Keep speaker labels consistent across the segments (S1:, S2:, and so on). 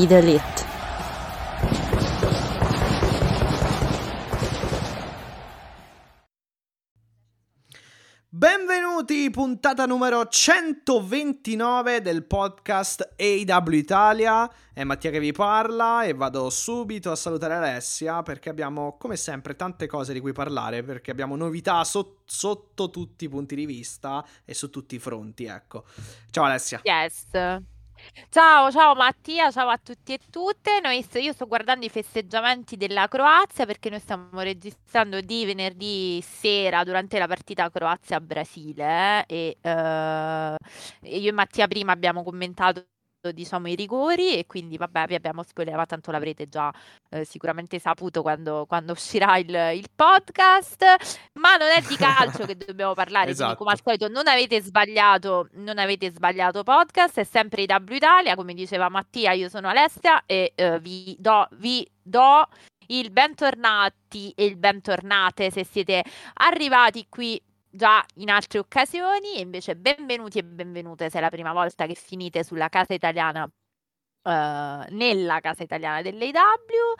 S1: Be the elite.
S2: Benvenuti, puntata numero 129 del podcast AW Italia. È Mattia che vi parla e vado subito a salutare Alessia perché abbiamo, come sempre, tante cose di cui parlare perché abbiamo novità so- sotto tutti i punti di vista e su tutti i fronti, ecco. Ciao Alessia.
S3: Yes. Ciao, ciao Mattia, ciao a tutti e tutte. Noi io sto guardando i festeggiamenti della Croazia perché noi stiamo registrando di venerdì sera durante la partita Croazia-Brasile eh, e eh, io e Mattia prima abbiamo commentato diciamo i rigori e quindi vabbè vi abbiamo spoilerato tanto l'avrete già eh, sicuramente saputo quando, quando uscirà il, il podcast ma non è di calcio che dobbiamo parlare quindi come al
S2: Esatto.
S3: solito non avete sbagliato non avete sbagliato podcast è sempre IW Italia come diceva Mattia io sono Alessia e eh, vi do vi do il bentornati e il bentornate se siete arrivati qui già in altre occasioni e invece benvenuti e benvenute se è la prima volta che finite sulla casa italiana eh, nella casa italiana dell'AW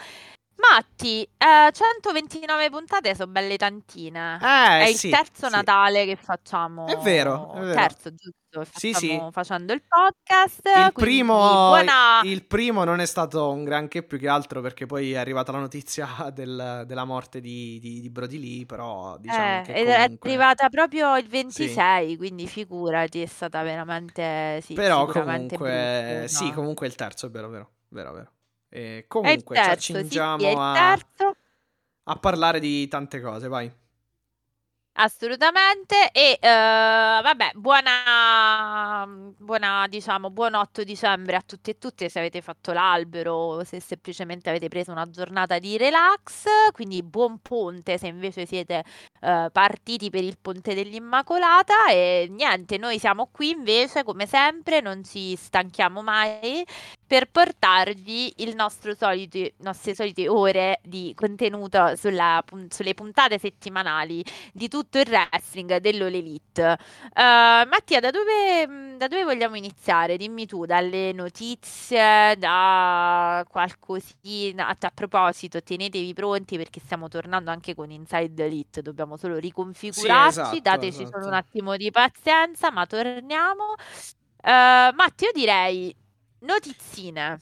S3: Matti, eh, 129 puntate sono belle tantine.
S2: Eh,
S3: È il
S2: sì,
S3: terzo
S2: sì.
S3: Natale che facciamo.
S2: È vero, è vero.
S3: Terzo, giusto?
S2: Sì, sì.
S3: facendo il podcast.
S2: Il primo,
S3: buona...
S2: il primo non è stato un granché più che altro perché poi è arrivata la notizia del- della morte di, di, di Brody Lee, però diciamo
S3: Eh,
S2: che
S3: ed è
S2: comunque...
S3: arrivata proprio il 26, quindi figurati, è stata veramente, sì,
S2: Però comunque,
S3: brutta.
S2: sì, comunque è il terzo, è vero, vero, vero, vero. E
S3: il
S2: comunque ci
S3: terzo, sì, sì,
S2: accingiamo
S3: è il
S2: a, a parlare di tante cose, vai.
S3: Assolutamente. E eh, vabbè, buona, buona, diciamo, buon 8 dicembre a tutti e tutte se avete fatto l'albero se semplicemente avete preso una giornata di relax, quindi buon ponte se invece siete eh, partiti per il ponte dell'Immacolata. E niente, noi siamo qui invece come sempre, non ci stanchiamo mai per portarvi il nostro solito, nostre solite ore di contenuto sulla sulle puntate settimanali di tutto il wrestling dell'All Elite. Eh, Mattia, da dove, mh, da dove vogliamo iniziare? Dimmi tu, dalle notizie, da qualcosina. A, proposito, tenetevi pronti perché stiamo tornando anche con Inside Elite, dobbiamo solo riconfigurarci,
S2: esatto,
S3: dateci solo
S2: esatto.
S3: un attimo di pazienza, ma torniamo. Eh, Mattia, io direi notizzine.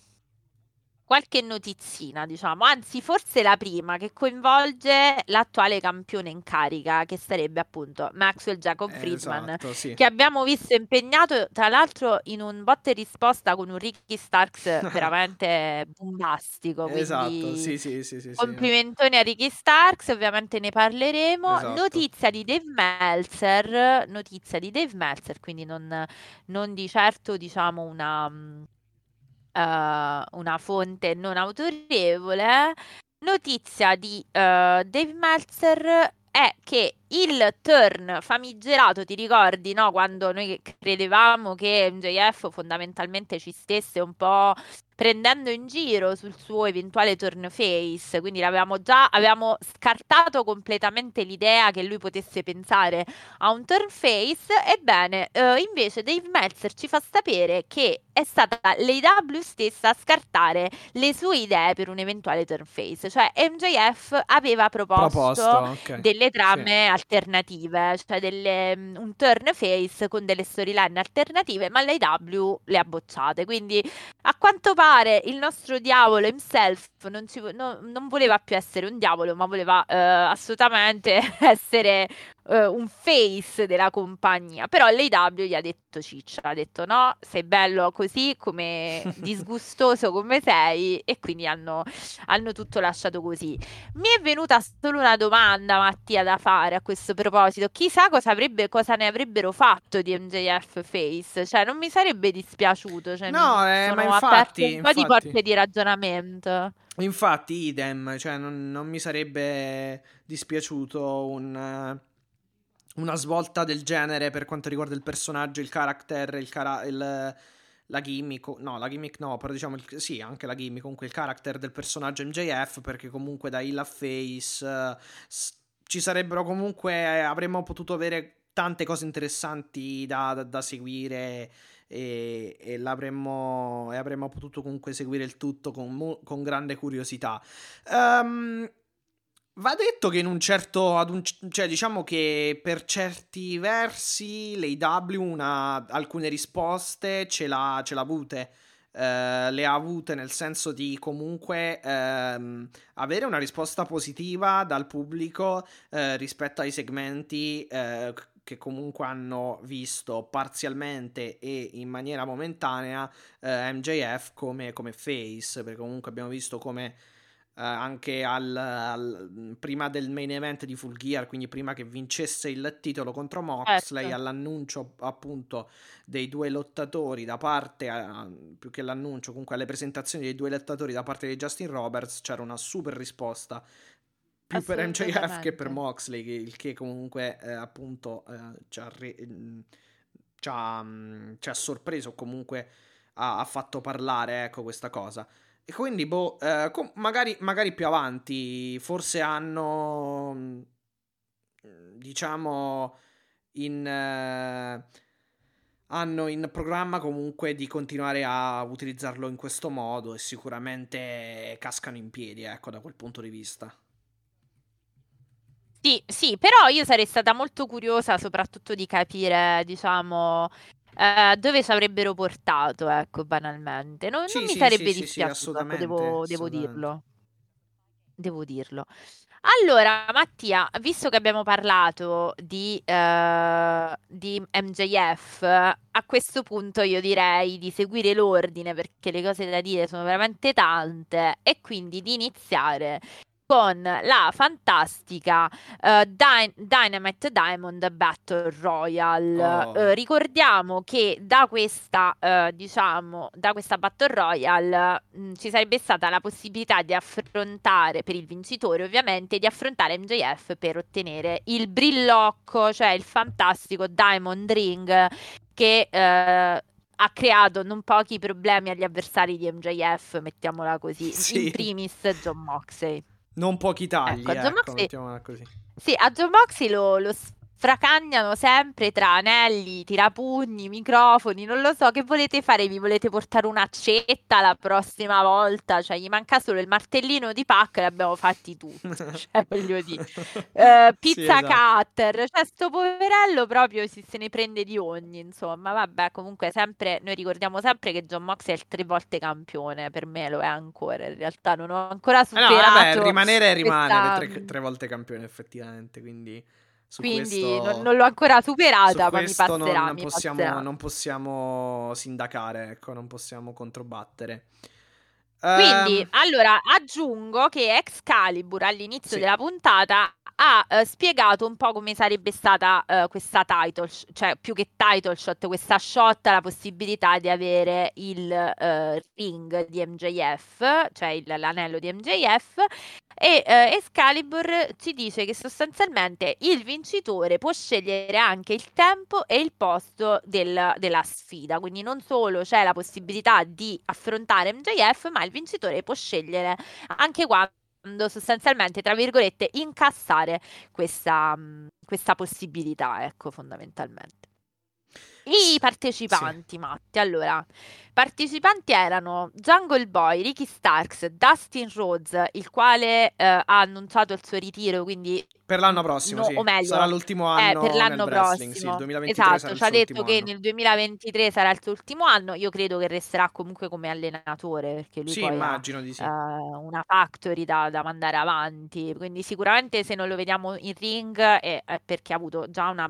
S3: Qualche notizina, diciamo, anzi, forse la prima che coinvolge l'attuale campione in carica, che sarebbe appunto Maxwell Jacob Friedman,
S2: Esatto, sì.
S3: che abbiamo visto impegnato tra l'altro in un botta e risposta con un Ricky Starks veramente bombastico.
S2: Esatto, sì, sì, sì, sì,
S3: complimentoni a Ricky Starks, ovviamente ne parleremo.
S2: Esatto.
S3: Notizia di Dave Meltzer, notizia di Dave Meltzer, quindi non, non di certo diciamo una, eh, una fonte non autorevole. Notizia di eh, Dave Meltzer è che il turn famigerato, ti ricordi, no? Quando noi credevamo che MJF fondamentalmente ci stesse un po' prendendo in giro sul suo eventuale turn face, quindi l'avevamo già avevamo scartato completamente l'idea che lui potesse pensare a un turn face. Ebbene, eh, invece Dave Meltzer ci fa sapere che è stata l'AW stessa a scartare le sue idee per un eventuale turn face, cioè MJF aveva proposto,
S2: Proposto, ok.
S3: delle trame alternative, cioè delle, mm, un turn face con delle storyline alternative, ma l'AW le ha bocciate. Quindi a quanto pare il nostro diavolo himself non, ci no- non voleva più essere un diavolo, ma voleva eh, assolutamente essere eh, un face della compagnia, però l'AW gli ha detto ciccia, ha detto no, sei bello così come disgustoso come sei e quindi hanno, hanno tutto lasciato così. Mi è venuta solo una domanda Mattia da fare a questo proposito, chissà cosa, avrebbe, cosa ne avrebbero fatto di MJF face, cioè non mi sarebbe dispiaciuto, cioè,
S2: no,
S3: mi
S2: eh, ma infatti,
S3: un po'
S2: infatti...
S3: di porte di ragionamento.
S2: Infatti, idem, cioè non, non mi sarebbe dispiaciuto un, una svolta del genere per quanto riguarda il personaggio, il character, il, cara- il la gimmick, no, la gimmick no, però diciamo, il, sì, anche la gimmick, comunque il character del personaggio MJF, perché comunque da Hill Face uh, s- ci sarebbero comunque, eh, avremmo potuto avere tante cose interessanti da, da, da seguire e, e, l'avremmo, e avremmo potuto comunque seguire il tutto con, con grande curiosità. Um, Va detto che in un certo, un, cioè diciamo che per certi versi l'AW una, alcune risposte ce l'ha, ce l'ha avute. Uh, le ha avute nel senso di comunque uh, avere una risposta positiva dal pubblico uh, rispetto ai segmenti eh, che comunque hanno visto parzialmente e in maniera momentanea eh, MJF come, come face, perché comunque abbiamo visto come eh, anche al, al, prima del main event di Full Gear, quindi prima che vincesse il titolo contro Moxley, certo. all'annuncio appunto dei due lottatori da parte, eh, più che l'annuncio, comunque alle presentazioni dei due lottatori da parte di Justin Roberts, c'era una super risposta più per MJF che per Moxley, il che comunque eh, appunto eh, ci, ha re- mm, ci, ha, mm, ci, ha, sorpreso, comunque ha, ha, fatto parlare ecco questa cosa. E quindi, boh, eh, com- magari, magari, più avanti, forse hanno, mm, diciamo, in... Eh, hanno in programma comunque di continuare a utilizzarlo in questo modo e sicuramente cascano in piedi, ecco, da quel punto di vista.
S3: Sì, sì, però io sarei stata molto curiosa soprattutto di capire, diciamo, eh, dove ci avrebbero portato, ecco, banalmente. Non,
S2: sì,
S3: non mi
S2: sì,
S3: sarebbe
S2: sì,
S3: dispiaciuto, ecco, devo, devo dirlo. Devo dirlo. Allora, Mattia, visto che abbiamo parlato di, uh, di, MJF, a questo punto io direi di seguire l'ordine perché le cose da dire sono veramente tante e quindi di iniziare con la fantastica uh, Dy- Dynamite Diamond Battle Royale. Oh. Uh, ricordiamo che da questa, uh, diciamo, da questa Battle Royale mh, mm, ci sarebbe stata la possibilità di affrontare, per il vincitore ovviamente, di affrontare MJF per ottenere il brillocco, cioè il fantastico Diamond Ring che ha creato non pochi problemi agli avversari di MJF, mettiamola così, sì. in primis John Moxley.
S2: Non pochi tagli, ecco, ecco Moxley...
S3: Sì, a John Moxley lo, lo fracagnano sempre tra anelli, tirapugni, microfoni, non lo so, che volete fare? Vi volete portare un'accetta la prossima volta? Cioè, gli manca solo il martellino di pack e l'abbiamo fatti tutti, cioè, voglio dire. Uh, pizza sì, esatto. cutter, cioè, sto poverello proprio si, se ne prende di ogni, insomma, vabbè, comunque sempre, noi ricordiamo sempre che John Mox è il tre volte campione, per me lo è ancora, in realtà non ho ancora superato. Eh no, vabbè,
S2: rimanere è rimanere, tre, tre volte campione effettivamente, quindi...
S3: Quindi questo, non, non, l'ho ancora superata, ma mi passerà.
S2: Non,
S3: mi
S2: possiamo,
S3: passerà.
S2: non possiamo sindacare, ecco, non possiamo controbattere.
S3: Quindi, um, allora, aggiungo che Excalibur all'inizio sì. della puntata ha uh, spiegato un po' come sarebbe stata uh, questa title, sh- cioè più che title shot, questa shot, la possibilità di avere il uh, ring di MJF, cioè il, l'anello di MJF, e Excalibur ci dice che sostanzialmente il vincitore può scegliere anche il tempo e il posto del, della sfida, quindi non solo c'è la possibilità di affrontare MJF, ma il vincitore può scegliere anche quando sostanzialmente, tra virgolette, incassare questa, questa possibilità, ecco, fondamentalmente. I partecipanti, sì. Matti, allora, partecipanti erano Jungle Boy, Ricky Starks, Dustin Rhodes, il quale eh, ha annunciato il suo ritiro, quindi
S2: per l'anno prossimo, no, sì. o meglio, sarà l'ultimo eh, anno
S3: eh, per l'anno prossimo. Sì, esatto, ci ha detto che
S2: anno.
S3: nel 2023 sarà il suo ultimo anno. Io credo che resterà comunque come allenatore, perché lui
S2: sì, immagino
S3: ha
S2: di sì.
S3: uh, una factory da, da, mandare avanti, quindi sicuramente se non lo vediamo in ring è, è perché ha avuto già una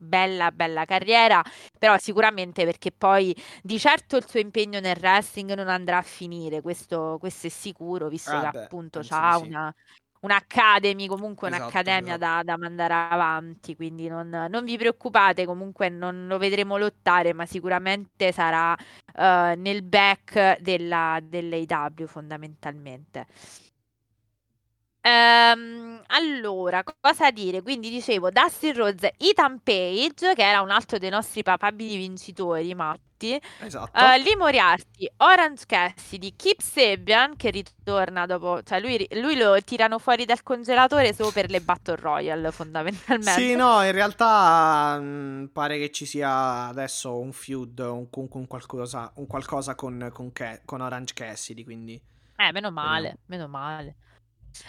S3: bella, bella carriera, però sicuramente perché poi di certo il suo impegno nel wrestling non andrà a finire, questo, questo è sicuro, visto
S2: ah
S3: che
S2: beh,
S3: appunto ha
S2: sì.
S3: una, un'academy, comunque
S2: esatto,
S3: un'accademia
S2: esatto.
S3: da, da, mandare avanti, quindi non, non, vi preoccupate, comunque non lo vedremo lottare, ma sicuramente sarà uh, nel back della, dell'AW fondamentalmente. Ehm, allora, cosa dire? Quindi dicevo Dustin Rhodes, Ethan Page, che era un altro dei nostri papabili vincitori, Matti.
S2: Esatto.
S3: Uh, Lee Moriarty, Orange Cassidy, Kip Sabian, che ritorna dopo, cioè lui, lui, lo tirano fuori dal congelatore solo per le Battle Royale, fondamentalmente.
S2: Sì, no, in realtà mh, pare che ci sia adesso un feud, un, un, un qualcosa, un qualcosa con, con, con Orange Cassidy, quindi...
S3: Eh, meno male, meno male.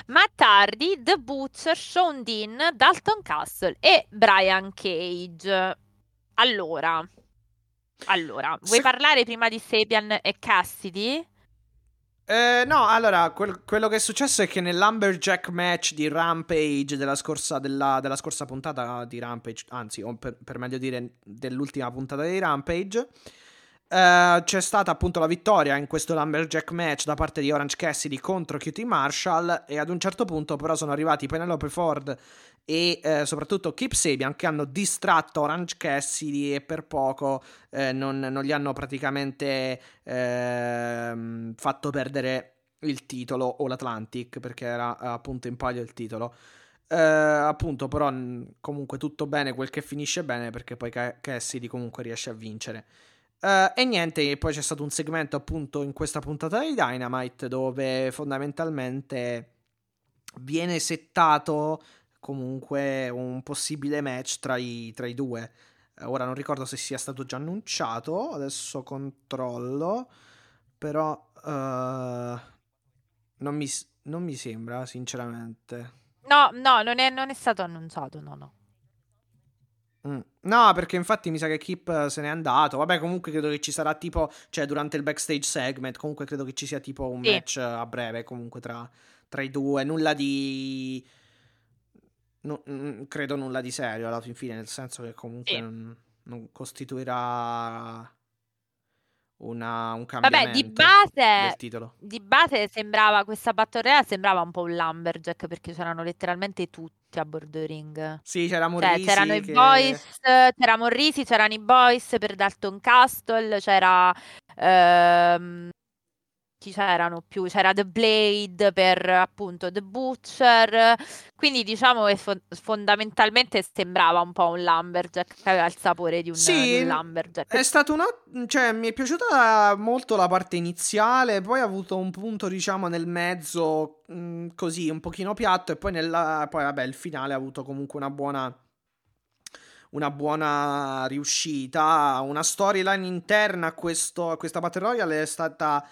S3: Matt Hardy, The Butcher, Sean Dean, Dalton Castle e Brian Cage. Allora, allora vuoi Se... parlare prima di Sabian e Cassidy?
S2: Eh, no, allora, quel, quello che è successo è che nell'Umberjack match di Rampage della scorsa, della, della scorsa puntata di Rampage, anzi, per, per meglio dire dell'ultima puntata di Rampage, Uh, c'è stata appunto la vittoria in questo Lumberjack match da parte di Orange Cassidy contro QT Marshall e ad un certo punto però sono arrivati Penelope Ford e uh, soprattutto Kip Sabian che hanno distratto Orange Cassidy e per poco uh, non, non, gli hanno praticamente ehm, fatto perdere il titolo o l'Atlantic perché era appunto in palio il titolo. appunto però comunque tutto bene quel che finisce bene perché poi Cassidy comunque riesce a vincere. Uh, e niente, poi c'è stato un segmento appunto in questa puntata di Dynamite dove fondamentalmente viene settato comunque un possibile match tra i, tra i due. Uh, ora non ricordo se sia stato già annunciato, adesso controllo, però uh, non, mi, non mi sembra sinceramente.
S3: No, no, non è, non è stato annunciato, no, no.
S2: Mm. No, perché infatti mi sa che Kip se n'è andato. Vabbè, comunque credo che ci sarà tipo, cioè durante il backstage segment, comunque credo che ci sia tipo un sì. match a breve comunque tra, tra, i due. Nulla di... No, credo nulla di serio alla fin fine, nel senso che comunque sì. non, non, costituirà una, un cambiamento
S3: Vabbè, di base,
S2: titolo.
S3: Di base sembrava, questa batteria sembrava un po' un Lumberjack perché c'erano letteralmente tutti tutti a bordo ring.
S2: Sì, c'era Morrisi.
S3: Cioè, c'erano
S2: che...
S3: i boys, c'era Morrisi, c'erano i boys per Dalton Castle, c'era ehm, chi c'erano più? C'era The Blade per appunto The Butcher. Quindi diciamo che fo- fondamentalmente sembrava un po' un Lumberjack che aveva il sapore di un,
S2: sì,
S3: di un Lumberjack.
S2: È stato una. cioè, mi è piaciuta molto la parte iniziale. Poi ha avuto un punto, diciamo, nel mezzo, mh, mm, così un pochino piatto. E poi, nella, poi, vabbè, il finale ha avuto comunque una buona una buona riuscita. Una storyline interna a, questo, a questa Battle Royale è stata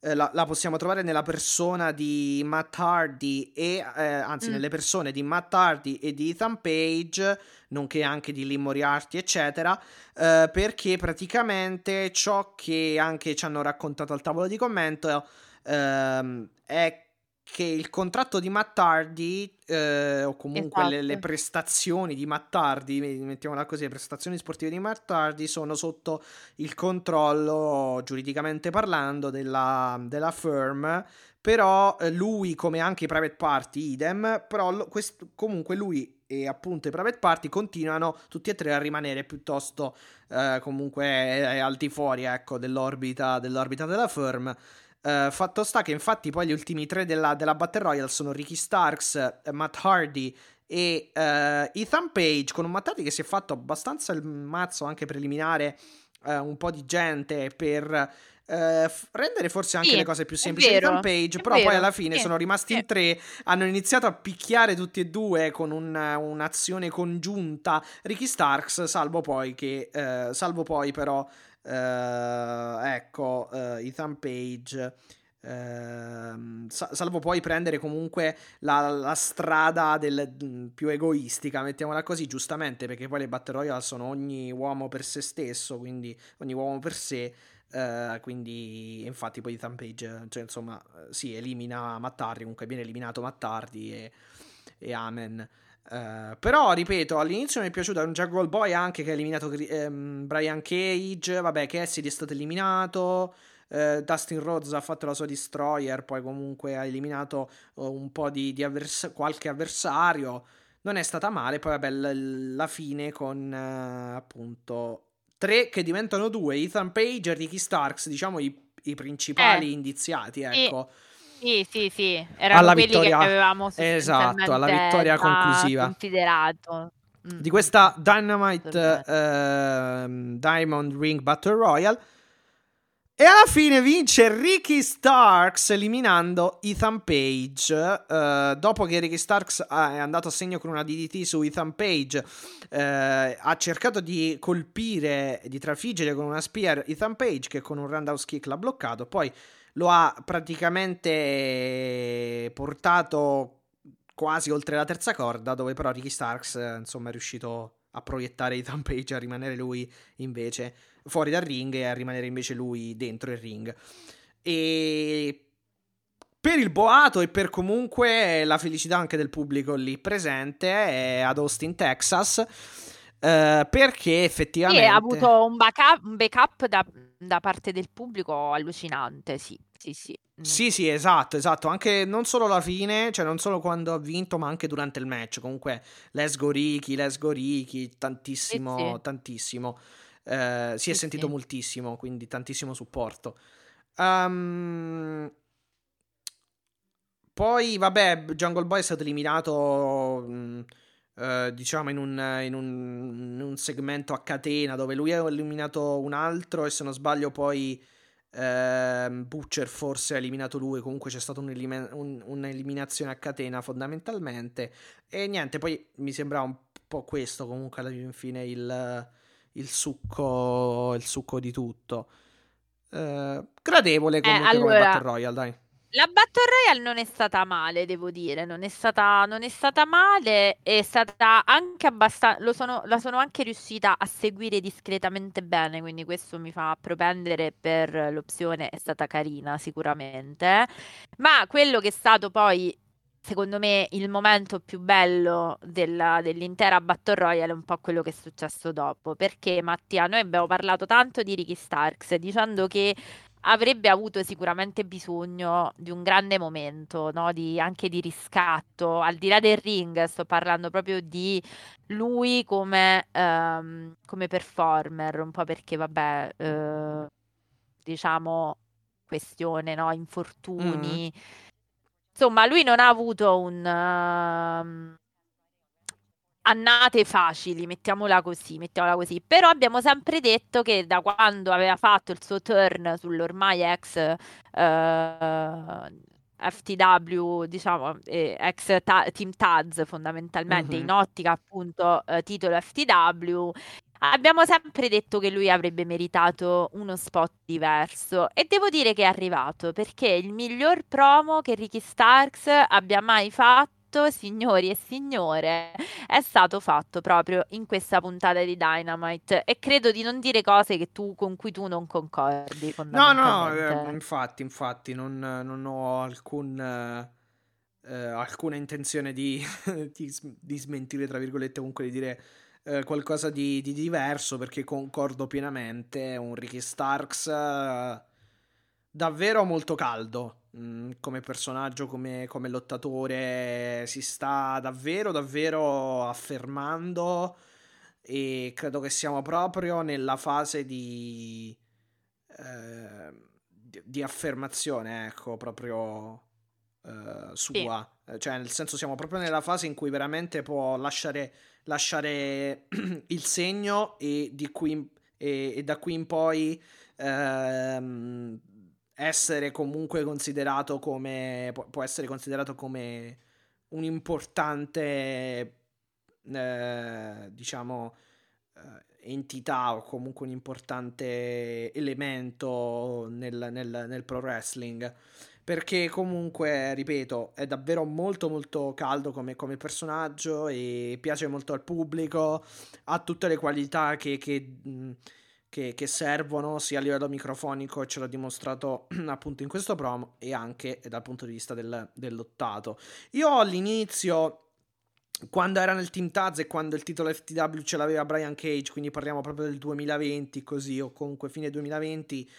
S2: eh, la, la, possiamo trovare nella persona di Matt Hardy e eh, anzi mm. nelle persone di Matt Hardy e di Ethan Page nonché anche di Lee Moriarty eccetera eh, perché praticamente ciò che anche ci hanno raccontato al tavolo di commento ehm, è che il contratto di Mattardi, eh, o comunque esatto. le, le, esatto. prestazioni di Mattardi, mettiamola così, le prestazioni sportive di Mattardi sono sotto il controllo, giuridicamente parlando, della, della firm. Però eh, lui, come anche i private party, idem, però lo, quest, comunque lui e appunto i private party continuano tutti e tre a rimanere piuttosto eh, comunque eh, al di fuori ecco, dell'orbita, dell'orbita della firm. Uh, fatto sta che infatti poi gli ultimi tre della, della Battle Royale sono Ricky Starks, Matt Hardy e uh, Ethan Page con un Matt Hardy che si è fatto abbastanza il mazzo anche preliminare eh, un po' di gente per Uh, rendere forse anche
S3: sì,
S2: le cose più semplici di Rampage, però
S3: vero,
S2: poi alla fine
S3: sì,
S2: sono rimasti
S3: sì.
S2: in tre, hanno iniziato a picchiare tutti e due con un, un'azione congiunta Ricky Starks, salvo poi che, uh, salvo poi però, uh, ecco, Ethan Page Ehm, salvo poi prendere comunque la, la strada del, mm, più egoistica, mettiamola così, giustamente, perché poi le Battle Royale sono ogni uomo per se stesso, quindi ogni uomo per sé. Uh, quindi infatti poi Ethan Page cioè insomma si elimina Mattardi comunque viene eliminato Mattardi e, e Amen uh, però ripeto all'inizio mi è piaciuto un Jungle Boy anche che ha eliminato um, Brian Cage vabbè Cassidy è stato eliminato Uh, Dustin Rhodes ha fatto la sua destroyer, poi comunque ha eliminato uh, un po' di, di avvers- qualche avversario. Non è stata male, poi vabbè, l- la fine con appunto tre che diventano due, Ethan Page e Ricky Starks, diciamo i, i principali
S3: Eh.
S2: indiziati, ecco.
S3: Sì, sì, sì, erano
S2: Alla
S3: quelli
S2: vittoria-
S3: che avevamo
S2: esatto, alla vittoria conclusiva.
S3: considerato. Mm,
S2: Di questa Dynamite ehm, Diamond Ring Battle Royale. E alla fine vince Ricky Starks eliminando Ethan Page. eh, dopo che Ricky Starks è andato a segno con una DDT su Ethan Page, eh, ha cercato di colpire, di trafiggere con una spear Ethan Page che con un roundhouse kick l'ha bloccato. Poi lo ha praticamente portato quasi oltre la terza corda, dove però Ricky Starks eh, insomma è riuscito a proiettare Ethan Page a rimanere lui invece fuori dal ring e a rimanere invece lui dentro il ring. E per il boato e per comunque la felicità anche del pubblico lì presente è ad Austin, Texas. eh, perché
S3: Sì,
S2: effettivamente
S3: ha avuto un backup, un backup da, da parte del pubblico allucinante, sì, sì, sì. Mm.
S2: Sì, sì, esatto, esatto. Anche non solo alla fine, cioè non solo quando ha vinto, ma anche durante il match. Comunque, let's go Ricky, let's go Ricky, tantissimo,
S3: Sì, sì.
S2: tantissimo. Eh, si è sentito moltissimo, quindi tantissimo supporto. Ehm, poi, vabbè, Jungle Boy è stato eliminato, mh, eh, diciamo, in un, in un- in un segmento a catena dove lui ha eliminato un altro e se non sbaglio poi ehm, Butcher forse ha eliminato lui, comunque c'è stata un'elime- un- un'eliminazione a catena fondamentalmente. E niente, poi mi sembra un po' questo comunque alla fine il, il succo, il succo di tutto. Eh, gradevole comunque come
S3: allora-
S2: Battle Royale, dai.
S3: La Battle Royale non è stata male, devo dire, non è stata, non è stata male, è stata anche abbastanza, la sono anche riuscita a seguire discretamente bene, quindi questo mi fa propendere per l'opzione, è stata carina sicuramente, ma quello che è stato poi, secondo me, il momento più bello della- dell'intera Battle Royale è un po' quello che è successo dopo, perché Mattia, noi abbiamo parlato tanto di Ricky Starks, dicendo che avrebbe avuto sicuramente bisogno di un grande momento, no? Di- anche di riscatto, al di là del ring, sto parlando proprio di lui come, ehm, come performer, un po' perché, vabbè, eh, diciamo, questione, no? Infortuni. Insomma, lui non ha avuto un... ehm, annate facili, mettiamola così, mettiamola così. Però abbiamo sempre detto che da quando aveva fatto il suo turn sull'ormai ex eh, FTW, diciamo, eh, ex ta- Team Taz fondamentalmente,
S2: Mhm.
S3: in ottica appunto eh, titolo FTW, abbiamo sempre detto che lui avrebbe meritato uno spot diverso e devo dire che è arrivato perché il miglior promo che Ricky Starks abbia mai fatto, signori e signore, è stato fatto proprio in questa puntata di Dynamite e credo di non dire cose che tu, con cui tu non concordi
S2: No, no, eh, infatti, infatti, non, non ho alcun, eh, alcuna intenzione di, di, di smentire, tra virgolette, comunque di dire eh, qualcosa di, di diverso, perché concordo pienamente, un Ricky Starks davvero molto caldo, mm, come personaggio, come, come lottatore, si sta davvero, davvero affermando e credo che siamo proprio nella fase di eh, di, di affermazione, ecco, proprio eh, sua. Eh, Cioè, nel senso, siamo proprio nella fase in cui veramente può lasciare, lasciare il segno e di cui e, e da qui in poi ehm, essere comunque considerato come può, essere considerato come un importante eh, diciamo eh, entità o comunque un importante elemento nel, nel, nel pro wrestling. Perché comunque, ripeto, è davvero molto molto caldo come, come, personaggio e piace molto al pubblico, ha tutte le qualità che, che, che, che servono sia a livello microfonico, ce l'ha dimostrato appunto in questo promo e anche dal punto di vista del, dell'ottato. Io all'inizio quando era nel Team Taz e quando il titolo FTW ce l'aveva Brian Cage, quindi parliamo proprio del 2020 così, o comunque fine 2020,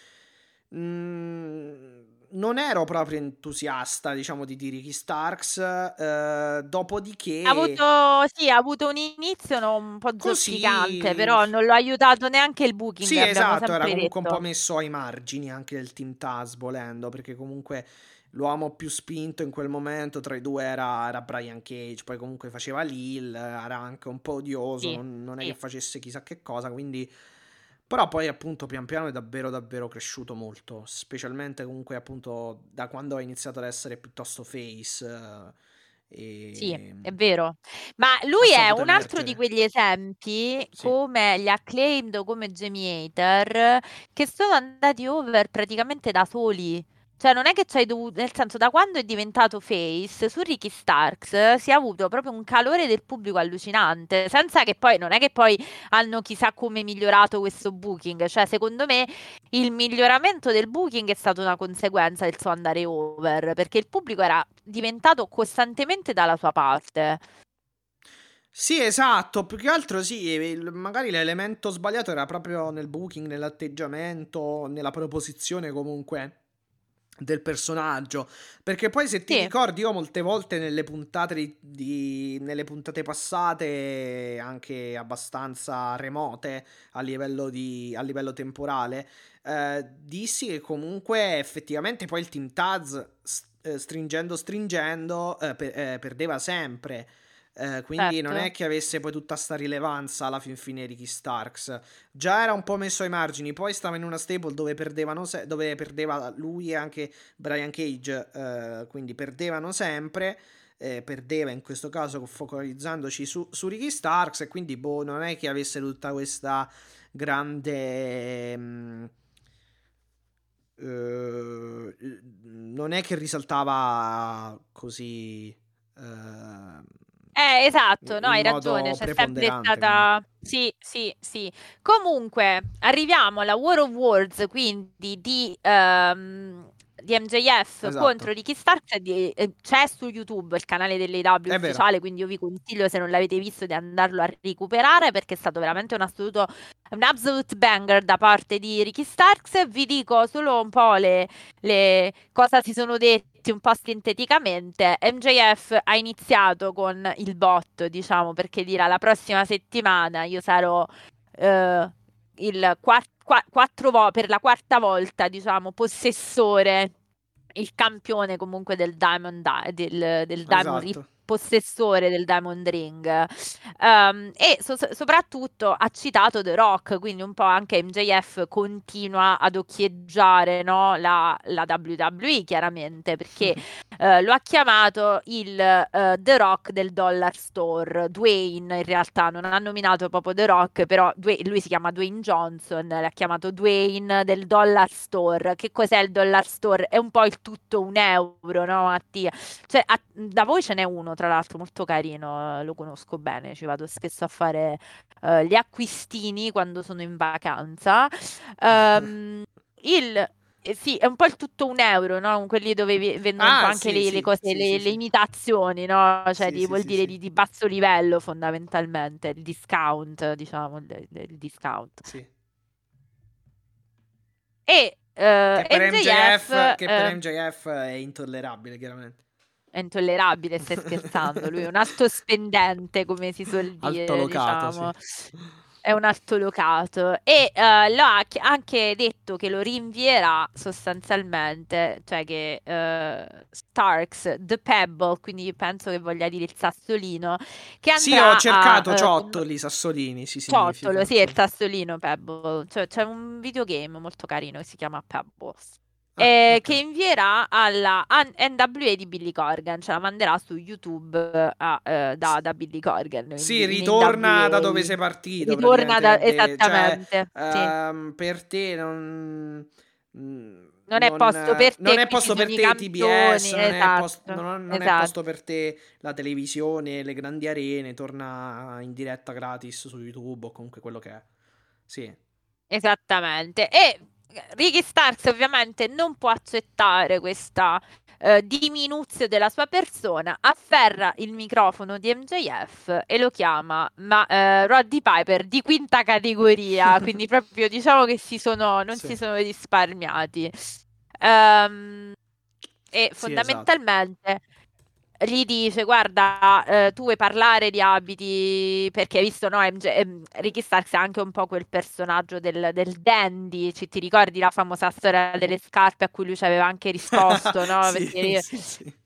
S2: mh, mm, non ero proprio entusiasta, diciamo, di, di Ricky Starks. Eh, dopodiché.
S3: Ha avuto, sì, ha avuto un inizio un po' zoppicante, però non l'ha aiutato neanche il booking.
S2: Sì, esatto, era comunque detto. un po' messo ai margini anche del Team Taz, volendo, perché comunque l'uomo più spinto in quel momento tra i due era, era Brian Cage, poi comunque faceva Lil, era anche un po' odioso, sì, non, non, è sì. che facesse chissà che cosa, quindi... Però poi appunto pian piano è davvero davvero cresciuto molto, specialmente comunque appunto da quando ha iniziato ad essere piuttosto face.
S3: E... Sì, è vero. Ma lui è un altro di quegli esempi, sì. come gli Acclaimed o come Jamie Hater, che sono andati over praticamente da soli. Cioè, non è che ci hai dovuto, nel senso, da quando è diventato face, su Ricky Starks si è avuto proprio un calore del pubblico allucinante, senza che poi, non è che poi hanno chissà come migliorato questo booking, cioè, secondo me il miglioramento del booking è stato una conseguenza del suo andare over, perché il pubblico era diventato costantemente dalla sua parte.
S2: Sì, esatto, più che altro sì, magari l'elemento sbagliato era proprio nel booking, nell'atteggiamento, nella proposizione comunque del personaggio. Perché poi, se ti sì. ricordi, io molte volte nelle puntate, di, di, nelle puntate passate, anche abbastanza remote a livello, di, a livello temporale, eh, dissi che comunque effettivamente poi il Team Taz, eh, stringendo, stringendo, eh, per, eh, perdeva sempre. Eh, quindi certo. non è che avesse poi tutta sta rilevanza alla fin fine Ricky Starks. Già era un po' messo ai margini, poi stava in una stable dove, perdevano se- dove perdeva lui e anche Brian Cage, eh, quindi perdevano sempre. Eh, perdeva in questo caso focalizzandoci su, su Ricky Starks e quindi boh, non è che avesse tutta questa grande... Mh, Uh, non è che risaltava così uh,
S3: eh, esatto, no, hai ragione, c'è sempre stata... Sì, sì, sì. Comunque, arriviamo alla War of Words, quindi di, um, di MJF esatto. contro Ricky Starks. Di, eh, c'è su YouTube il canale dell'AW ufficiale, quindi io vi consiglio, se non l'avete visto, di andarlo a recuperare, perché è stato veramente un assoluto un absolute banger da parte di Ricky Starks. Vi dico solo un po' le, le cosa si sono detti un po' sinteticamente. MJF ha iniziato con il bot, diciamo, perché dirà la prossima settimana io sarò uh, il quatt- qu- quattro vo- per la quarta volta, diciamo, possessore il campione comunque del Diamond, del, del Diamond esatto possessore del Diamond Ring um, e so- soprattutto ha citato The Rock, quindi un po' anche MJF continua ad occhieggiare no, la, la, WWE chiaramente perché uh, lo ha chiamato il uh, The Rock del Dollar Store, Dwayne in realtà non ha nominato proprio The Rock, però Dwayne, lui si chiama Dwayne Johnson, l'ha chiamato Dwayne del Dollar Store. Che cos'è il Dollar Store? È un po' il tutto un euro, no Mattia? Cioè, a, da voi ce n'è uno tra l'altro molto carino, eh, lo conosco bene, ci vado spesso a fare uh, gli acquistini quando sono in vacanza. Um, il eh, sì, è un po' il tutto un euro, no? Quelli dove vendono ah, anche sì, le, sì, le, cose, sì, le, le, imitazioni, no? Cioè, di, vuol dire di, di, basso livello fondamentalmente, il discount, diciamo, il, il discount.
S2: Sì.
S3: E uh, che per MJF,
S2: MJF che per MJF è intollerabile, chiaramente.
S3: È intollerabile, stai scherzando. Lui è un alto spendente, come si suol dire. Altolocato, diciamo. sì. è un altolocato e uh, lo ha anche detto che lo rinvierà sostanzialmente, cioè che uh, Starks, The Pebble, quindi penso che voglia dire il sassolino, che
S2: Sì, ho cercato a, ciottoli, uh, sassolini, sì,
S3: Ciottolo, sì, il sassolino Pebble, cioè, c'è un videogame molto carino che si chiama Pebbles. Ah, eh, okay. che invierà alla NWA di Billy Corgan, ce la manderà su YouTube a, eh, da, da, Billy Corgan.
S2: Sì, ritorna da dove sei partito.
S3: Ritorna da, cioè, esattamente.
S2: Cioè, sì. um, per te non...
S3: Mm, non è posto per te,
S2: non è posto per te TBS, non, è posto, non, non esatto. è posto per te la televisione, le grandi arene, torna in diretta gratis su YouTube o comunque quello che è. Sì.
S3: Esattamente. E Ricky Starks ovviamente non può accettare questa eh, diminuzio della sua persona, afferra il microfono di MJF e lo chiama ma, eh, Roddy Piper di quinta categoria, quindi proprio diciamo che si sono, non sì. si sono risparmiati. Um, e sì, fondamentalmente esatto gli dice guarda eh, tu vuoi parlare di abiti perché hai visto no MJ, Ricky Starks è anche un po' quel personaggio del, del dandy ci, ti ricordi la famosa storia delle scarpe a cui lui ci aveva anche risposto no?
S2: sì, perché sì, sì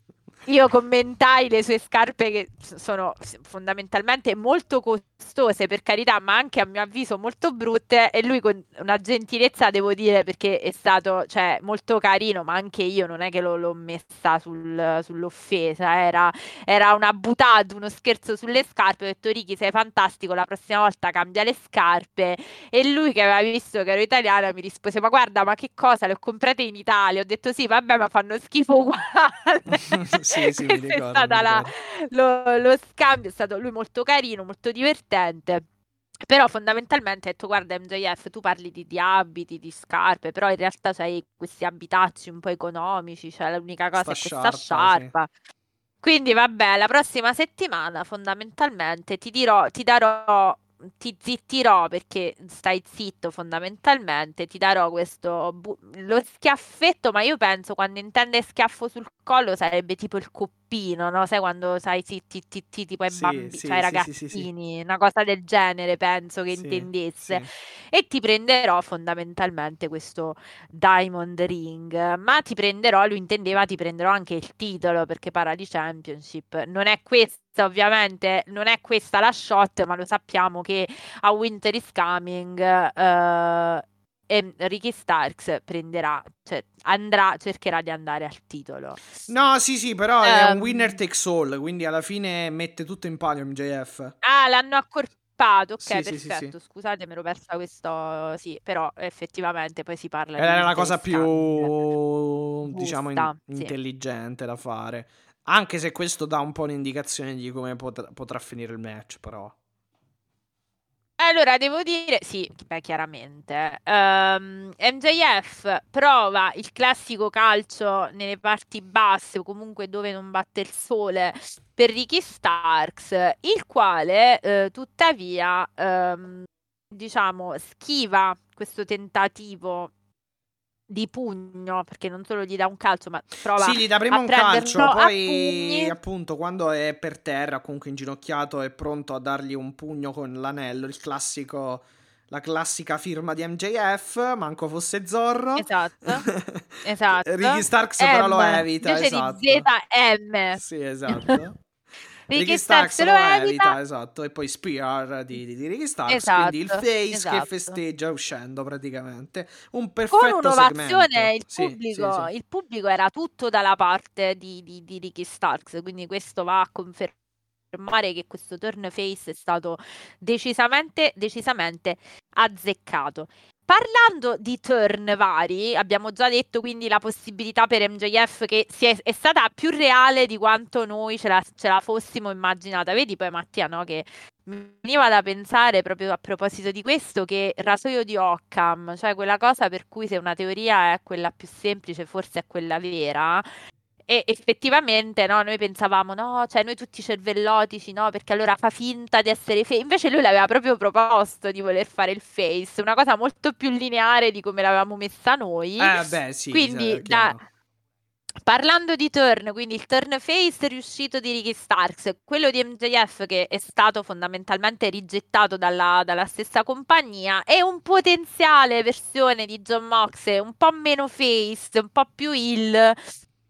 S3: io commentai le sue scarpe che sono fondamentalmente molto costose per carità, ma anche a mio avviso molto brutte e lui con una gentilezza devo dire perché è stato cioè, molto carino, ma anche io non è che lo, l'ho messa sul, sull'offesa, era, era una buttata, uno scherzo sulle scarpe, ho detto Ricky sei fantastico, la prossima volta cambia le scarpe e lui che aveva visto che ero italiana mi rispose ma guarda ma che cosa le ho comprate in Italia, ho detto sì vabbè ma fanno schifo uguale.
S2: sì, sì, ricordo,
S3: è stata la, lo, lo scambio, è stato lui molto carino, molto divertente. Però fondamentalmente ha detto guarda MJF tu parli di, di, abiti, di scarpe, però in realtà c'hai questi abitacci un po' economici, cioè l'unica cosa Sta è questa sciarpa. Sì. Quindi vabbè, la prossima settimana fondamentalmente ti dirò, ti darò ti zittirò perché stai zitto fondamentalmente, ti darò questo bu- lo schiaffetto, ma io penso quando intende schiaffo sul collo sarebbe tipo il coppino, no? Sai quando sai zitti, zitti tipo ai sì, bambini, sì, cioè ai ragazzini, una cosa del genere penso che intendesse. E ti prenderò fondamentalmente questo Diamond Ring, ma ti prenderò, lui intendeva ti prenderò anche il titolo perché parla di Championship. Non è questo ovviamente non è questa la shot, ma lo sappiamo che a Winter is Coming uh, e Ricky Starks prenderà, cioè andrà, cercherà di andare al titolo.
S2: No, sì, sì, però um, è un ehm, winner takes all, quindi alla fine mette tutto in palio MJF.
S3: Ah, l'hanno accorpato, ok, sì, perfetto. Sì, sì, Scusate, mi ero persa questo, sì, però effettivamente poi si parla
S2: Era la cosa più, diciamo, in- intelligente da fare. Anche se questo dà un po' un'indicazione di come potrà, potrà finire il match, però.
S3: Allora, devo dire, sì, beh, chiaramente. Um, ehm, MJF prova il classico calcio nelle parti basse o comunque dove non batte il sole per Ricky Starks, il quale eh, tuttavia, um, diciamo, schiva questo tentativo di pugno, perché non solo gli dà un calcio, ma prova
S2: Sì, gli dà prima un calcio, poi appunto quando è per terra, comunque inginocchiato, è pronto a dargli un pugno con l'anello, il classico la classica firma di MJF, manco fosse Zorro.
S3: Esatto. esatto.
S2: Ricky Starks M, però lo evita, esatto.
S3: di ZM.
S2: Sì, esatto. Ricky Starks lo evita. evita, esatto, e poi Spear di, di, di Ricky Starks, esatto, quindi il face esatto. che festeggia uscendo praticamente. Un perfetto Con un'ovazione
S3: il pubblico, sì, sì. il pubblico era tutto dalla parte di, di, di Ricky Starks, quindi questo va a confermare che questo turn face è stato decisamente, decisamente azzeccato. Parlando di turn vari, abbiamo già detto quindi la possibilità per MJF che è, è, stata più reale di quanto noi ce la, ce la fossimo immaginata. Vedi poi Mattia, no? Che mi veniva da pensare proprio a proposito di questo che rasoio di Occam, cioè quella cosa per cui se una teoria è quella più semplice, forse è quella vera, e effettivamente no, noi pensavamo, no, cioè noi tutti cervellotici, no, perché allora fa finta di essere face. Invece lui l'aveva proprio proposto di voler fare il face, una cosa molto più lineare di come l'avevamo messa noi.
S2: Eh beh, sì.
S3: Quindi da, Parlando di turn, quindi il turn face riuscito di Ricky Starks, quello di MJF che è stato fondamentalmente rigettato dalla, dalla stessa compagnia, e un potenziale versione di John Mox un po' meno face, un po' più heel,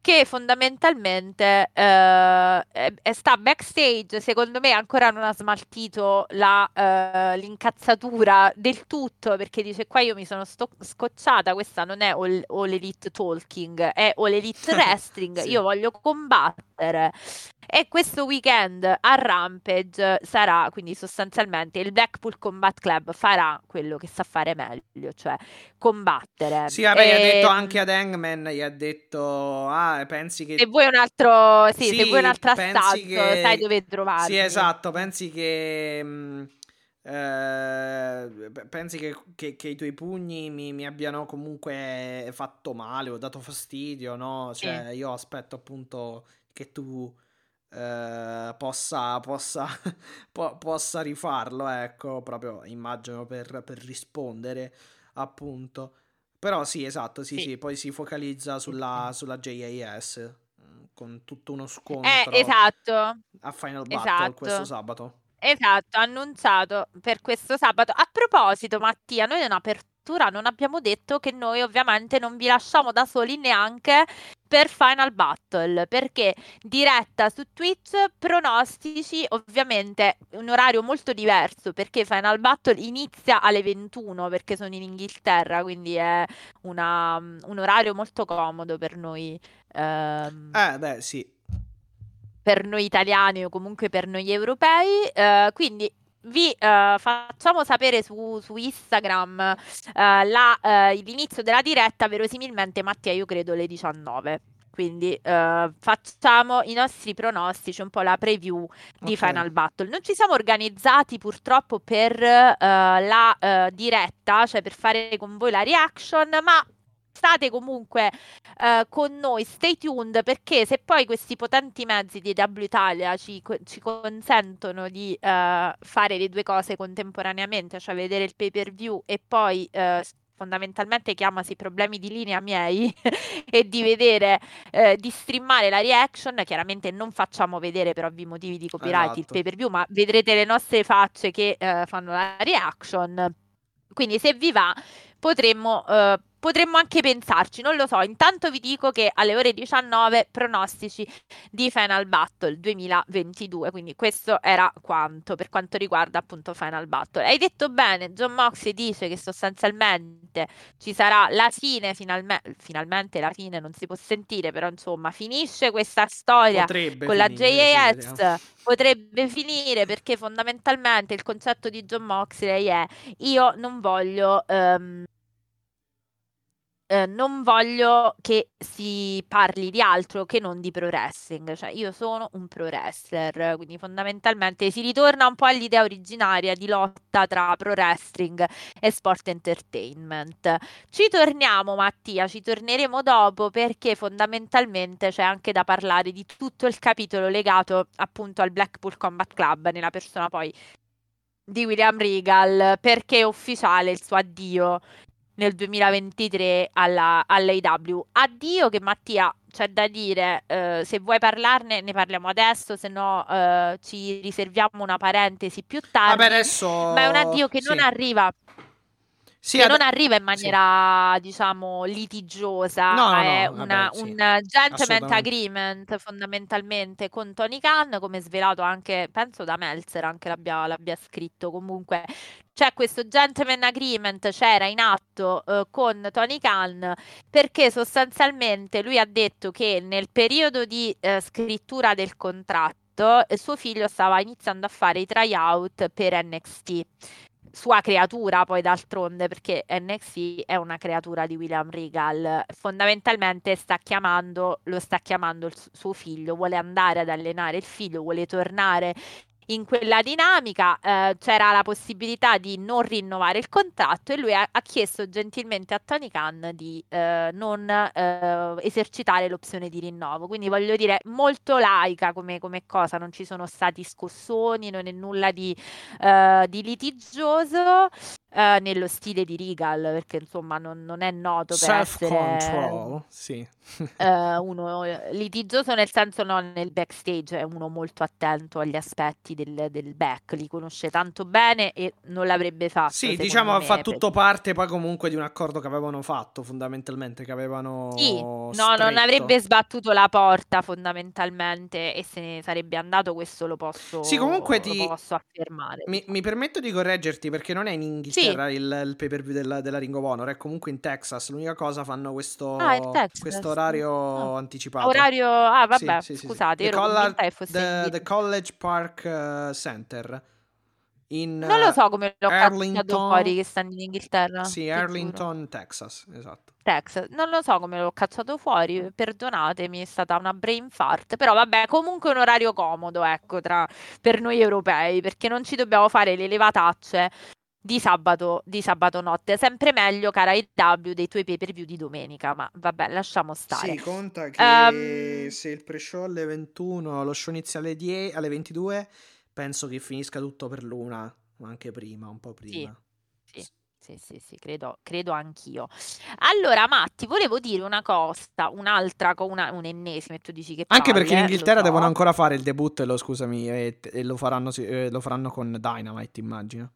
S3: che fondamentalmente eh, è, sta backstage, secondo me ancora non ha smaltito la, eh, l'incazzatura del tutto, perché dice qua io mi sono sto- scocciata, questa non è all, all Elite Talking, è All Elite Wrestling, sì. io voglio combattere. E questo weekend a Rampage sarà, quindi sostanzialmente il Blackpool Combat Club farà quello che sa fare meglio, cioè combattere.
S2: Sì, vabbè, e... gli ha detto ehm, anche ad Hangman, gli ha detto, ah, pensi che...
S3: Se vuoi un altro, sì, sì se vuoi un altro assalto, che... sai dove trovarmi.
S2: Sì, esatto, pensi che... Mh, eh, pensi che, che, che, i tuoi pugni mi, mi, abbiano comunque fatto male o dato fastidio, no? Cioè, sì. io aspetto appunto che tu eh, possa, possa, po- possa rifarlo, ecco, proprio immagino per, per rispondere, appunto. Però sì, esatto, sì, sì, sì poi si focalizza sulla, sulla JAS mm, con tutto uno scontro
S3: eh, esatto.
S2: a Final Battle esatto. questo sabato.
S3: Esatto, annunciato per questo sabato. A proposito, Mattia, noi non apertura non abbiamo detto che noi ovviamente non vi lasciamo da soli neanche per Final Battle, perché diretta su Twitch, pronostici, ovviamente un orario molto diverso, perché Final Battle inizia alle 21, perché sono in Inghilterra, quindi è una, un orario molto comodo per noi.
S2: Ehm... Eh, beh, sì.
S3: Per noi italiani o comunque per noi europei, eh, quindi vi uh, facciamo sapere su, su Instagram uh, la, uh, l'inizio della diretta, verosimilmente Mattia, io credo le 19. Quindi facciamo i nostri pronostici, un po' la preview di okay. Final Battle. Non ci siamo organizzati purtroppo per la diretta, cioè per fare con voi la reaction, ma state comunque uh, con noi, stay tuned perché se poi questi potenti mezzi di W Italia ci, ci consentono di uh, fare le due cose contemporaneamente, cioè vedere il pay per view e poi uh, fondamentalmente chiamasi problemi di linea miei e di vedere eh, di streamare la reaction chiaramente non facciamo vedere per ovvi motivi di copyright esatto. il pay per view ma vedrete le nostre facce che eh, fanno la reaction quindi se vi va potremmo eh, potremmo anche pensarci, non lo so. Intanto vi dico che alle ore 19 pronostici di Final Battle 2022, quindi questo era quanto per quanto riguarda appunto Final Battle. Hai detto bene, John Moxley dice che sostanzialmente ci sarà la fine, finalme- finalmente la fine non si può sentire, però insomma finisce questa storia Potrebbe con finire, la JAS potrebbe finire perché fondamentalmente il concetto di John Moxley è io non voglio um, eh, non voglio che si parli di altro che non di pro wrestling, cioè io sono un pro wrestler, quindi fondamentalmente si ritorna un po' all'idea originaria di lotta tra pro wrestling e sport entertainment. Ci torniamo Mattia, ci torneremo dopo perché fondamentalmente c'è anche da parlare di tutto il capitolo legato appunto al Blackpool Combat Club nella persona poi di William Regal perché è ufficiale il suo addio nel 2023 alla, all'AW. Addio che Mattia c'è da dire, eh, se vuoi parlarne ne parliamo adesso, se no eh, ci riserviamo una parentesi più tardi.
S2: Vabbè, adesso...
S3: Ma è un addio che sì. non arriva sì, che ad... non arriva in maniera, sì. diciamo, litigiosa, no, no, è no, una, vabbè, un gentleman agreement fondamentalmente con Tony Khan, come svelato anche, penso da Meltzer, anche l'abbia, l'abbia scritto. Comunque c'è questo gentleman agreement, c'era in atto uh, con Tony Khan, perché sostanzialmente lui ha detto che nel periodo di uh, scrittura del contratto suo figlio stava iniziando a fare i tryout per NXT sua creatura poi d'altronde perché NXT è una creatura di William Regal. Fondamentalmente sta chiamando lo sta chiamando il suo figlio vuole andare ad allenare il figlio vuole tornare in quella dinamica eh, c'era la possibilità di non rinnovare il contratto e lui ha, ha chiesto gentilmente a Tony Khan di eh, non eh, esercitare l'opzione di rinnovo. Quindi voglio dire, molto laica come, come cosa, non ci sono stati scossoni, non è nulla di, eh, di litigioso. Uh, nello stile di Regal, perché insomma non, non è noto per
S2: Self-control,
S3: essere
S2: sì.
S3: uh, uno litigioso nel senso non nel backstage, è uno molto attento agli aspetti del, del, back, li conosce tanto bene e non l'avrebbe fatto.
S2: Sì, diciamo me, fa tutto parte poi comunque di un accordo che avevano fatto fondamentalmente, che avevano...
S3: Sì, no, non avrebbe sbattuto la porta fondamentalmente e se ne sarebbe andato, questo lo posso,
S2: sì, comunque ti...
S3: posso affermare.
S2: Mi, mi, permetto di correggerti perché non è in Inghilterra sì. Il, il pay per view della, della, Ring of Honor, è comunque in Texas. L'unica cosa fanno questo, ah, questo orario oh. anticipato.
S3: Orario, ah vabbè, sì, sì, scusate,
S2: The, Colla- the, the, College Park uh, Center. In,
S3: non lo so come l'ho Arlington... fuori che stanno in Inghilterra.
S2: Sì, Arlington, giuro. Texas, esatto.
S3: Texas. Non lo so come l'ho cacciato fuori, perdonatemi, è stata una brain fart, però vabbè, comunque un orario comodo, ecco, tra, per noi europei, perché non ci dobbiamo fare le levatacce di sabato, di sabato notte. Sempre meglio, cara IW, dei tuoi pay per view di domenica, ma vabbè, lasciamo stare.
S2: Sì, conta che um, se il pre-show alle 21, lo show inizia alle, 10, alle 22, penso che finisca tutto per l'una, o anche prima, un po' prima.
S3: Sì, sì. Sì, sì, sì, credo, credo anch'io. Allora, Matti, volevo dire una cosa, un'altra, una, un'ennesima, e tu dici che
S2: Anche
S3: palle,
S2: perché in Inghilterra so. devono ancora fare il debutto, e lo, scusami, e, e lo, faranno, eh, lo faranno con Dynamite, immagino.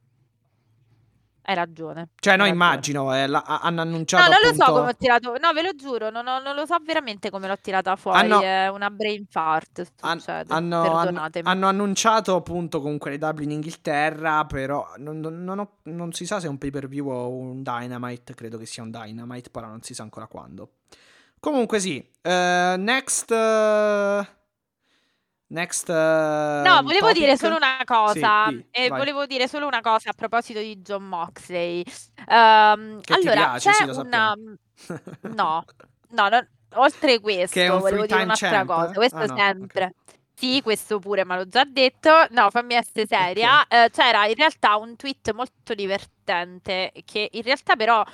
S3: Hai ragione.
S2: Cioè,
S3: no,
S2: immagino, eh, la, hanno annunciato.
S3: No, non
S2: appunto...
S3: lo so come ho tirato. No, ve lo giuro, non, ho, non lo so veramente come l'ho tirata fuori. Hanno... È una brain fart. Succede. Hanno, Perdonatemi.
S2: Hanno annunciato appunto comunque le Dublin in Inghilterra, però non, non, ho, non, si sa se è un pay per view o un Dynamite. Credo che sia un Dynamite, però non si sa ancora quando. Comunque, sì. Uh, next. Uh... Next. Uh,
S3: no, volevo topic. dire solo una cosa. Sì, e volevo dire solo una cosa a proposito di John Moxley. Um, allora,
S2: piace,
S3: c'è
S2: sì,
S3: una. no, no, no, oltre questo, volevo dire un'altra champ? cosa. Questo ah, no, sempre. Okay. Sì, questo pure, ma l'ho già detto. No, fammi essere seria. Okay. Uh, c'era in realtà un tweet molto divertente che in realtà però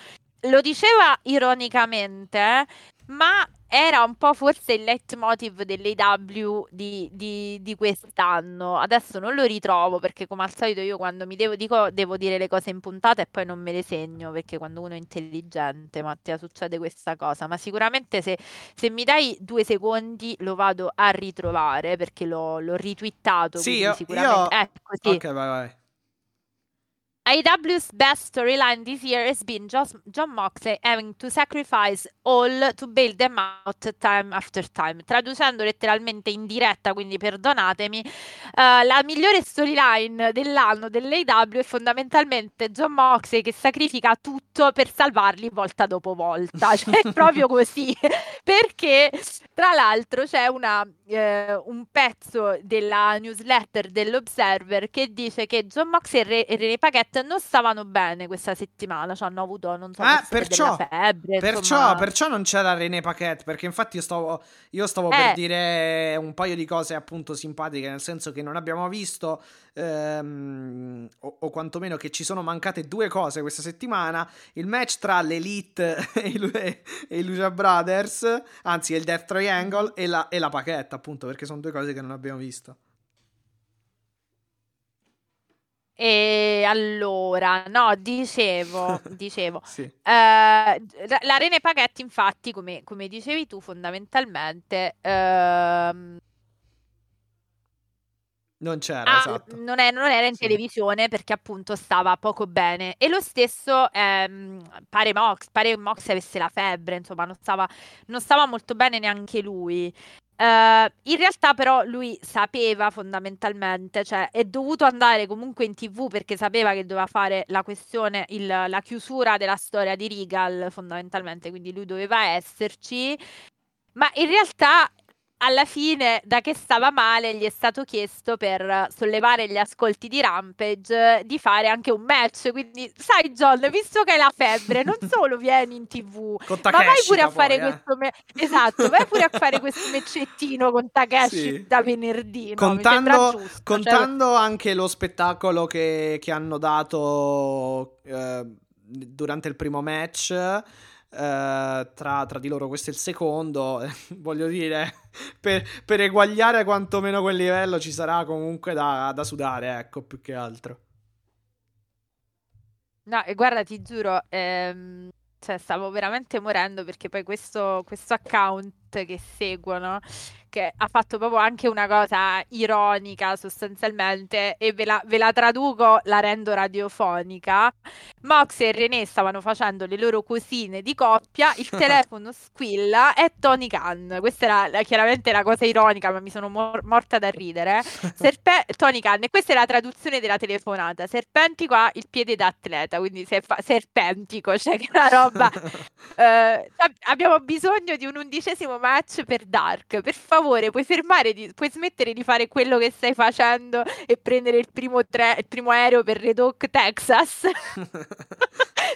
S3: lo diceva ironicamente, ma era un po' forse il leitmotiv dell'AW di, di, di quest'anno. Adesso non lo ritrovo perché, come al solito, io quando mi devo, dico, devo dire le cose in puntata e poi non me le segno perché quando uno è intelligente, Mattia, succede questa cosa. Ma sicuramente se, se mi dai due secondi lo vado a ritrovare perché l'ho, l'ho ritwittato.
S2: Sì, io,
S3: sicuramente.
S2: Io...
S3: Ecco, sì.
S2: Ok, vai, vai.
S3: AEW's best storyline this year has been just John Moxley having to sacrifice all to bail them out time after time. Traducendo letteralmente in diretta, quindi perdonatemi, uh, la migliore storyline dell'anno dell'AEW è fondamentalmente John Moxley che sacrifica tutto per salvarli volta dopo volta. Cioè, è proprio così. Perché, tra l'altro, c'è una, eh, un pezzo della newsletter dell'Observer che dice che John Moxley e René Paquette non stavano bene questa settimana, cioè hanno avuto, non so,
S2: eh, perciò,
S3: febbre.
S2: Perciò, perciò, non c'era René Paquette, perché infatti io stavo, io stavo eh. per dire un paio di cose appunto simpatiche, nel senso che non abbiamo visto, ehm, o, o, quantomeno che ci sono mancate due cose questa settimana, il match tra l'Elite e i, e i Lucia Brothers, anzi il Death Triangle e la, e la Paquette appunto, perché sono due cose che non abbiamo visto.
S3: E allora, no, dicevo, dicevo,
S2: sì. eh,
S3: la Rene Paghetti, infatti, come, come dicevi tu, fondamentalmente ehm,
S2: non c'era,
S3: ah,
S2: esatto.
S3: non, è, non era in sì. televisione perché appunto stava poco bene. E lo stesso ehm, pare Mox, pare Mox avesse la febbre, insomma, non stava, non stava molto bene neanche lui. Uh, in realtà però lui sapeva fondamentalmente, cioè è dovuto andare comunque in tv perché sapeva che doveva fare la questione, il, la chiusura della storia di Regal fondamentalmente, quindi lui doveva esserci, ma in realtà alla fine, da che stava male, gli è stato chiesto per sollevare gli ascolti di Rampage di fare anche un match. Quindi, sai, John, visto che hai la febbre, non solo vieni in tv, ma vai pure a fare poi, questo. Me- esatto, vai pure a fare questo meccettino con Takeshi sì. da venerdì. No?
S2: Contando,
S3: giusto, cioè
S2: contando cioè... anche lo spettacolo che, che hanno dato eh, durante il primo match tra, tra, di loro. Questo è il secondo voglio dire per, per, eguagliare quantomeno quel livello ci sarà comunque da, da, sudare ecco più che altro.
S3: No, e guarda, ti giuro, ehm, cioè, stavo veramente morendo perché poi questo, questo account che seguono che ha fatto proprio anche una cosa ironica sostanzialmente e ve la, ve la traduco, la rendo radiofonica. Mox e René stavano facendo le loro cosine di coppia, il telefono squilla, è Tony Khan. Questa era la, chiaramente la cosa ironica, ma mi sono mor- morta da ridere. Serpe- Tony Khan, e questa è la traduzione della telefonata. Serpentico ha il piede da atleta, quindi se fa- serpentico, cioè che una roba. eh, abbiamo bisogno di un undicesimo match per Dark, per favore puoi fermare, di, puoi smettere di fare quello che stai facendo e prendere il primo, tre, il primo aereo per Red Oak, Texas?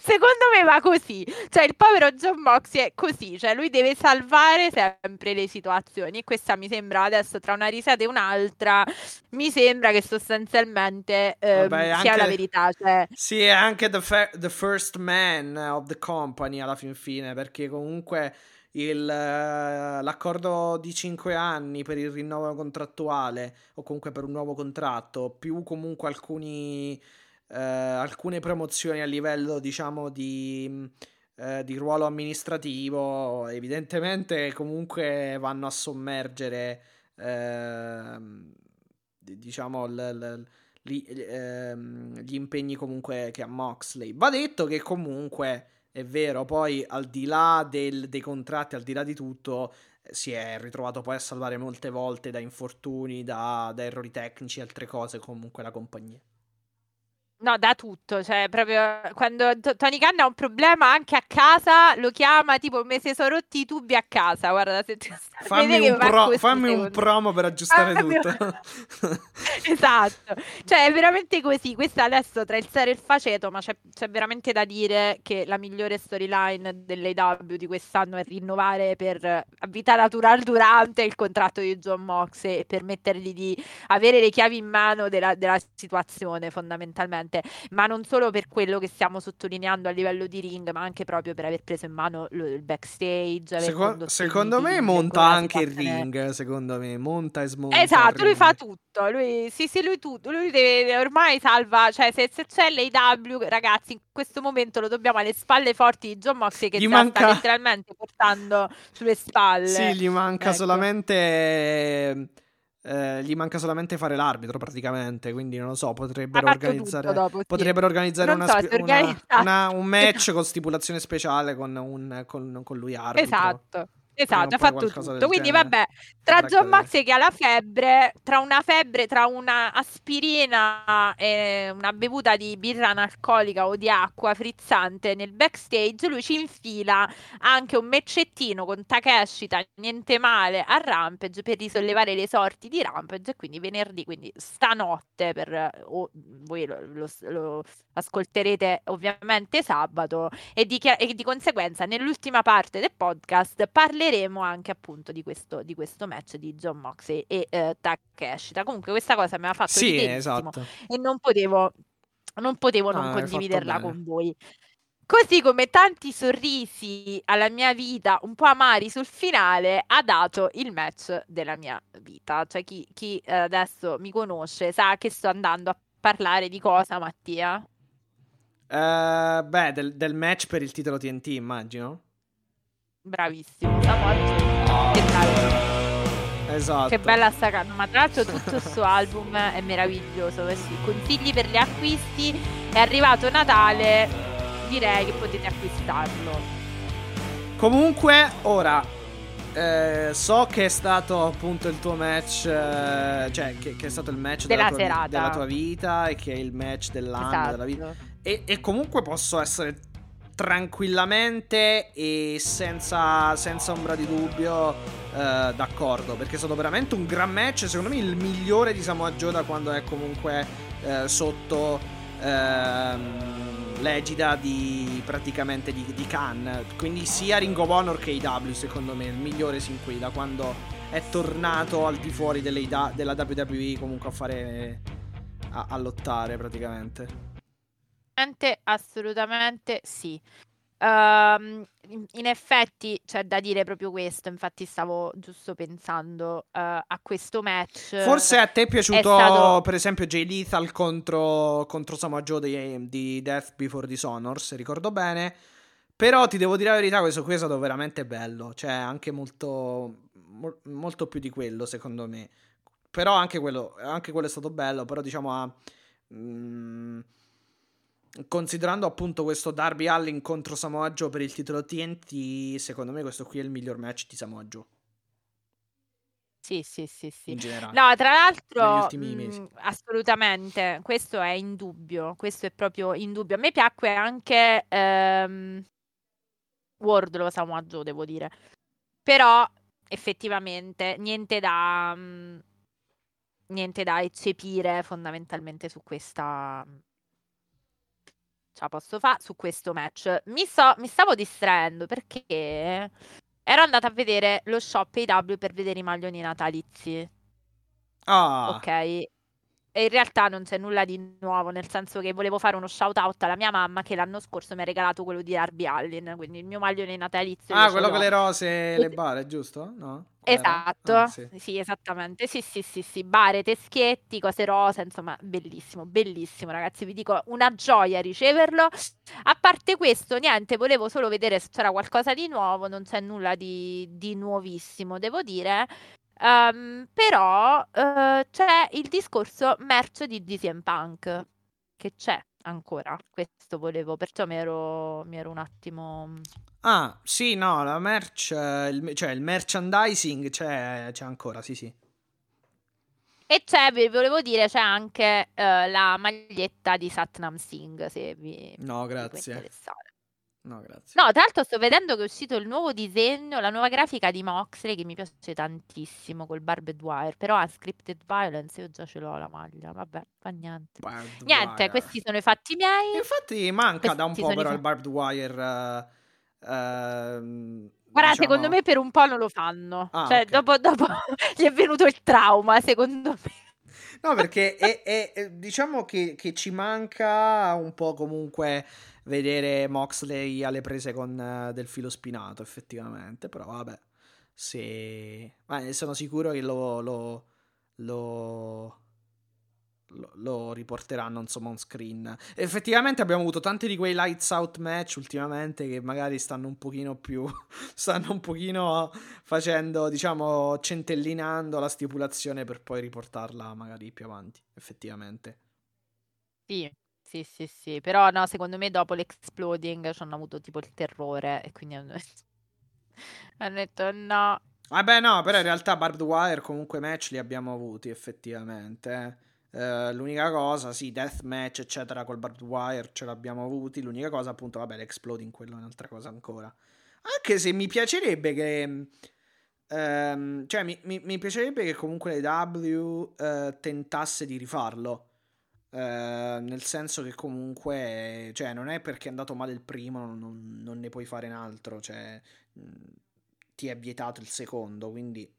S3: Secondo me va così. Cioè, il povero John Moxie è così, cioè lui deve salvare sempre le situazioni. E questa mi sembra adesso tra una risata e un'altra, mi sembra che sostanzialmente eh, Vabbè, sia la verità. Cioè...
S2: Sì, è anche the, fa- the first man of the company alla fin fine, perché comunque il, eh, l'accordo di 5 anni per il rinnovo contrattuale o comunque per un nuovo contratto, più comunque alcuni, eh, alcune promozioni a livello diciamo di, eh, di ruolo amministrativo, evidentemente comunque vanno a sommergere ehm, diciamo l, l, gli, ehm, gli impegni comunque che ha Moxley. Va detto che comunque è vero, poi al di là del, dei contratti, al di là di tutto, si è ritrovato poi a salvare molte volte da infortuni, da, da errori tecnici e altre cose comunque la compagnia.
S3: No, da tutto, cioè proprio quando T- Tony Khan ha un problema anche a casa, lo chiama tipo mi si sono rotti i tubi a casa, guarda se ti
S2: fammi, un, pro- fammi un, promo per aggiustare ah, tutto.
S3: esatto, cioè è veramente così, questa adesso tra il serio e il faceto, ma c'è, c'è veramente da dire che la migliore storyline dell'AW di quest'anno è rinnovare per vita natural durante il contratto di John Mox e permettergli di avere le chiavi in mano della, della situazione fondamentalmente importante, ma non solo per quello che stiamo sottolineando a livello di ring, ma anche proprio per aver preso in mano il backstage.
S2: Secondo, secondo me monta anche il ring, secondo me, monta e smonta.
S3: Esatto, lui fa tutto, lui, sì sì, lui tutto, lui deve, ormai salva, cioè se, se c'è l'AW, ragazzi, in questo momento lo dobbiamo alle spalle forti di John Moxley che gli manca... sta letteralmente portando sulle spalle.
S2: Sì, gli manca ecco. solamente eh, gli manca solamente fare l'arbitro praticamente, quindi non lo so, potrebbero organizzare, dopo, sì. potrebbero organizzare una, so, una, una, un match con stipulazione speciale con, un, con, con lui arbitro.
S3: Esatto. Esatto, ha fatto tutto. Quindi, vabbè, tra John Maxey che ha la febbre, tra una febbre, tra una aspirina e una bevuta di birra analcolica o di acqua frizzante nel backstage, lui ci infila anche un meccettino con Takeshi, niente male, a Rampage per risollevare le sorti di Rampage. Quindi venerdì, quindi stanotte, per, oh, voi lo, lo, lo, ascolterete ovviamente sabato, e di, e di conseguenza nell'ultima parte del podcast parleremo parleremo anche appunto di questo, di questo match di John Moxley e eh, Takeshita. Comunque questa cosa mi ha fatto
S2: sì, esatto.
S3: e non potevo, non, potevo non condividerla con voi. Così come tanti sorrisi alla mia vita, un po' amari sul finale, ha dato il match della mia vita. Cioè, chi, chi eh, adesso mi conosce sa che sto andando a parlare di cosa, Mattia?
S2: Uh, beh, del, del match per il titolo TNT, immagino.
S3: Bravissimo, Samoggio. Che bello.
S2: Esatto.
S3: Che bella sta canna. Ma tra l'altro tutto questo album è meraviglioso. Consigli per gli acquisti. È arrivato Natale. Direi che potete acquistarlo.
S2: Comunque, ora eh, so che è stato appunto il tuo match, eh, cioè che, che, è stato il match della, della, tua, della, tua, vita e che è il match dell'anno esatto. della vita. E, e, comunque posso essere tranquillamente e senza, senza ombra di dubbio eh, d'accordo perché è stato veramente un gran match secondo me il migliore di Samoa Joe da quando è comunque eh, sotto ehm, l'egida di praticamente di, di Khan. Quindi sia Ring of Honor che IW secondo me il migliore sin qui da quando è tornato al di fuori della WWE comunque a fare a, a lottare praticamente
S3: Assolutamente sì. Um, in, effetti c'è da dire proprio questo, infatti stavo giusto pensando uh, a questo match.
S2: Forse a te è piaciuto
S3: è stato...
S2: per esempio Jay Lethal contro, contro Samoa Joe di, di Death Before Dishonor, se ricordo bene. Però ti devo dire la verità, questo qui è stato veramente bello, cioè anche molto, mo- molto più di quello secondo me. Però anche quello, anche quello è stato bello, però diciamo a... Mm, considerando appunto questo Darby Allin contro Samoa Joe per il titolo TNT, secondo me questo qui è il miglior match di Samoa Joe.
S3: Sì, sì, sì, sì. No, tra l'altro, mh, assolutamente, questo è indubbio, questo è proprio indubbio. A me piacque anche ehm, Wardlow Samoa Joe, devo dire. Però, effettivamente, niente da... Mh, niente da eccepire fondamentalmente su questa, ce la posso fare su questo match. Mi, so, mi stavo distraendo perché ero andata a vedere lo shop AW per vedere i maglioni natalizi.
S2: Ah.
S3: Ok. E in realtà non c'è nulla di nuovo, nel senso che volevo fare uno shout out alla mia mamma che l'anno scorso mi ha regalato quello di Darby Allin, quindi il mio maglione natalizio.
S2: Ah, quello con le rose e le bare, giusto? No?
S3: Esatto, ah, sì. sì. esattamente. Sì, sì, sì, sì, bare, teschietti, cose rosa, insomma, bellissimo, bellissimo, ragazzi, vi dico una gioia riceverlo. A parte questo, niente, volevo solo vedere se c'era qualcosa di nuovo, non c'è nulla di, di nuovissimo, devo dire. Um, però uh, c'è il discorso merch di DCM Punk che c'è ancora. Questo volevo, perciò mi ero, mi ero un attimo.
S2: Ah, sì, no, la merch, il, cioè il merchandising c'è, c'è ancora, sì, sì.
S3: E c'è, vi volevo dire, c'è anche uh, la maglietta di Satnam Singh, se vi,
S2: no, grazie. Vi No, grazie.
S3: No, tra l'altro sto vedendo che è uscito il nuovo disegno, la nuova grafica di Moxley che mi piace tantissimo col barbed wire, però Unscripted Violence io già ce l'ho la maglia, vabbè, fa niente. Barbed niente, wire. questi sono i fatti miei.
S2: Infatti manca questi da un po' però il barbed wire. Uh,
S3: uh, Guarda, diciamo... secondo me per un po' non lo fanno.
S2: Ah,
S3: cioè,
S2: okay.
S3: dopo, dopo gli è venuto il trauma, secondo me.
S2: No, perché è, è, diciamo che, che ci manca un po' comunque vedere Moxley alle prese con uh, del filo spinato, effettivamente. Però vabbè, se... Ma sono sicuro che lo, lo, lo, lo, riporteranno insomma on screen. Effettivamente abbiamo avuto tanti di quei lights out match ultimamente che magari stanno un pochino più... stanno un pochino facendo, diciamo, centellinando la stipulazione per poi riportarla magari più avanti, effettivamente.
S3: Sì, sì, sì, sì, però no, secondo me dopo l'exploding ci hanno avuto tipo il terrore e quindi hanno detto, hanno detto no.
S2: Vabbè no, però in realtà barbed wire comunque match li abbiamo avuti effettivamente. Uh, l'unica cosa, sì, deathmatch eccetera col barbed wire ce l'abbiamo avuti. L'unica cosa appunto, vabbè, l'exploding quello è un'altra cosa ancora. Anche se mi piacerebbe che... Um, cioè mi, mi, mi, piacerebbe che comunque le W uh, tentasse di rifarlo Uh, nel senso che comunque, cioè, non è perché è andato male il primo, non, non ne puoi fare un altro, cioè, mh, ti è vietato il secondo, quindi...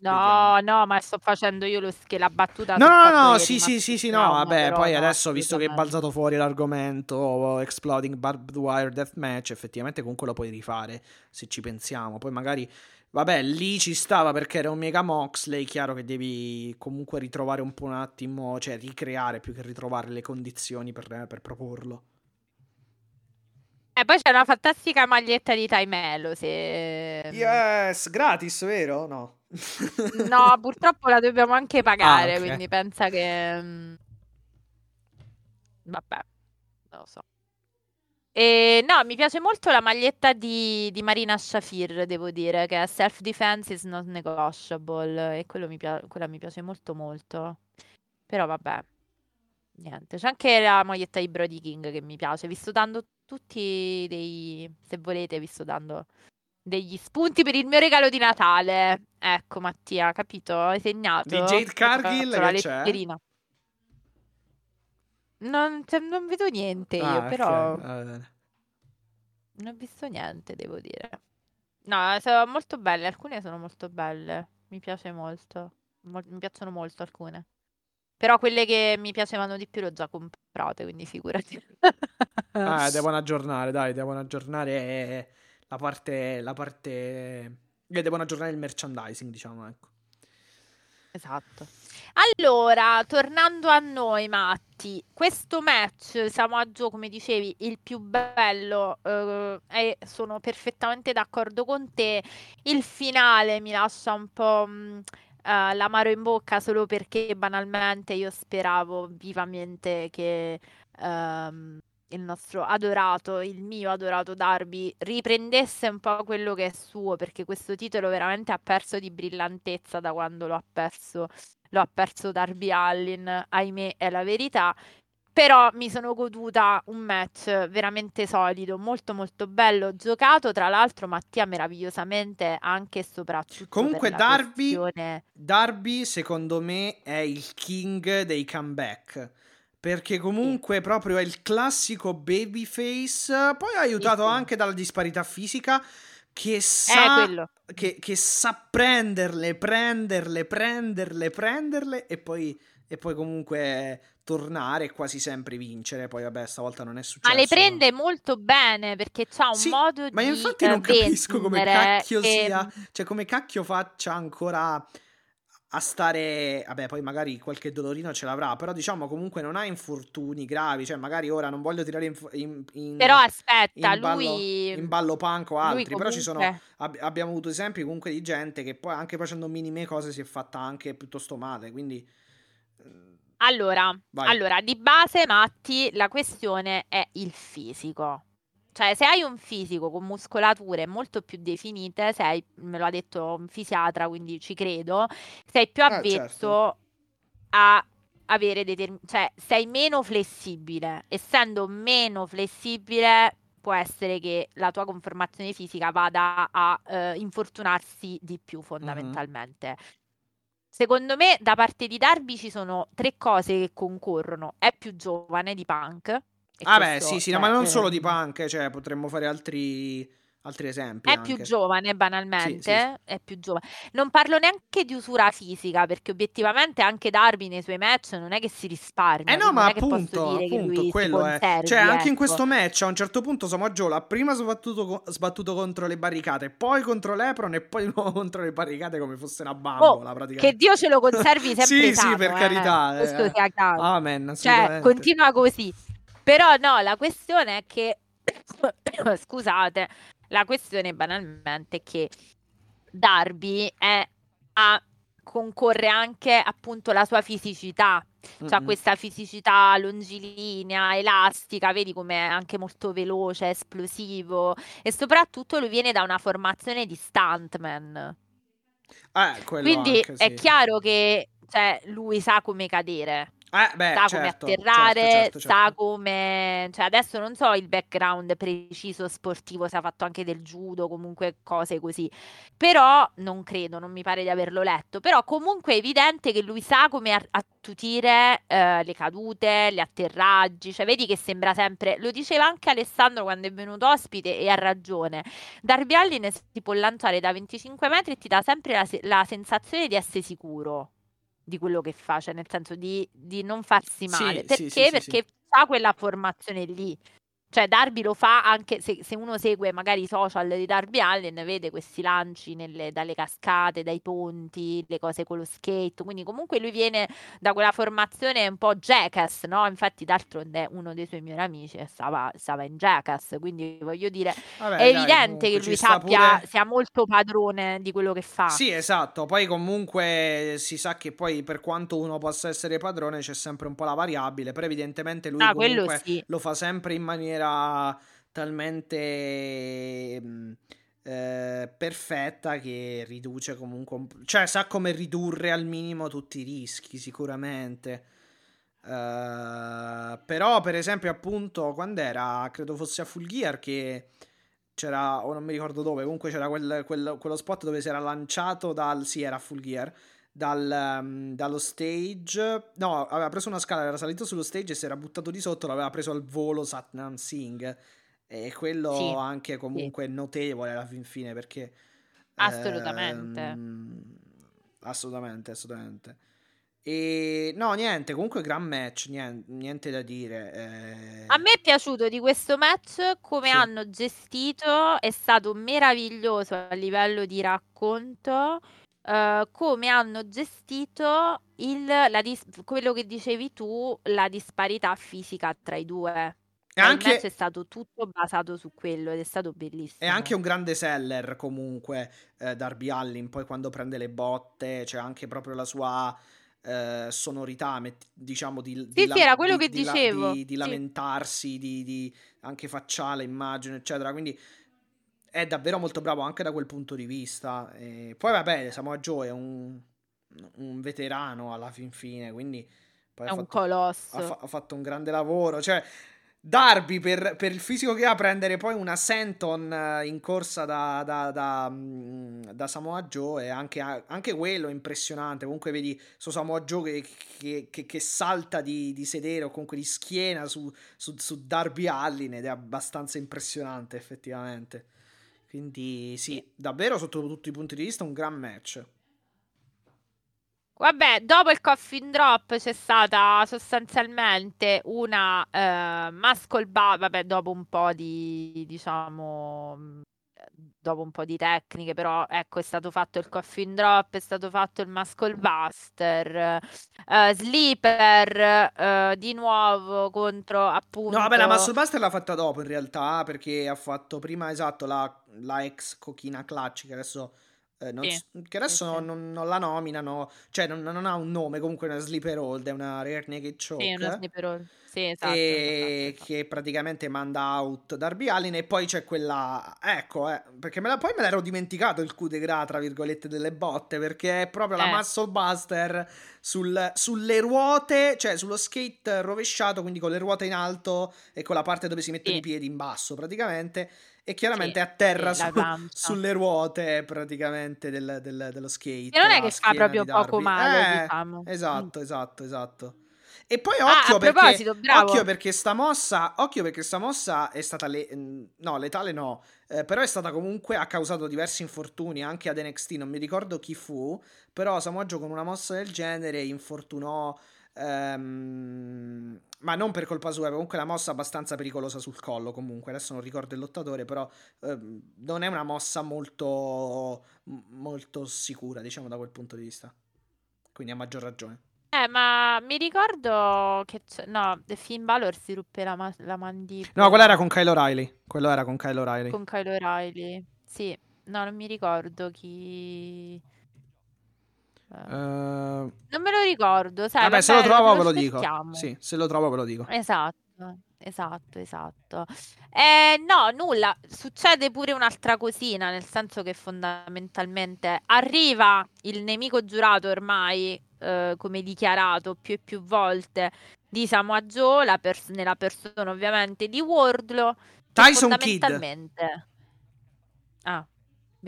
S3: No, vediamo. no, ma sto facendo io lo, che la battuta...
S2: No, no, no, sì, sì, sì, sì, no, vabbè, poi no, adesso, visto che è balzato fuori l'argomento Exploding Barbed Wire Deathmatch, effettivamente comunque lo puoi rifare, se ci pensiamo, poi magari Vabbè, lì ci stava perché era un Mega Moxley, chiaro che devi comunque ritrovare un po' un attimo, cioè ricreare più che ritrovare le condizioni per, per proporlo.
S3: E poi c'è una fantastica maglietta di Taimelo, se...
S2: Yes, gratis, vero? No.
S3: no, purtroppo la dobbiamo anche pagare, ah, okay. quindi pensa che... Mm, vabbè, non lo so. E no, mi piace molto la maglietta di, di Marina Shafir, devo dire, che è Self Defense is not negotiable. E quello mi pia- quella mi piace molto molto. Però vabbè, niente. C'è anche la maglietta di Brody King che mi piace. Vi sto dando tutti dei... Se volete, vi sto dando degli spunti per il mio regalo di Natale. Ecco, Mattia, capito? Hai segnato?
S2: Di Jade Cargill la letterina.
S3: Non, cioè, non vedo niente io,
S2: ah,
S3: però
S2: okay.
S3: non ho visto niente, devo dire. No, sono molto belle, alcune sono molto belle, mi piace molto, Mol- mi piacciono molto alcune. Però quelle che mi piacevano di più le ho già comprate, quindi figurati.
S2: Ah, devono aggiornare, dai, devono aggiornare la parte... La parte... Devono aggiornare il merchandising, diciamo, ecco.
S3: Esatto. Allora, tornando a noi, Matti, questo match, siamo a gioco, come dicevi, il più bello eh, e sono perfettamente d'accordo con te. Il finale mi lascia un po' mh, uh, l'amaro in bocca solo perché banalmente io speravo vivamente che um, il nostro adorato, il mio adorato Darby riprendesse un po' quello che è suo perché questo titolo veramente ha perso di brillantezza da quando lo ha perso lo ha perso Darby Allin, ahimè è la verità. Però mi sono goduta un match veramente solido, molto molto bello, giocato tra l'altro Mattia meravigliosamente anche e soprattutto
S2: Comunque Darby, questione... Darby secondo me è il king dei comeback. Perché comunque sì. proprio è il classico babyface, poi aiutato sì, sì. anche dalla disparità fisica, che sa, che, che sa prenderle, prenderle, prenderle, prenderle e poi, e poi comunque tornare e quasi sempre vincere. Poi, vabbè, stavolta non è successo.
S3: Ma le prende molto bene perché c'ha un sì, modo
S2: ma di. Ma infatti non capisco come cacchio che... sia. Cioè, come cacchio faccia ancora a stare, vabbè, poi magari qualche dolorino ce l'avrà, però diciamo comunque non ha infortuni gravi, cioè magari ora non voglio tirare in, in, in
S3: Però aspetta,
S2: in ballo,
S3: lui
S2: in ballo punk o altri, comunque... però ci sono ab- abbiamo avuto esempi comunque di gente che poi anche facendo minime cose si è fatta anche piuttosto male, quindi
S3: allora, allora, di base, Matti, la questione è il fisico. Cioè, se hai un fisico con muscolature molto più definite, sei, me lo ha detto un fisiatra, quindi ci credo, sei più eh, avvezzo eh, certo. a avere determin- cioè sei meno flessibile. Essendo meno flessibile, può essere che la tua conformazione fisica vada a uh, infortunarsi di più, fondamentalmente. Mm-hmm. Secondo me, da parte di Darby ci sono tre cose che concorrono. È più giovane di Punk,
S2: ah beh, sì, sì, no, ma non solo di punk, cioè potremmo fare altri, altri esempi.
S3: È
S2: anche.
S3: più giovane, banalmente, sì, sì, è più giovane. Non parlo neanche di usura fisica, perché obiettivamente anche Darby nei suoi match non è che si risparmia.
S2: Eh no, ma appunto, appunto quello è. Cioè, ecco. anche in questo match a un certo punto Samoa Joe l'ha prima sbattuto, sbattuto, contro le barricate, poi contro l'Epron e poi nuovo contro le barricate come fosse una bambola, oh.
S3: Che Dio ce lo conservi sempre
S2: Sì,
S3: sano,
S2: sì, per
S3: eh.
S2: carità.
S3: Questo
S2: eh. Amen,
S3: cioè, continua così. Però no, la questione è che, scusate, la questione banalmente è che Darby è a concorre anche appunto la sua fisicità, cioè mm-hmm. questa fisicità longilinea, elastica, vedi come è anche molto veloce, esplosivo e soprattutto lui viene da una formazione di stuntman.
S2: Eh,
S3: Quindi
S2: anche, sì.
S3: è chiaro che cioè, lui sa come cadere.
S2: Eh, beh,
S3: sa
S2: certo,
S3: come atterrare,
S2: certo, certo,
S3: sa
S2: certo.
S3: come... Cioè, adesso non so il background preciso sportivo, se ha fatto anche del judo, comunque cose così. Però non credo, non mi pare di averlo letto. Però comunque è evidente che lui sa come attutire eh, le cadute, gli atterraggi. Cioè, vedi che sembra sempre... Lo diceva anche Alessandro quando è venuto ospite e ha ragione. Darby Allin si può lanciare da 25 metri e ti dà sempre la, se- la sensazione di essere sicuro di quello che fa, cioè nel senso di, di non farsi male.
S2: Sì,
S3: Perché?
S2: sì, sì,
S3: Perché fa quella formazione lì. Cioè, Darby lo fa anche se, se, uno segue magari i social di Darby Allen, vede questi lanci nelle, dalle cascate, dai ponti, le cose con lo skate. Quindi, comunque, lui viene da quella formazione un po' jackass, no? Infatti, d'altronde, uno dei suoi migliori amici stava, stava in jackass. Quindi, voglio dire,
S2: Vabbè,
S3: è
S2: dai,
S3: evidente che lui sappia, pure... sia molto padrone di quello che fa.
S2: Sì, esatto. Poi, comunque, si sa che poi, per quanto uno possa essere padrone, c'è sempre un po' la variabile. Però, evidentemente, lui
S3: ah,
S2: comunque
S3: sì.
S2: lo fa sempre in maniera maniera talmente eh, perfetta che riduce comunque, un... cioè sa come ridurre al minimo tutti i rischi sicuramente. Uh, però per esempio appunto quando era credo fosse a Full Gear che c'era o non mi ricordo dove comunque c'era quel, quel, quello spot dove si era lanciato dal sì era Full Gear dal, um, dallo stage. No, aveva preso una scala, era salito sullo stage e si era buttato di sotto, l'aveva preso al volo Satnam Singh. E quello
S3: sì,
S2: anche comunque sì. notevole alla fin fine perché...
S3: Assolutamente.
S2: Ehm, assolutamente, assolutamente. E no, niente, comunque gran match, niente, niente da dire. Eh...
S3: A me è piaciuto di questo match come
S2: Sì.
S3: hanno gestito, è stato meraviglioso a livello di racconto, eh, come hanno gestito il, la dis- quello che dicevi tu, la disparità fisica tra i due.
S2: E
S3: Cioè, Il match è
S2: anche,
S3: stato tutto basato su quello ed è stato
S2: è
S3: bellissimo.
S2: anche un grande seller comunque eh, Darby Allin, poi quando prende le botte c'è anche proprio la sua eh, sonorità, diciamo, di, di
S3: Sì,
S2: la-
S3: sì, era quello
S2: di-
S3: che
S2: di la-
S3: dicevo.
S2: di- di
S3: Sì.
S2: lamentarsi, anche facciale, immagine, eccetera. Quindi è davvero molto bravo anche da quel punto di vista. E poi vabbè, Samoa Joe è un, un veterano alla fin fine, quindi poi
S3: È
S2: ha
S3: un
S2: fatto, ha,
S3: colosso.
S2: fa- ha fatto un grande lavoro. Cioè, Darby per, per il fisico che ha, prendere poi una Senton eh, in corsa da, da- da, mm, da Samoa Joe è anche, anche quello impressionante. Comunque vedi su Samoa Joe che, che- che- che salta di, di sedere o comunque di schiena su, su, su Darby Allin ed è abbastanza impressionante effettivamente. Quindi sì, davvero sotto tutti i punti di vista un gran match.
S3: Vabbè, dopo il coffin drop c'è stata sostanzialmente una eh, muscle bar, vabbè, dopo un po' di, diciamo, dopo un po' di tecniche, però ecco, è stato fatto il coffin drop, è stato fatto il muscle buster, eh, sleeper, eh, di nuovo contro appunto...
S2: No, vabbè, la Muscle Buster l'ha fatta dopo in realtà, perché ha fatto prima, esatto, la, la ex Cochina Clutch, che adesso, eh, non,
S3: Sì,
S2: che adesso
S3: sì,
S2: non, non la nominano, cioè non, non ha un nome, comunque è una sleeper hold, è una rear naked choke.
S3: Sì, uno sleeper hold. Sì, esatto,
S2: e
S3: esatto, esatto.
S2: che praticamente manda out Darby Allin e poi c'è quella ecco eh, perché me la, poi me l'ero dimenticato il coup de gras tra virgolette delle botte perché è proprio la
S3: Eh.
S2: muscle buster sul- sulle ruote cioè sullo skate rovesciato quindi con le ruote in alto e con la parte dove si mettono
S3: Sì.
S2: i piedi in basso praticamente e chiaramente
S3: Sì,
S2: a terra
S3: sì, la
S2: su- sulle ruote praticamente del- del- dello skate
S3: E non è che fa proprio poco male,
S2: Eh,
S3: diciamo.
S2: esatto esatto esatto e poi
S3: Ah,
S2: occhio
S3: a
S2: perché. Occhio perché sta mossa, occhio perché sta mossa è stata le- mm, no, letale no, eh, però è stata comunque ha causato diversi infortuni anche ad NXT, non mi ricordo chi fu, però Samoa Joe con una mossa del genere infortunò ehm, ma non per colpa sua, comunque la mossa abbastanza pericolosa sul collo comunque, adesso non ricordo il lottatore, però ehm, non è una mossa molto molto sicura, diciamo da quel punto di vista. Quindi a maggior ragione.
S3: Eh, ma mi ricordo che c'è- no, Finn Balor si ruppe la, ma- la mandibola
S2: No, quella era con Kyle O'Reilly, quello era con Kyle O'Reilly.
S3: con Kyle O'Reilly. Sì, no, non mi ricordo chi. eh,
S2: Eh,
S3: Non me lo ricordo, sai,
S2: Vabbè, se lo trovo ve lo dico. Sì, se lo trovo ve lo dico.
S3: Esatto, esatto, esatto. Eh, no, nulla, succede pure un'altra cosina, nel senso che fondamentalmente arriva il nemico giurato ormai, eh, come dichiarato più e più volte, di Samoa Joe, la pers- nella persona ovviamente di Wardlow,
S2: Tyson Kidd.
S3: Ah,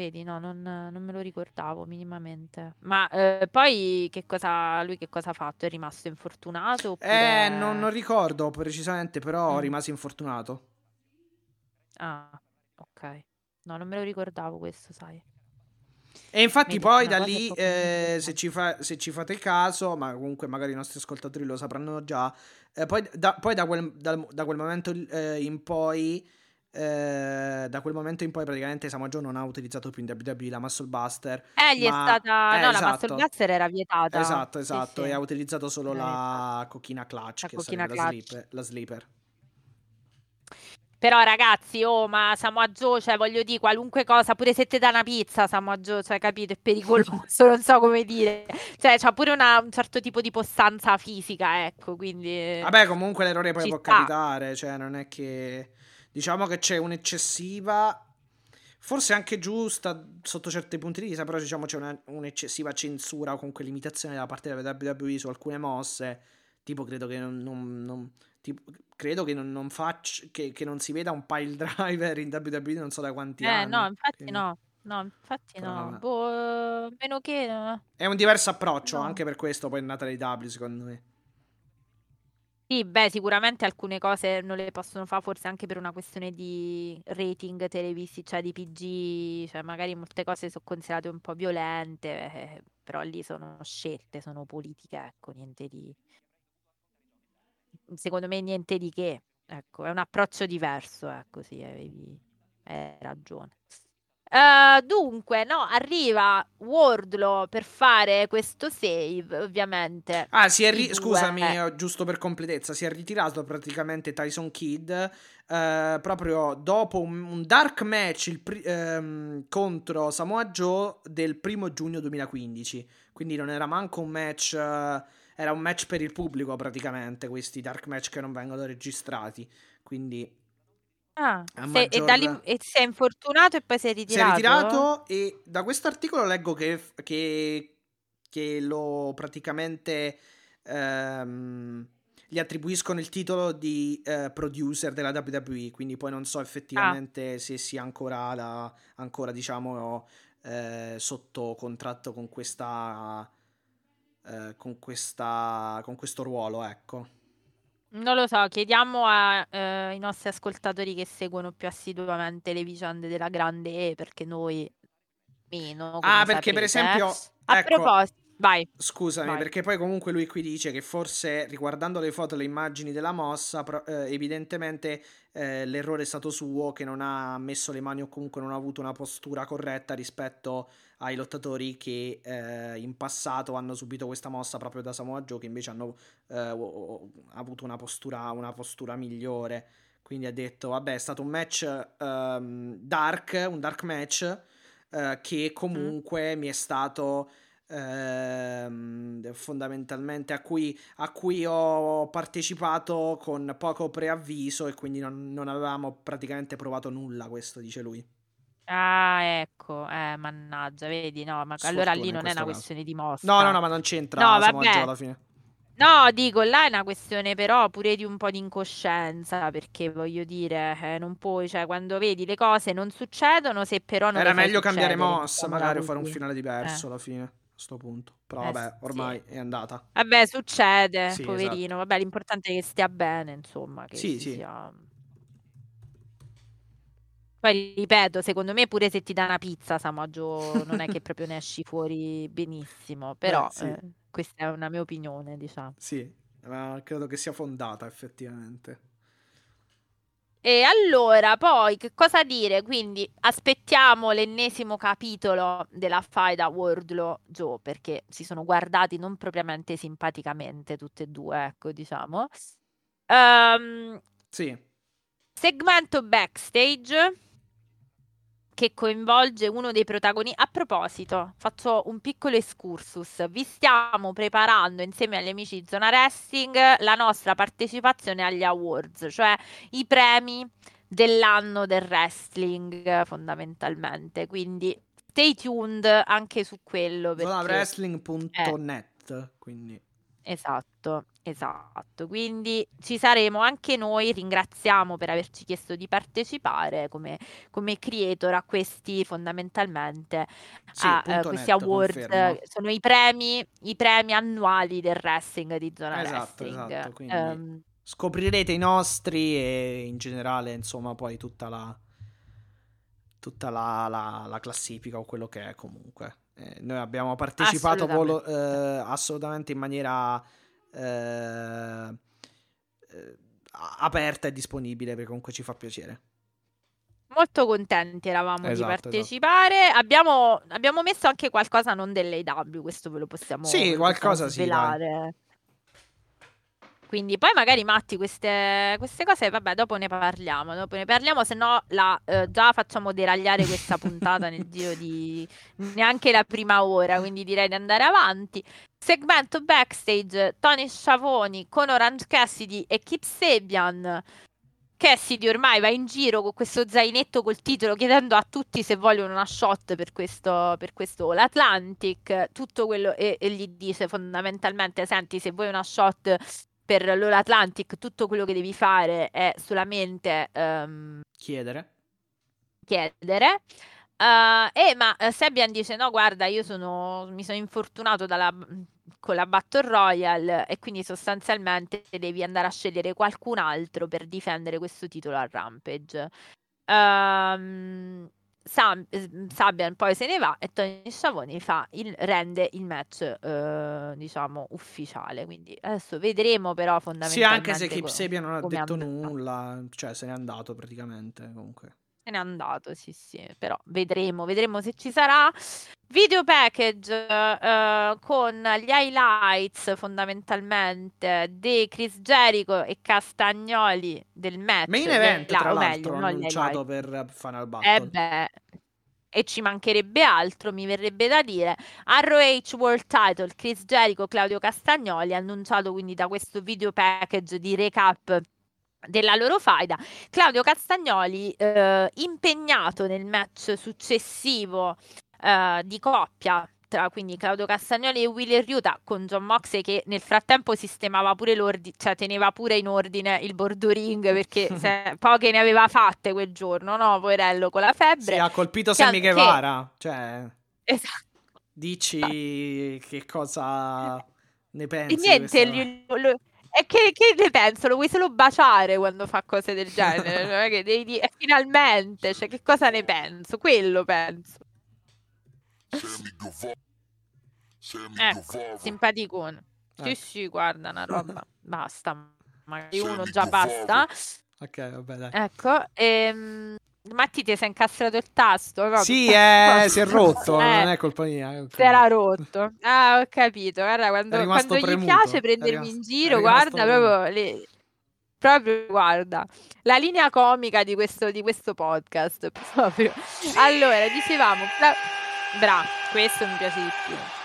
S3: vedi, no, non, non me lo ricordavo minimamente. Ma eh, poi che cosa, lui che cosa ha fatto? È rimasto infortunato?
S2: Eh,
S3: Oppure...
S2: non, non ricordo precisamente, però
S3: Mm.
S2: rimase infortunato.
S3: Ah, ok. No, non me lo ricordavo questo, sai.
S2: E infatti
S3: Vedi,
S2: poi da lì, eh, se, ci fa- se ci fate caso, ma comunque magari i nostri ascoltatori lo sapranno già, eh, poi, da, poi da quel, dal- da quel momento eh, in poi, eh, da quel momento in poi praticamente Samoa Joe non ha utilizzato più in WWE la Muscle Buster.
S3: Eh, gli
S2: ma-
S3: è stata...
S2: eh,
S3: no, la
S2: esatto.
S3: Muscle Buster era vietata.
S2: Esatto, esatto,
S3: sì.
S2: e ha utilizzato solo la cochina clutch,
S3: La
S2: che
S3: cochina
S2: sarebbe la
S3: clutch.
S2: sleeper, la sleeper.
S3: Però ragazzi, oh, ma Samoa Joe, cioè voglio dire, qualunque cosa, pure se ti dà una pizza, Samoa Joe, cioè capito, è pericoloso, non so come dire. Cioè, c'ha pure una- un certo tipo di postanza fisica, ecco, quindi...
S2: Vabbè, comunque l'errore poi può
S3: sta.
S2: capitare, cioè non è che... Diciamo che c'è un'eccessiva, forse anche giusta sotto certi punti di vista, però diciamo c'è una- un'eccessiva censura o comunque limitazione da parte della WWE su alcune mosse, tipo credo che non... non- non- tipo, credo che non, non faccia, che, che non si veda un pile driver in WWE non so da quanti
S3: Eh,
S2: anni.
S3: no, infatti
S2: quindi
S3: no. No, infatti no. Boh, eh, meno che... no.
S2: È un diverso approccio,
S3: No.
S2: anche per questo poi è nata l'AEW secondo me.
S3: Sì, beh, sicuramente alcune cose non le possono fare forse anche per una questione di rating televisivi, cioè di PG, cioè magari molte cose sono considerate un po' violente, eh, però lì sono scelte, sono politiche, ecco, niente di... Secondo me niente di che, ecco, è un approccio diverso, ecco, sì, avevi hai ragione. Uh, dunque, no, arriva Wardlow per fare questo save, ovviamente.
S2: Ah, si è ri- scusami, eh. giusto per completezza, si è ritirato praticamente Tyson Kidd uh, proprio dopo un, un dark match pri- um, contro Samoa Joe del primo giugno 2015. Quindi non era manco un match, uh, era un match per il pubblico praticamente, questi dark match che non vengono registrati. Quindi
S3: Ah, se, e, da e si è infortunato e poi si è ritirato?
S2: Si è ritirato e da questo articolo leggo che, che, che lo praticamente ehm, gli attribuiscono il titolo di eh, producer della WWE, quindi poi non so ah. effettivamente ah. se sia ancora, la, ancora diciamo, eh, sotto contratto con questa, eh, con questa, con questo ruolo, ecco.
S3: Non lo so, chiediamo ai eh, nostri ascoltatori che seguono più assiduamente le vicende della grande E, perché noi meno.
S2: Ah, perché per esempio...
S3: A ecco, proposito, vai.
S2: Scusami,
S3: vai.
S2: perché poi comunque lui qui dice che forse riguardando le foto e le immagini della mossa, eh, evidentemente eh, l'errore è stato suo, che non ha messo le mani o comunque non ha avuto una postura corretta rispetto ai lottatori che eh, in passato hanno subito questa mossa proprio da Samoa Joe, che invece hanno eh, avuto una postura, una postura migliore. Quindi ha detto, vabbè, è stato un match um, dark, un dark match, uh, che comunque mm. mi è stato ehm, fondamentalmente a cui, a cui, ho partecipato con poco preavviso e quindi non, non avevamo praticamente provato nulla, questo dice lui.
S3: Ah, ecco, eh, mannaggia, vedi, no, ma allora lì non è una questione di mossa.
S2: No, no, no, ma non c'entra no, vabbè. alla fine.
S3: No, dico, là è una questione però pure di un po' di incoscienza, perché voglio dire, eh, non puoi, cioè, quando vedi le cose non succedono, se però non
S2: Era meglio cambiare mossa, magari fare un finale diverso eh. alla fine, sto punto. Però eh, vabbè, ormai sì. è andata.
S3: Vabbè, succede, sì, poverino. Esatto. Vabbè, l'importante è che stia bene, insomma, che
S2: sì, sì.
S3: sia poi ripeto, secondo me pure se ti dà una pizza, Samaggio, non è che proprio ne esci fuori benissimo, però Beh, sì. eh, questa è una mia opinione, diciamo.
S2: Sì, credo che sia fondata effettivamente.
S3: E allora, poi che cosa dire? Quindi aspettiamo l'ennesimo capitolo della faida Wardlow Joe, perché si sono guardati non propriamente simpaticamente tutte e due, ecco, diciamo. Um,
S2: sì.
S3: Segmento backstage che coinvolge uno dei protagonisti. A proposito, faccio un piccolo excursus. Vi stiamo preparando insieme agli amici di Zona Wrestling la nostra partecipazione agli awards, cioè i premi dell'anno del wrestling fondamentalmente. Quindi stay tuned anche su quello. Perché...
S2: Zonawrestling.net, eh. quindi
S3: Esatto, esatto. Quindi ci saremo anche noi, ringraziamo per averci chiesto di partecipare come, come creator a questi fondamentalmente
S2: sì,
S3: a, uh, questi
S2: net,
S3: award.
S2: Confermo.
S3: Sono i premi, i premi annuali del wrestling di zona
S2: esatto,
S3: wrestling.
S2: Esatto, quindi um, scoprirete i nostri e in generale, insomma, poi tutta la tutta la, la, la classifica o quello che è comunque. Eh, noi abbiamo partecipato assolutamente, volo, eh, assolutamente in maniera eh, eh, aperta e disponibile perché comunque ci fa piacere.
S3: Molto contenti eravamo esatto, di esatto. partecipare. Esatto. Abbiamo, abbiamo, messo anche qualcosa non dell'AW, questo ve lo possiamo
S2: Sì, qualcosa
S3: svelare. sì. Quindi poi magari Matti queste, queste, cose, vabbè, dopo ne parliamo, dopo ne parliamo, se no la, eh, già facciamo deragliare questa puntata nel giro di neanche la prima ora, quindi direi di andare avanti. Segmento backstage, Tony Sciavoni con Orange Cassidy e Kip Sabian. Cassidy ormai va in giro con questo zainetto col titolo chiedendo a tutti se vogliono una shot per questo, per questo l'Atlantic, tutto quello e, e gli dice fondamentalmente senti se vuoi una shot per l'All Atlantic tutto quello che devi fare è solamente um,
S2: chiedere.
S3: Chiedere. Uh, e ma uh, Sebian dice: No, guarda, io sono, mi sono infortunato dalla, con la Battle Royale e quindi sostanzialmente devi andare a scegliere qualcun altro per difendere questo titolo a Rampage. Um, Sam, Sabian poi se ne va e Tony Sciavoni fa il, rende il match eh, diciamo ufficiale quindi adesso vedremo però fondamentalmente
S2: sì anche se Kip Sabian non ha detto nulla cioè se n'è andato praticamente comunque
S3: se n'è andato, sì, sì, però vedremo, vedremo se ci sarà. Video package uh, con gli highlights fondamentalmente di Chris Jericho e Castagnoli del match.
S2: Main event, della, tra l'altro, meglio, annunciato per Final Battle.
S3: Eh beh, e ci mancherebbe altro, mi verrebbe da dire. ROH World Title, Chris Jericho, Claudio Castagnoli, annunciato quindi da questo video package di recap della loro faida. Claudio Castagnoli, eh, impegnato nel match successivo eh, di coppia tra quindi Claudio Castagnoli e Willy Riuta con John Moxley che nel frattempo sistemava pure l'ordine, cioè teneva pure in ordine il bordo ring perché se, poche ne aveva fatte quel giorno, no? Poverello con la febbre.
S2: Sì, ha colpito Sammy Guevara, cioè... Esatto. Dici che cosa ne pensi?
S3: E niente, gli, lo, e che, che, ne penso? Lo vuoi solo baciare quando fa cose del genere? cioè, che devi dire, e finalmente, cioè, che cosa ne penso? Quello penso. Ecco, simpaticone. Eh. Sì, sì, guarda, una roba. Basta. Magari uno già basta.
S2: Ok, vabbè, dai.
S3: Ecco, ehm... Matti ti sei incastrato il tasto?
S2: No? Sì, eh, si è rotto, eh, non è colpa mia. Okay.
S3: Si era rotto. Ah, ho capito. Guarda, quando, quando gli piace prendermi in giro, guarda, proprio, le... proprio, guarda, la linea comica di questo, di questo podcast. Proprio. Allora, dicevamo, bravo, questo mi piace di più.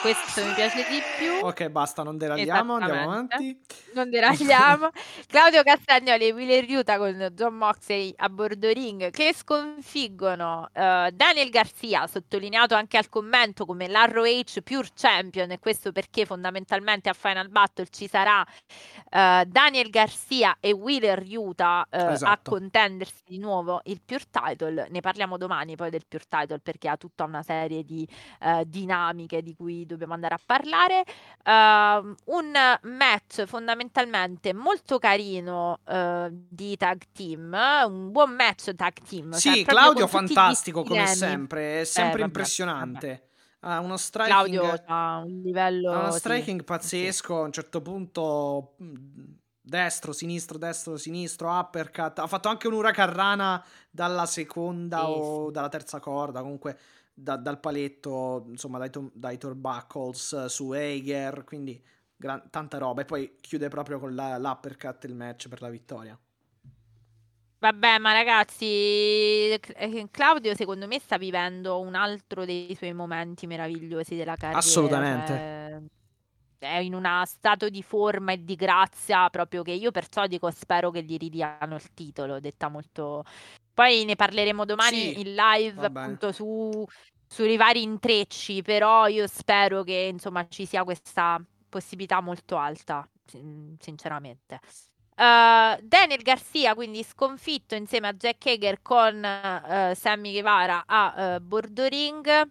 S3: Questo mi piace di più.
S2: Ok, basta, non deragliamo, andiamo avanti.
S3: Non deragliamo. Claudio Castagnoli e Willer Riuta con John Moxley a bordo ring che sconfiggono uh, Daniel Garcia, sottolineato anche al commento come l'ROH Pure Champion, e questo perché fondamentalmente a Final Battle ci sarà uh, Daniel Garcia e Willer Riuta uh, esatto. a contendersi di nuovo il Pure Title. Ne parliamo domani poi del Pure Title perché ha tutta una serie di dinamiche di cui dobbiamo andare a parlare. Uh, un match fondamentalmente molto carino uh, di tag team, un buon match tag team.
S2: Sì, cioè, Claudio fantastico come sempre, è sempre eh, impressionante. Vabbè. Ha uno striking,
S3: Claudio ha un livello
S2: ha uno striking sì. pazzesco. A un certo punto destro, sinistro, destro, sinistro, uppercut. Ha fatto anche un'uracarrana dalla seconda sì, o sì. dalla terza corda. Comunque da, dal paletto, insomma, dai, dai turnbuckles su Eiger, quindi gran, tanta roba. E poi chiude proprio con la, l'uppercut il match per la vittoria.
S3: Vabbè, ma ragazzi, eh, Claudio secondo me sta vivendo un altro dei suoi momenti meravigliosi della carriera.
S2: Assolutamente. Cioè,
S3: è in uno stato di forma e di grazia proprio che io perciò dico spero che gli ridiano il titolo, detta molto... Poi ne parleremo domani sì, in live appunto su sui vari intrecci, però io spero che insomma ci sia questa possibilità molto alta, sinceramente. Uh, Daniel Garcia quindi sconfitto insieme a Jack Hager con uh, Sammy Guevara a uh, Bordo Ring.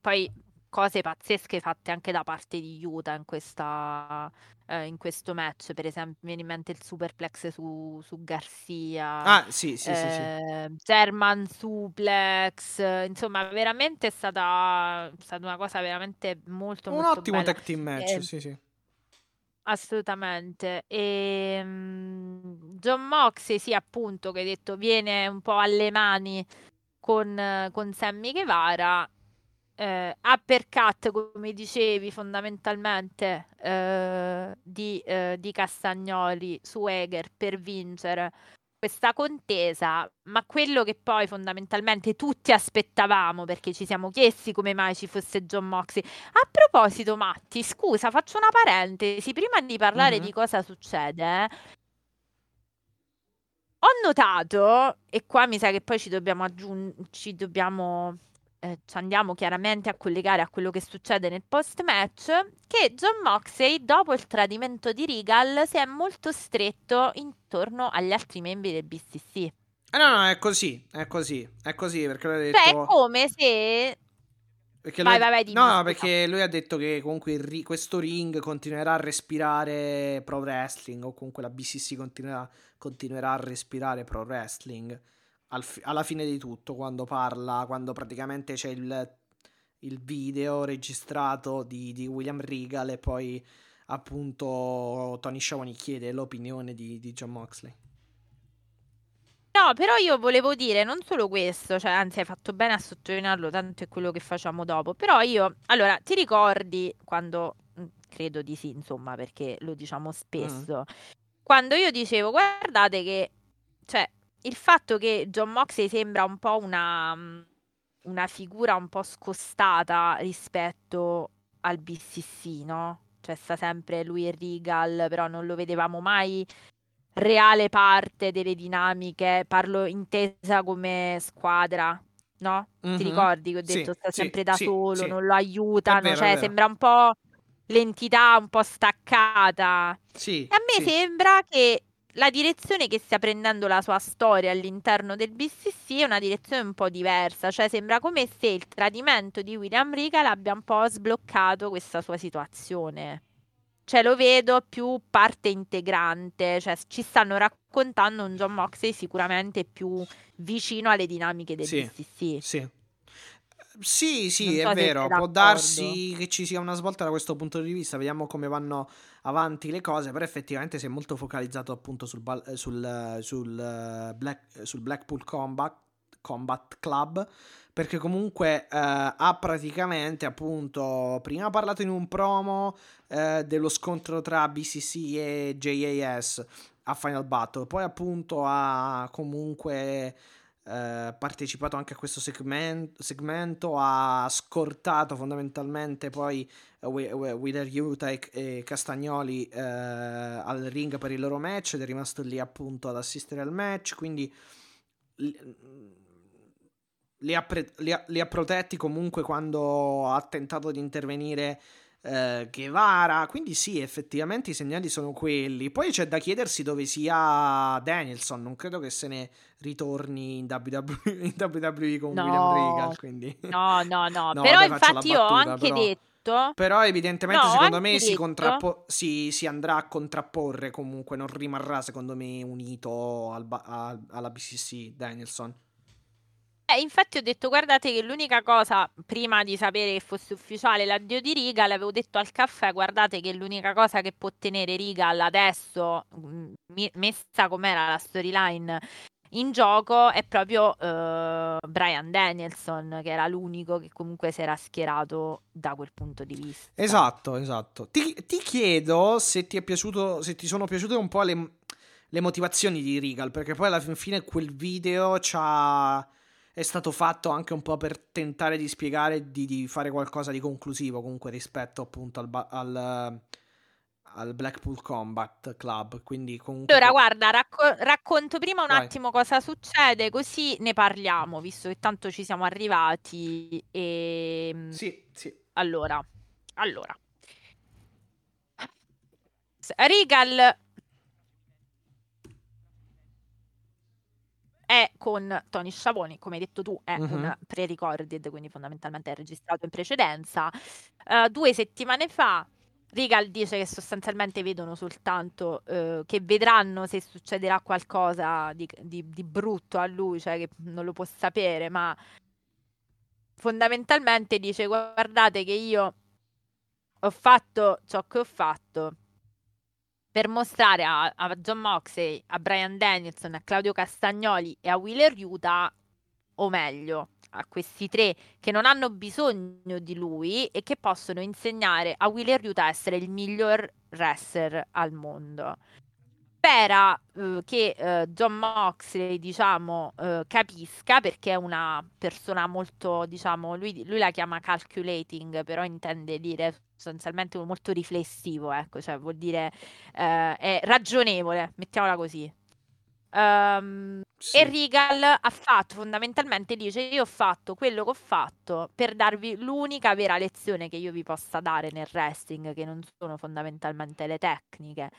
S3: poi cose pazzesche fatte anche da parte di Utah in questa eh, in questo match, per esempio, mi viene in mente il superplex su, su Garcia,
S2: ah, sì, sì,
S3: eh,
S2: sì, sì.
S3: German suplex, insomma, veramente è stata, è stata una cosa veramente molto,
S2: Un
S3: molto
S2: ottimo
S3: bella.
S2: tag team match, eh, sì, sì.
S3: Assolutamente. E, um, John Moxley, sì, appunto, che hai detto, viene un po' alle mani con, con Sammy Guevara eh, uppercut, come dicevi, fondamentalmente eh, di, eh, di Castagnoli su Eger per vincere questa contesa, ma quello che poi fondamentalmente tutti aspettavamo perché ci siamo chiesti come mai ci fosse John Moxley. A proposito, Matti, scusa, faccio una parentesi prima di parlare mm-hmm. di cosa succede. Ho notato, e qua mi sa che poi ci dobbiamo aggiungere, ci dobbiamo eh, ci andiamo chiaramente a collegare a quello che succede nel post-match, che John Moxley, dopo il tradimento di Regal, si è molto stretto intorno agli altri membri del BCC.
S2: Eh no, no, è così, è così, è così, perché l'ho detto...
S3: Cioè, è come se...
S2: Perché
S3: Vai,
S2: lui...
S3: vai, vai, dimmi,
S2: No, perché lui ha detto che comunque ri- questo ring continuerà a respirare pro wrestling o comunque la BCC continuerà, continuerà a respirare pro wrestling al alla fine di tutto quando parla, quando praticamente c'è il, il video registrato di, di William Regal e poi appunto Tony Schiavone chiede l'opinione di, di John Moxley.
S3: No, però io volevo dire non solo questo, cioè anzi hai fatto bene a sottolinearlo, tanto è quello che facciamo dopo, però io, allora, ti ricordi quando, mm, credo di sì, insomma, perché lo diciamo spesso, quando io dicevo, guardate che, cioè, il fatto che John Moxley sembra un po' una, mm, una figura un po' scostata rispetto al BCC, no? Cioè sta sempre lui e Regal, però non lo vedevamo mai reale parte delle dinamiche, parlo intesa come squadra, no?
S2: Mhm.
S3: Ti ricordi che ho
S2: Sì,
S3: detto sta
S2: sì,
S3: sempre da
S2: sì,
S3: solo, non lo aiutano,
S2: vero,
S3: cioè sembra un po' l'entità un po' staccata.
S2: Sì,
S3: E a me sembra che la direzione che stia prendendo la sua storia all'interno del BCC è una direzione un po' diversa, cioè sembra come se il tradimento di William Regal abbia un po' sbloccato questa sua situazione. Cioè lo vedo più parte integrante, cioè ci stanno raccontando un John Moxley sicuramente più vicino alle dinamiche del
S2: Sì.
S3: BCC.
S2: Sì. Sì, sì, è
S3: so se
S2: vero, può darsi che ci sia una svolta da questo punto di vista, vediamo come vanno avanti le cose, però effettivamente si è molto focalizzato appunto sul, sul, sul, Black- sul Blackpool Combat, Combat Club, perché comunque eh, ha praticamente appunto prima parlato in un promo eh, dello scontro tra BCC e JAS a Final Battle, poi appunto ha comunque eh, partecipato anche a questo segmen- segmento, ha scortato fondamentalmente poi eh, Wi- Wi- Wheeler Utah e, e Castagnoli eh, al ring per il loro match ed è rimasto lì appunto ad assistere al match, quindi li ha, pre- li ha- li ha protetti comunque quando ha tentato di intervenire eh, Guevara, quindi sì, effettivamente i segnali sono quelli. Poi c'è da chiedersi dove sia Danielson, non credo che se ne ritorni in WWE, in WWE con
S3: No.
S2: William Regal, quindi...
S3: No, no, no,
S2: No,
S3: però
S2: vabbè,
S3: infatti io ho
S2: battuta,
S3: anche
S2: però-
S3: detto
S2: Però evidentemente
S3: No,
S2: secondo me si, contrappo- si, si andrà a contrapporre comunque, non rimarrà secondo me unito al ba- a- alla BCC Danielson.
S3: Eh, infatti ho detto, guardate che l'unica cosa, prima di sapere che fosse ufficiale l'addio di Regal, avevo detto al caffè, guardate che l'unica cosa che può tenere Regal adesso, mm, mi- messa com'era la storyline in gioco, è proprio eh, Brian Danielson, che era l'unico che comunque si era schierato da quel punto di vista.
S2: Esatto, esatto. Ti, ti chiedo se ti piaciuto, se ti sono piaciute un po' le, le motivazioni di Regal, perché poi alla fin fine quel video c'ha, è stato fatto anche un po' per tentare di spiegare di, di fare qualcosa di conclusivo comunque rispetto appunto al, ba- al, al Blackpool Combat Club. Quindi comunque...
S3: Allora, guarda, racco- racconto prima un
S2: Vai.
S3: attimo cosa succede, così ne parliamo, visto che tanto ci siamo arrivati. E...
S2: Sì, sì.
S3: Allora, allora. Regal è con Tony Schiavone, come hai detto tu, è
S2: Mhm.
S3: un pre-recorded, quindi fondamentalmente è registrato in precedenza. Eh, due settimane fa Regal dice che sostanzialmente vedono soltanto eh, che vedranno se succederà qualcosa di, di- di brutto a lui, cioè che non lo può sapere, ma fondamentalmente dice guardate che io ho fatto ciò che ho fatto per mostrare a, a John Moxley, a Brian Danielson, a Claudio Castagnoli e a Wheeler Utah, o meglio, a questi tre che non hanno bisogno di lui e che possono insegnare a Wheeler Utah a essere il miglior wrestler al mondo. Spera eh, che eh, John Moxley, diciamo, eh, capisca perché è una persona molto, diciamo, lui, lui la chiama calculating, però intende dire sostanzialmente molto riflessivo, ecco, cioè vuol dire eh, è ragionevole, mettiamola così. Ehm,
S2: Sì.
S3: e Regal ha fatto fondamentalmente, dice: Io ho fatto quello che ho fatto per darvi l'unica vera lezione che io vi possa dare nel wrestling, che non sono fondamentalmente le tecniche,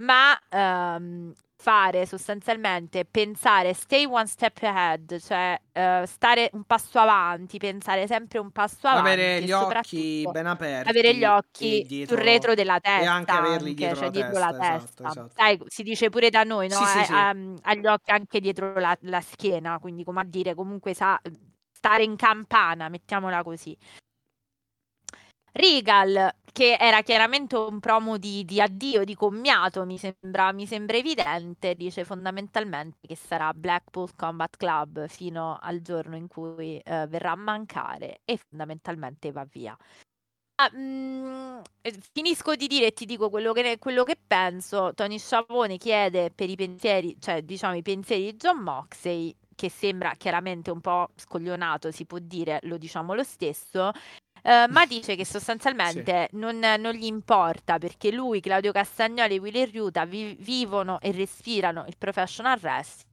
S3: ma ehm, fare sostanzialmente pensare stay one step ahead, cioè uh, stare un passo avanti, pensare sempre un passo avanti.
S2: Avere gli occhi ben aperti.
S3: Avere gli occhi
S2: dietro,
S3: sul retro della testa.
S2: E anche averli
S3: anche,
S2: dietro,
S3: cioè
S2: la,
S3: dietro
S2: testa,
S3: la testa.
S2: Esatto, esatto.
S3: Sai, si dice pure da noi, no?
S2: Sì, sì,
S3: eh,
S2: sì.
S3: um, agli occhi anche dietro la, la schiena, quindi come a dire, comunque sa stare in campana, mettiamola così. Regal, che era chiaramente un promo di, di addio, di commiato, mi sembra, mi sembra, evidente, dice fondamentalmente che sarà Blackpool Combat Club fino al giorno in cui eh, verrà a mancare e fondamentalmente va via. Ah, mh, finisco di dire e ti dico quello che, quello che penso. Tony Sciavone chiede per i pensieri, cioè diciamo i pensieri di John Moxley, che sembra chiaramente un po' scoglionato, si può dire, lo diciamo lo stesso, Uh, ma dice che sostanzialmente sì. non, non, gli importa perché lui, Claudio Castagnoli e Willy Riuta vi, vivono e respirano il professional wrestling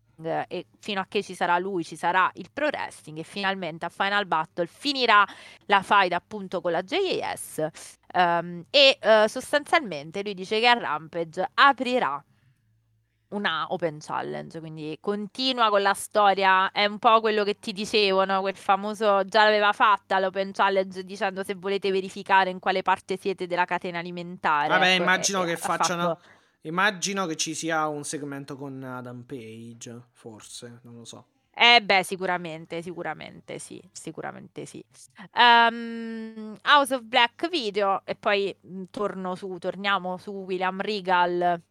S3: e fino a che ci sarà lui ci sarà il pro wrestling e finalmente a Final Battle finirà la fight appunto con la JAS um, e uh, sostanzialmente lui dice che a Rampage aprirà una open challenge, quindi continua con la storia, è un po' quello che ti dicevo, no? quel famoso già l'aveva fatta l'open challenge dicendo se volete verificare in quale parte siete della catena alimentare.
S2: Vabbè,
S3: ecco,
S2: immagino
S3: e,
S2: che
S3: e
S2: facciano
S3: fatto...
S2: immagino che ci sia un segmento con Adam Page, forse, non lo so.
S3: Eh beh, sicuramente, sicuramente sì, sicuramente sì. Um, House of Black video e poi mh, torno su, torniamo su William Regal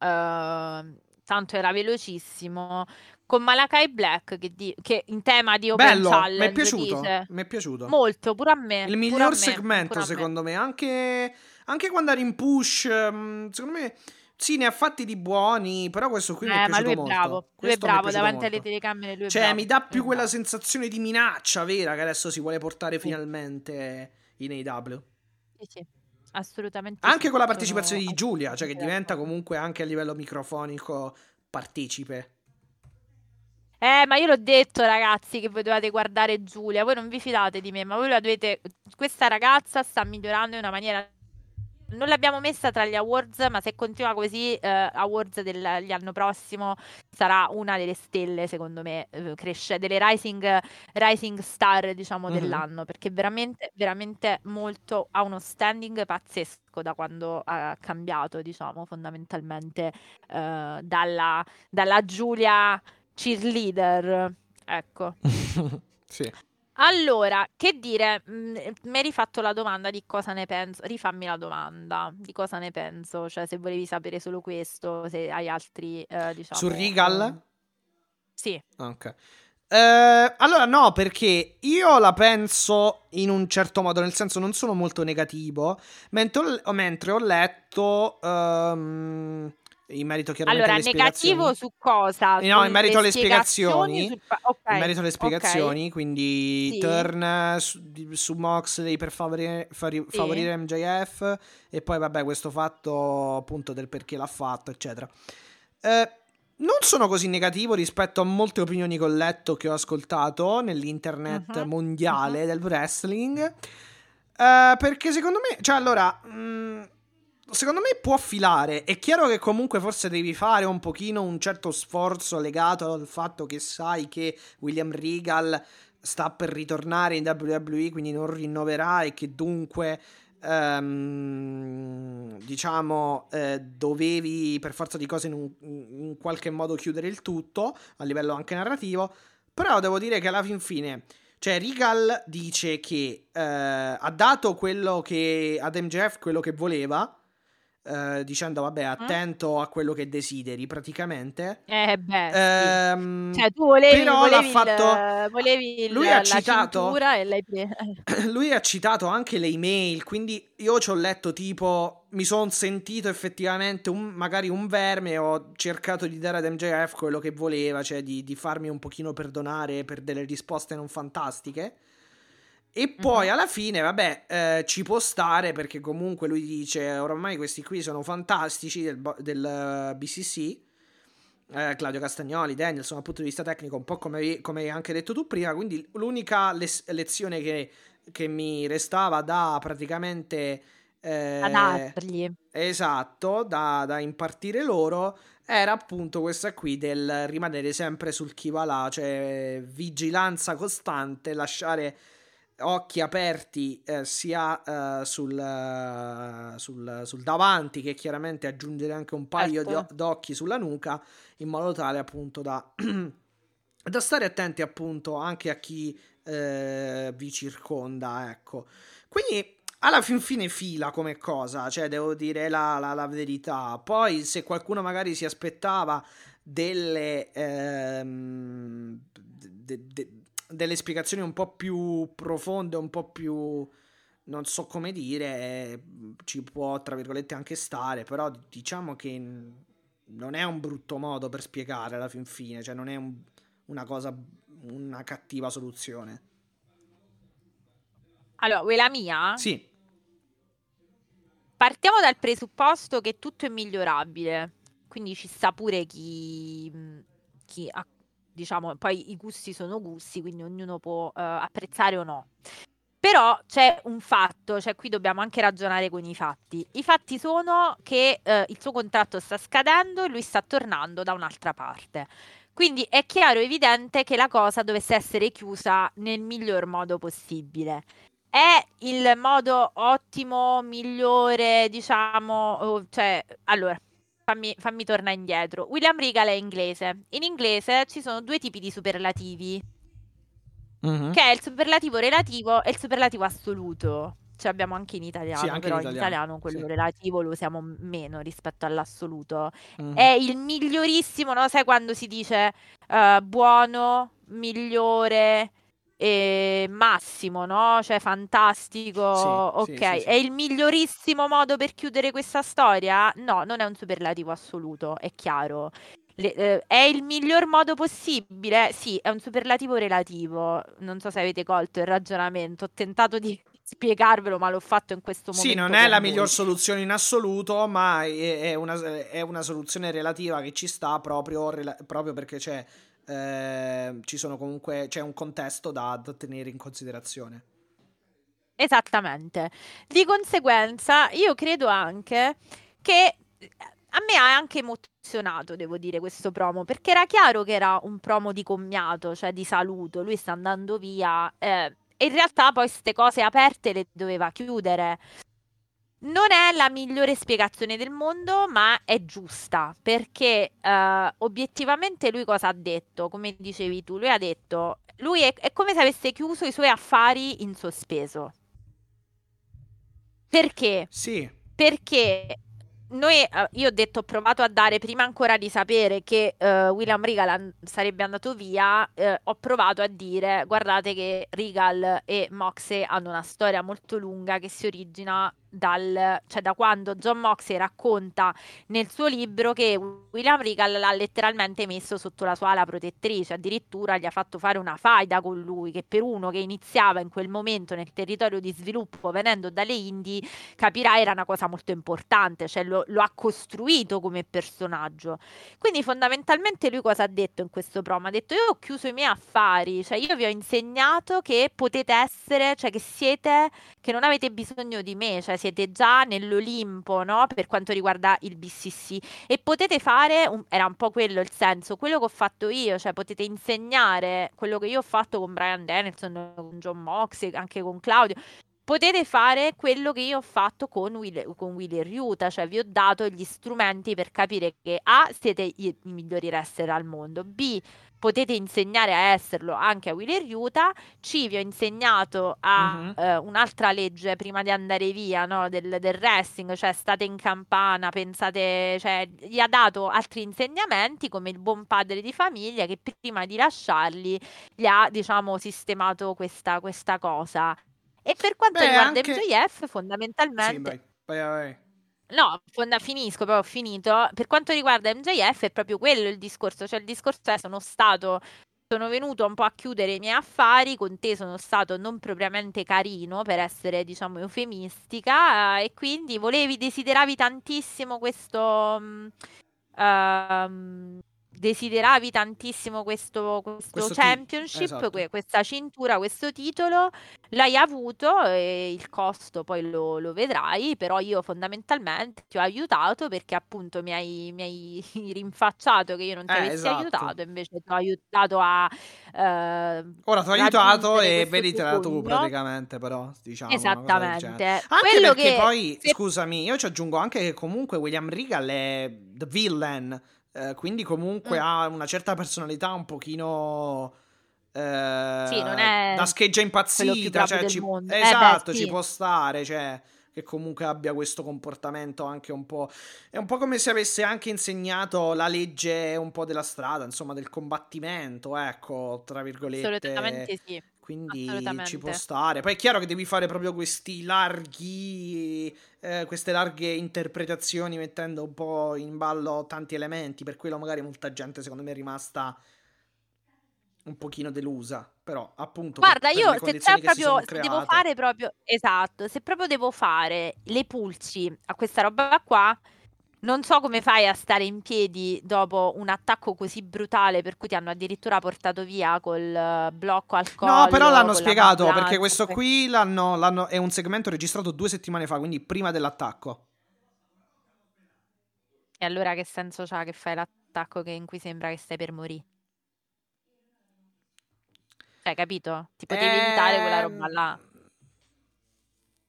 S3: Uh, tanto era velocissimo con Malakai Black che, di, che, in tema di Open
S2: Bello,
S3: Challenge
S2: mi è piaciuto, mi è piaciuto
S3: molto pure a me
S2: il miglior
S3: me,
S2: segmento secondo me. me, Anche, anche quando era in push secondo me sì, ne ha fatti di buoni, però questo qui
S3: eh,
S2: mi è piaciuto
S3: ma lui è
S2: molto.
S3: bravo, lui è bravo davanti molto. alle telecamere. Lui è
S2: cioè,
S3: bravo,
S2: mi dà più quella
S3: bravo.
S2: sensazione di minaccia vera che adesso si vuole portare sì. finalmente in AW.
S3: Sì, sì. Assolutamente.
S2: Anche
S3: sì,
S2: con la partecipazione di Giulia, cioè che diventa comunque anche a livello microfonico partecipe.
S3: Eh, ma io l'ho detto, ragazzi, che voi dovete guardare Giulia. Voi non vi fidate di me, ma voi la dovete. Questa ragazza sta migliorando in una maniera. Non l'abbiamo messa tra gli awards, ma se continua così, eh, awards dell'anno prossimo sarà una delle stelle, secondo me, eh, cresce, delle rising, rising star, diciamo,
S2: Mhm.
S3: dell'anno, perché veramente, veramente molto, ha uno standing pazzesco da quando ha cambiato, diciamo, fondamentalmente, eh, dalla, dalla Giulia cheerleader. Ecco.
S2: sì.
S3: Allora, che dire, mm, mi hai rifatto la domanda di cosa ne penso, rifammi la domanda di cosa ne penso, cioè se volevi sapere solo questo, se hai altri, eh, diciamo...
S2: Su Regal?
S3: eh, Sì,
S2: Ok. Eh, allora no, perché io la penso in un certo modo, nel senso non sono molto negativo, mentre ho, mentre ho letto ehm, in merito chiaramente
S3: allora,
S2: alle
S3: negativo su cosa?
S2: Eh, no, in merito alle
S3: spiegazioni?
S2: spiegazioni.
S3: sul pa- ok,
S2: In merito alle spiegazioni, quindi
S3: Sì.
S2: turn su, su Moxley per favorire, fari-
S3: Sì.
S2: favorire MJF e poi vabbè questo fatto appunto del perché l'ha fatto eccetera. Eh, non sono così negativo rispetto a molte opinioni che ho letto, che ho ascoltato nell'internet
S3: Mhm,
S2: mondiale
S3: mhm.
S2: del wrestling. Eh, perché secondo me, cioè allora, mh, secondo me può filare. È chiaro che comunque forse devi fare un pochino un certo sforzo legato al fatto che sai che William Regal sta per ritornare in WWE, quindi non rinnoverà e che dunque ehm, diciamo eh, dovevi per forza di cose in, un- in qualche modo chiudere il tutto a livello anche narrativo. Però devo dire che alla fin fine cioè, Regal dice che eh, ha dato quello che ad MJF quello che voleva, eh, dicendo vabbè, attento a quello che desideri, praticamente.
S3: Eh beh, sì.
S2: Ehm,
S3: Cioè, tu volevi,
S2: però
S3: volevi,
S2: l'ha fatto-
S3: il, volevi il-
S2: lui ha citato- lui ha citato anche le email, quindi io ci ho letto tipo, mi sono sentito effettivamente un- magari un verme, ho cercato di dare ad MJF quello che voleva, cioè di, di farmi un pochino perdonare per delle risposte non fantastiche. E poi alla fine, vabbè, eh, ci può stare perché comunque lui dice ormai questi qui sono fantastici del, del eh, BCC. eh, Claudio Castagnoli, Danielson, dal punto di vista tecnico, un po' come, come hai anche detto tu prima. Quindi l'unica les- lezione che, che mi restava da praticamente... eh,
S3: a dargli.
S2: Esatto, da, da impartire loro era appunto questa qui del rimanere sempre sul chi va là, cioè vigilanza costante, lasciare occhi aperti eh, sia eh, sul, uh, sul, sul, davanti che chiaramente aggiungere anche un paio certo. di, d'occhi sulla nuca in modo tale appunto da, da stare attenti appunto anche a chi eh, vi circonda ecco quindi alla fin fine fila come cosa, cioè devo dire la, la, la verità. Poi se qualcuno magari si aspettava delle, ehm, de, de, delle spiegazioni un po' più profonde, un po' più non so come dire, ci può tra virgolette anche stare, però diciamo che non è un brutto modo per spiegare alla fin fine, cioè non è un, una cosa, una cattiva soluzione.
S3: Allora, vuoi la mia?
S2: Sì.
S3: Partiamo dal presupposto che tutto è migliorabile, quindi ci sta pure chi, chi ha, diciamo, poi i gusti sono gusti, quindi ognuno può uh, apprezzare o no. Però c'è un fatto, cioè qui dobbiamo anche ragionare con i fatti. I fatti sono che uh, il suo contratto sta scadendo e lui sta tornando da un'altra parte. Quindi è chiaro e evidente che la cosa dovesse essere chiusa nel miglior modo possibile. È il modo ottimo, migliore, diciamo, cioè, allora, fammi, fammi tornare indietro. William Regal è inglese. In inglese ci sono due tipi di superlativi, mm-hmm. che è il superlativo relativo e il superlativo assoluto. Ce l'abbiamo anche in italiano, sì, anche però in italiano, in italiano quello sì. relativo lo usiamo meno rispetto all'assoluto. Mm-hmm. È il migliorissimo, no? Sai quando si dice uh, buono, migliore, eh, massimo, no? Cioè fantastico, sì, ok. Sì, sì, è il migliorissimo modo per chiudere questa storia? No, non è un superlativo assoluto, è chiaro. Le, eh, è il miglior modo possibile? Sì, è un superlativo relativo. Non so se avete colto il ragionamento. Ho tentato di spiegarvelo, ma l'ho fatto in questo momento.
S2: Sì, non è la miglior soluzione in assoluto, ma è, è, una, è, una, soluzione relativa che ci sta proprio, proprio perché c'è eh, ci sono comunque c'è un contesto da, da tenere in considerazione.
S3: Esattamente. Di conseguenza, io credo anche che a me ha anche emozionato, devo dire, questo promo, perché era chiaro che era un promo di commiato, cioè di saluto, lui sta andando via eh, in realtà poi queste cose aperte le doveva chiudere. Non è la migliore spiegazione del mondo, ma è giusta perché uh, obiettivamente lui cosa ha detto? Come dicevi tu, lui ha detto: lui è, è come se avesse chiuso i suoi affari in sospeso. Perché?
S2: Sì.
S3: Perché noi, uh, io ho detto, ho provato a dare prima ancora di sapere che uh, William Regal sarebbe andato via, uh, ho provato a dire, guardate che Regal e Moxe hanno una storia molto lunga che si origina dal, cioè da quando John Moxley racconta nel suo libro che William Regal l'ha letteralmente messo sotto la sua ala protettrice, addirittura gli ha fatto fare una faida con lui, che per uno che iniziava in quel momento nel territorio di sviluppo venendo dalle Indie, capirà era una cosa molto importante, cioè lo, lo ha costruito come personaggio. Quindi fondamentalmente lui cosa ha detto in questo promo? Ha detto io ho chiuso i miei affari, cioè io vi ho insegnato che potete essere, cioè che siete, che non avete bisogno di me, cioè siete già nell'Olimpo, no? Per quanto riguarda il BCC e potete fare, un, era un po' quello il senso, quello che ho fatto io, cioè potete insegnare quello che io ho fatto con Brian Dennison, con John Moxley, anche con Claudio, potete fare quello che io ho fatto con Will, con Willy Riuta, cioè vi ho dato gli strumenti per capire che A, siete i migliori wrestler al mondo, B, potete insegnare a esserlo anche a Willy Riuta. C vi ho insegnato a uh-huh. eh, un'altra legge prima di andare via no? del, del, wrestling, cioè state in campana, pensate, cioè gli ha dato altri insegnamenti come il buon padre di famiglia che prima di lasciarli gli ha diciamo sistemato questa, questa cosa. E per quanto Beh, riguarda anche... MJF fondamentalmente... Sì, vai, vai, vai. No, fonda, finisco, però ho finito. Per quanto riguarda MJF è proprio quello il discorso, cioè il discorso è sono stato sono venuto un po' a chiudere i miei affari, con te sono stato non propriamente carino per essere, diciamo, eufemistica e quindi volevi, desideravi tantissimo questo um, desideravi tantissimo questo, questo, questo championship, esatto. questa cintura, questo titolo, l'hai avuto e il costo poi lo, lo vedrai, però io fondamentalmente ti ho aiutato perché appunto mi hai, mi hai rinfacciato che io non ti
S2: Eh,
S3: avessi
S2: esatto.
S3: aiutato, invece ti ho aiutato a eh,
S2: Ora ti ho aiutato e
S3: questo
S2: veditela
S3: tuo
S2: tu praticamente, però, diciamo.
S3: Esattamente.
S2: Anche
S3: Quello
S2: perché
S3: che
S2: poi,
S3: se-
S2: scusami, io ci aggiungo anche che comunque William Regal è the villain, eh, quindi comunque
S3: Mm.
S2: ha una certa personalità un pochino... eh,
S3: Sì, non è
S2: da scheggia impazzita, cioè ci-
S3: mondo. Eh, beh,
S2: esatto,
S3: sì.
S2: ci può stare, cioè che comunque abbia questo comportamento anche un po'... È un po' come se avesse anche insegnato la legge un po' della strada, insomma, del combattimento, ecco, tra virgolette.
S3: Assolutamente sì.
S2: Quindi ci può stare. Poi è chiaro che devi fare proprio questi larghi, eh, queste larghe interpretazioni mettendo un po' in ballo tanti elementi. Per quello magari molta gente secondo me è rimasta un pochino delusa. Però appunto...
S3: Guarda, io se c'è proprio, se devo fare proprio, esatto, se proprio devo fare le pulci a questa roba qua, non so come fai a stare in piedi dopo un attacco così brutale per cui ti hanno addirittura portato via col eh, blocco al collo,
S2: No, però l'hanno spiegato perché questo
S3: que-
S2: qui l'hanno, l'hanno- è un segmento registrato due settimane fa, quindi prima dell'attacco.
S3: E allora che senso c'ha che fai l'attacco che- in cui sembra che stai per morire? Cioè, capito? Ti potevi evitare quella roba
S2: Ehm,
S3: là.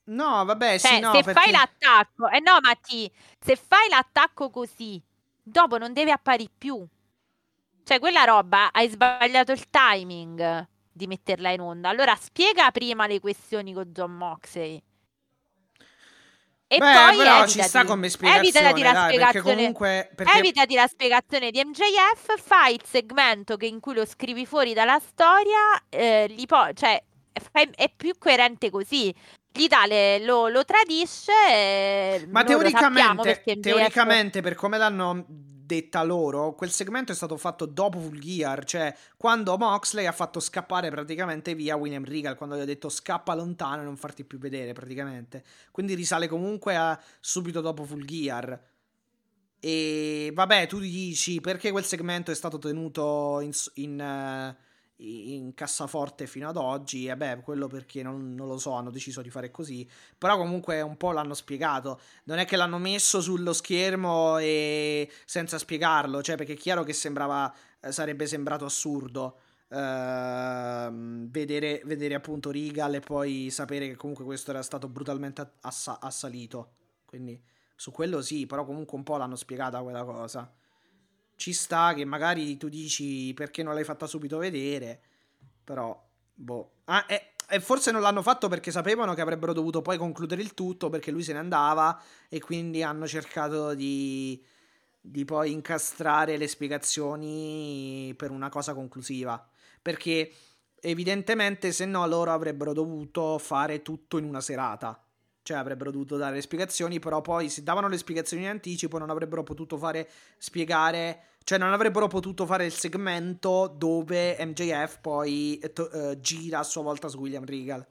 S2: No, vabbè,
S3: Cioè,
S2: sì, no,
S3: se
S2: perché...
S3: fai l'attacco, eh no, Matti, se fai l'attacco così, dopo non deve apparire più. Cioè, quella roba hai sbagliato il timing di metterla in onda. Allora spiega prima le questioni con John Moxley. E
S2: Beh,
S3: poi
S2: però ci
S3: evitati,
S2: sta come spiegazione,
S3: evitati la
S2: dai, perché
S3: spiegazione.
S2: comunque... Perché...
S3: Evitati la spiegazione di MJF, fai il segmento che in cui lo scrivi fuori dalla storia, eh, gli po- cioè è più coerente così. Le- lo, lo tradisce. eh,
S2: Ma teoricamente, teoricamente, per come l'hanno detta loro, quel segmento è stato fatto dopo Full Gear, cioè quando Moxley ha fatto scappare praticamente via William Regal, quando gli ha detto scappa lontano e non farti più vedere praticamente. Quindi risale comunque a subito dopo Full Gear. E vabbè, tu dici perché quel segmento è stato tenuto in, in, eh, in cassaforte fino ad oggi? E beh, quello perché non, non lo so, hanno deciso di fare così. Però comunque un po' l'hanno spiegato. Non è che l'hanno messo sullo schermo e senza spiegarlo, cioè perché è chiaro che sembrava, eh, sarebbe sembrato assurdo. ehm, vedere, vedere appunto Regal e poi sapere che comunque questo era stato brutalmente assa- assalito. Quindi su quello sì, però comunque un po' l'hanno spiegata quella cosa. Ci sta che magari tu dici perché non l'hai fatta subito vedere, però boh. Ah, e, e forse non l'hanno fatto perché sapevano che avrebbero dovuto poi concludere il tutto perché lui se ne andava e quindi hanno cercato di, di poi incastrare le spiegazioni per una cosa conclusiva. Perché evidentemente se no loro avrebbero dovuto fare tutto in una serata. Cioè avrebbero dovuto dare le spiegazioni, però poi se davano le spiegazioni in anticipo non avrebbero potuto fare spiegare, cioè non avrebbero potuto fare il segmento dove MJF poi eh, gira a sua volta su William Regal.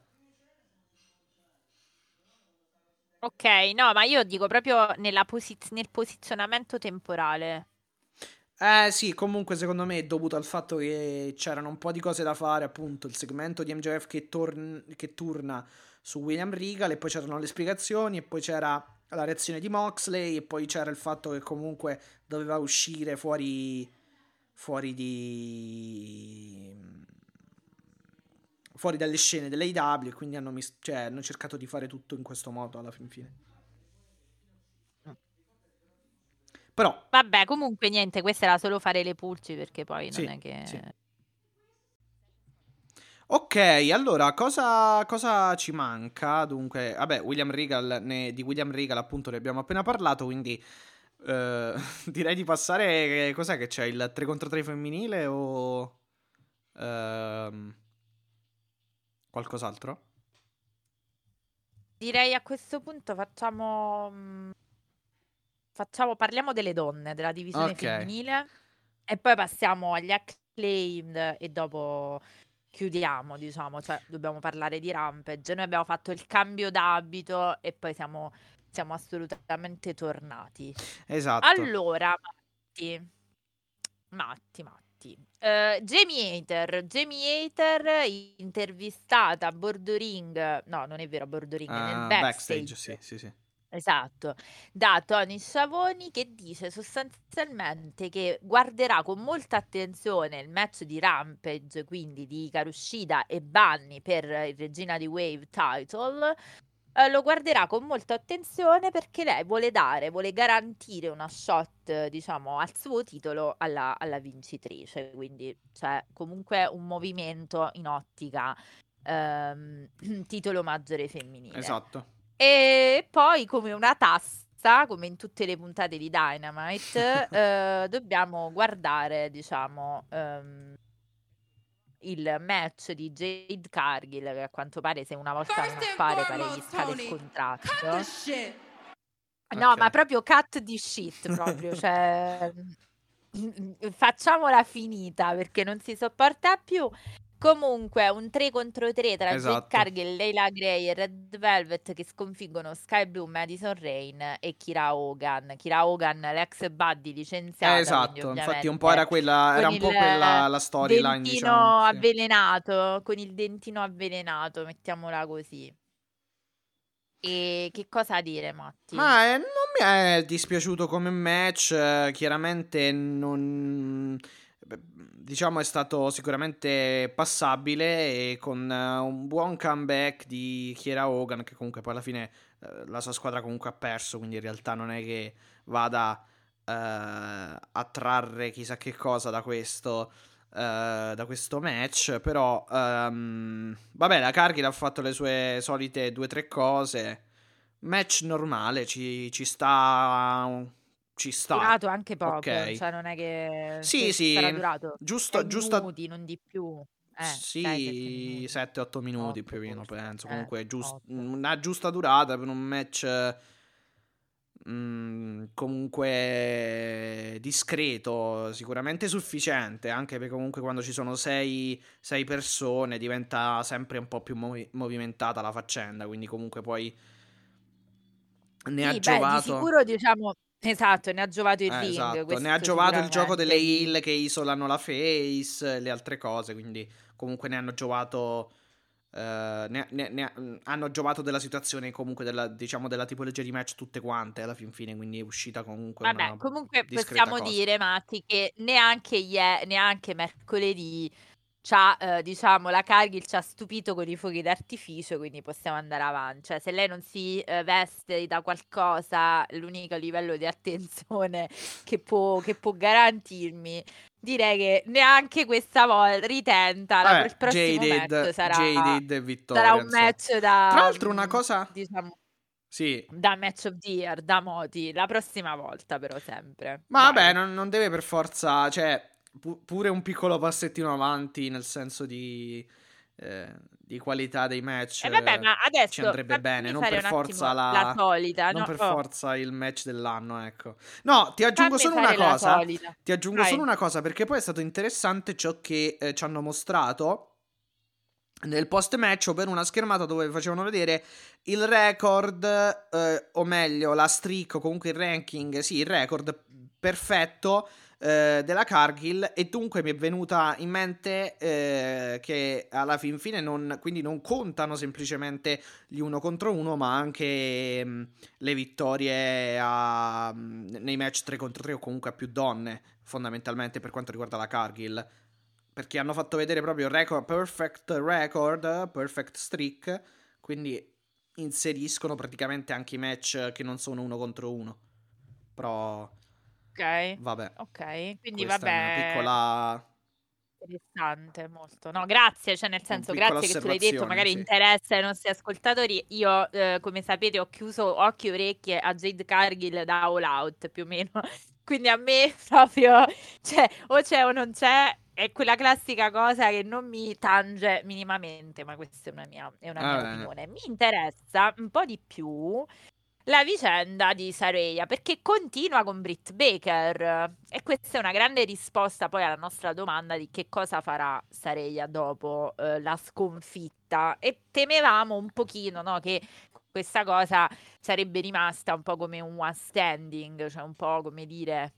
S3: Ok, no, ma io dico proprio nella posiz- nel posizionamento temporale.
S2: Eh sì, comunque secondo me è dovuto al fatto che c'erano un po' di cose da fare, appunto, il segmento di MJF che, torn- che turna su William Regal e poi c'erano le spiegazioni e poi c'era la reazione di Moxley e poi c'era il fatto che comunque doveva uscire fuori fuori di fuori dalle scene dell'AEW e quindi hanno, mis- cioè, hanno cercato di fare tutto in questo modo alla fin fine. Però
S3: Vabbè, comunque niente, questa era solo fare le pulci perché poi
S2: Sì,
S3: non è che...
S2: sì. Ok, allora cosa, cosa ci manca? Dunque, vabbè, William Regal, ne- di William Regal appunto ne abbiamo appena parlato, quindi eh, direi di passare, cos'è che c'è, il 3 contro 3 femminile o ehm, qualcos'altro?
S3: Direi a questo punto facciamo... mm, facciamo parliamo delle donne, della divisione
S2: Ok.
S3: femminile e poi passiamo agli acclaimed e dopo chiudiamo, diciamo, cioè dobbiamo parlare di Rampage. Noi abbiamo fatto il cambio d'abito e poi siamo, siamo assolutamente tornati.
S2: Esatto.
S3: Allora, Matti, Matti, Matti. Uh, Jamie Hater, Jamie Hater intervistata a Bordo Ring, no, non è vero, a Bordo Ring, uh, nel ah, backstage. backstage
S2: sì, sì, sì.
S3: Esatto, da Tony Sciavoni che dice sostanzialmente che guarderà con molta attenzione il match di Rampage, quindi di Karushida e Bunny per il Regina di Wave title. Eh, lo guarderà con molta attenzione perché lei vuole dare, vuole garantire una shot, diciamo, al suo titolo alla, alla vincitrice. Quindi c'è comunque un movimento in ottica ehm, titolo maggiore femminile.
S2: Esatto.
S3: E poi come una tassa, come in tutte le puntate di Dynamite, eh, dobbiamo guardare, diciamo, ehm, il match di Jade Cargill, che a quanto pare se una volta non appare pare gli scade il contratto. No, okay. ma proprio cut di shit, proprio, cioè... Facciamola finita perché non si sopporta più. Comunque, un 3 contro 3 tra esatto. Jake Cargill, Leila Gray e Red Velvet che sconfiggono Sky Blue, Madison Rain e Kira Hogan. Kira Hogan, l'ex buddy licenziata.
S2: Eh, esatto, infatti un po' era quella, era un po' quella la storyline.
S3: Dentino
S2: diciamo,
S3: avvelenato, sì. con il dentino avvelenato, mettiamola così. E che cosa dire, Matti?
S2: Ma eh, non mi è dispiaciuto come match, chiaramente non diciamo è stato sicuramente passabile e con uh, un buon comeback di Kiera Hogan che comunque poi alla fine uh, la sua squadra comunque ha perso quindi in realtà non è che vada uh, a trarre chissà che cosa da questo da questo match però um, vabbè la Cargill ha fatto le sue solite due o tre cose. Match normale ci, ci sta ci sta.
S3: Durato anche poco, okay. cioè non è che
S2: sì, sì,
S3: sarà durato
S2: giusto, giusto
S3: minuti, non di più. Eh,
S2: sì, 7-8 minuti, 8, più o meno, penso. Eh, Comunque, giust- una giusta durata per un match. Mm, comunque discreto, sicuramente sufficiente, anche perché comunque quando ci sono sei, sei persone diventa sempre un po' più movi- movimentata la faccenda, quindi comunque poi ne sì, ha beh, giovato.
S3: Di sicuro diciamo Esatto, ne ha giovato il eh, ring.
S2: Esatto. Ne ha giovato il gioco delle heal che isolano la face, le altre cose, quindi comunque ne hanno giovato... Uh, ne, ne, ne, hanno giovato della situazione comunque della, diciamo della tipologia di match tutte quante alla fin fine quindi è uscita comunque
S3: vabbè comunque possiamo cosa. dire Matti che neanche, ie- neanche mercoledì c'ha, eh, diciamo, la Cargill ci ha stupito con i fuochi d'artificio, quindi possiamo andare avanti. Cioè, se lei non si eh, veste da qualcosa, l'unico livello di attenzione che può, che può garantirmi, direi che neanche questa volta ritenta. La, il prossimo jaded, match sarà,
S2: jaded vittoria, sarà
S3: un match da.
S2: Tra l'altro, una cosa.
S3: Diciamo,
S2: sì.
S3: Da match of the year, da moti, la prossima volta però sempre.
S2: Ma Vai. vabbè, non, non deve per forza, cioè, pu- pure un piccolo passettino avanti nel senso di, eh, di qualità dei match.
S3: Eh vabbè, ma adesso
S2: ci andrebbe bene, non per forza
S3: la, la solita,
S2: non
S3: no?
S2: per oh. forza il match dell'anno, ecco. No, ti aggiungo Fammi solo una cosa. Ti aggiungo Vai. solo una cosa perché poi è stato interessante ciò che eh, ci hanno mostrato nel post match o per una schermata dove facevano vedere il record eh, o meglio la streak o comunque il ranking sì il record perfetto eh, della Cargill e dunque mi è venuta in mente eh, che alla fin fine non, quindi non contano semplicemente gli uno contro uno ma anche mh, mm, le vittorie a, mh, nei match 3 contro 3 o comunque a più donne fondamentalmente per quanto riguarda la Cargill. Perché hanno fatto vedere proprio record, perfect record, perfect streak quindi inseriscono praticamente anche i match che non sono uno contro uno. Però
S3: Ok.
S2: Vabbè.
S3: Ok, quindi
S2: Questa è una
S3: vabbè.
S2: piccola
S3: Interessante, molto. No, grazie, cioè nel senso, grazie che tu l'hai detto, magari
S2: sì.
S3: interessa ai nostri ascoltatori. Io, eh, come sapete, ho chiuso occhi e orecchie a Jade Cargill da All Out, più o meno. Quindi a me proprio, cioè, o c'è o non c'è, è quella classica cosa che non mi tange minimamente, ma questa è una mia, è una mia
S2: Ah,
S3: opinione. Mi interessa un po' di più la vicenda di Sareia perché continua con Britt Baker. E questa è una grande risposta poi alla nostra domanda di che cosa farà Sareia dopo eh, la sconfitta. E temevamo un pochino no, che questa cosa sarebbe rimasta un po' come un one standing, cioè un po' come dire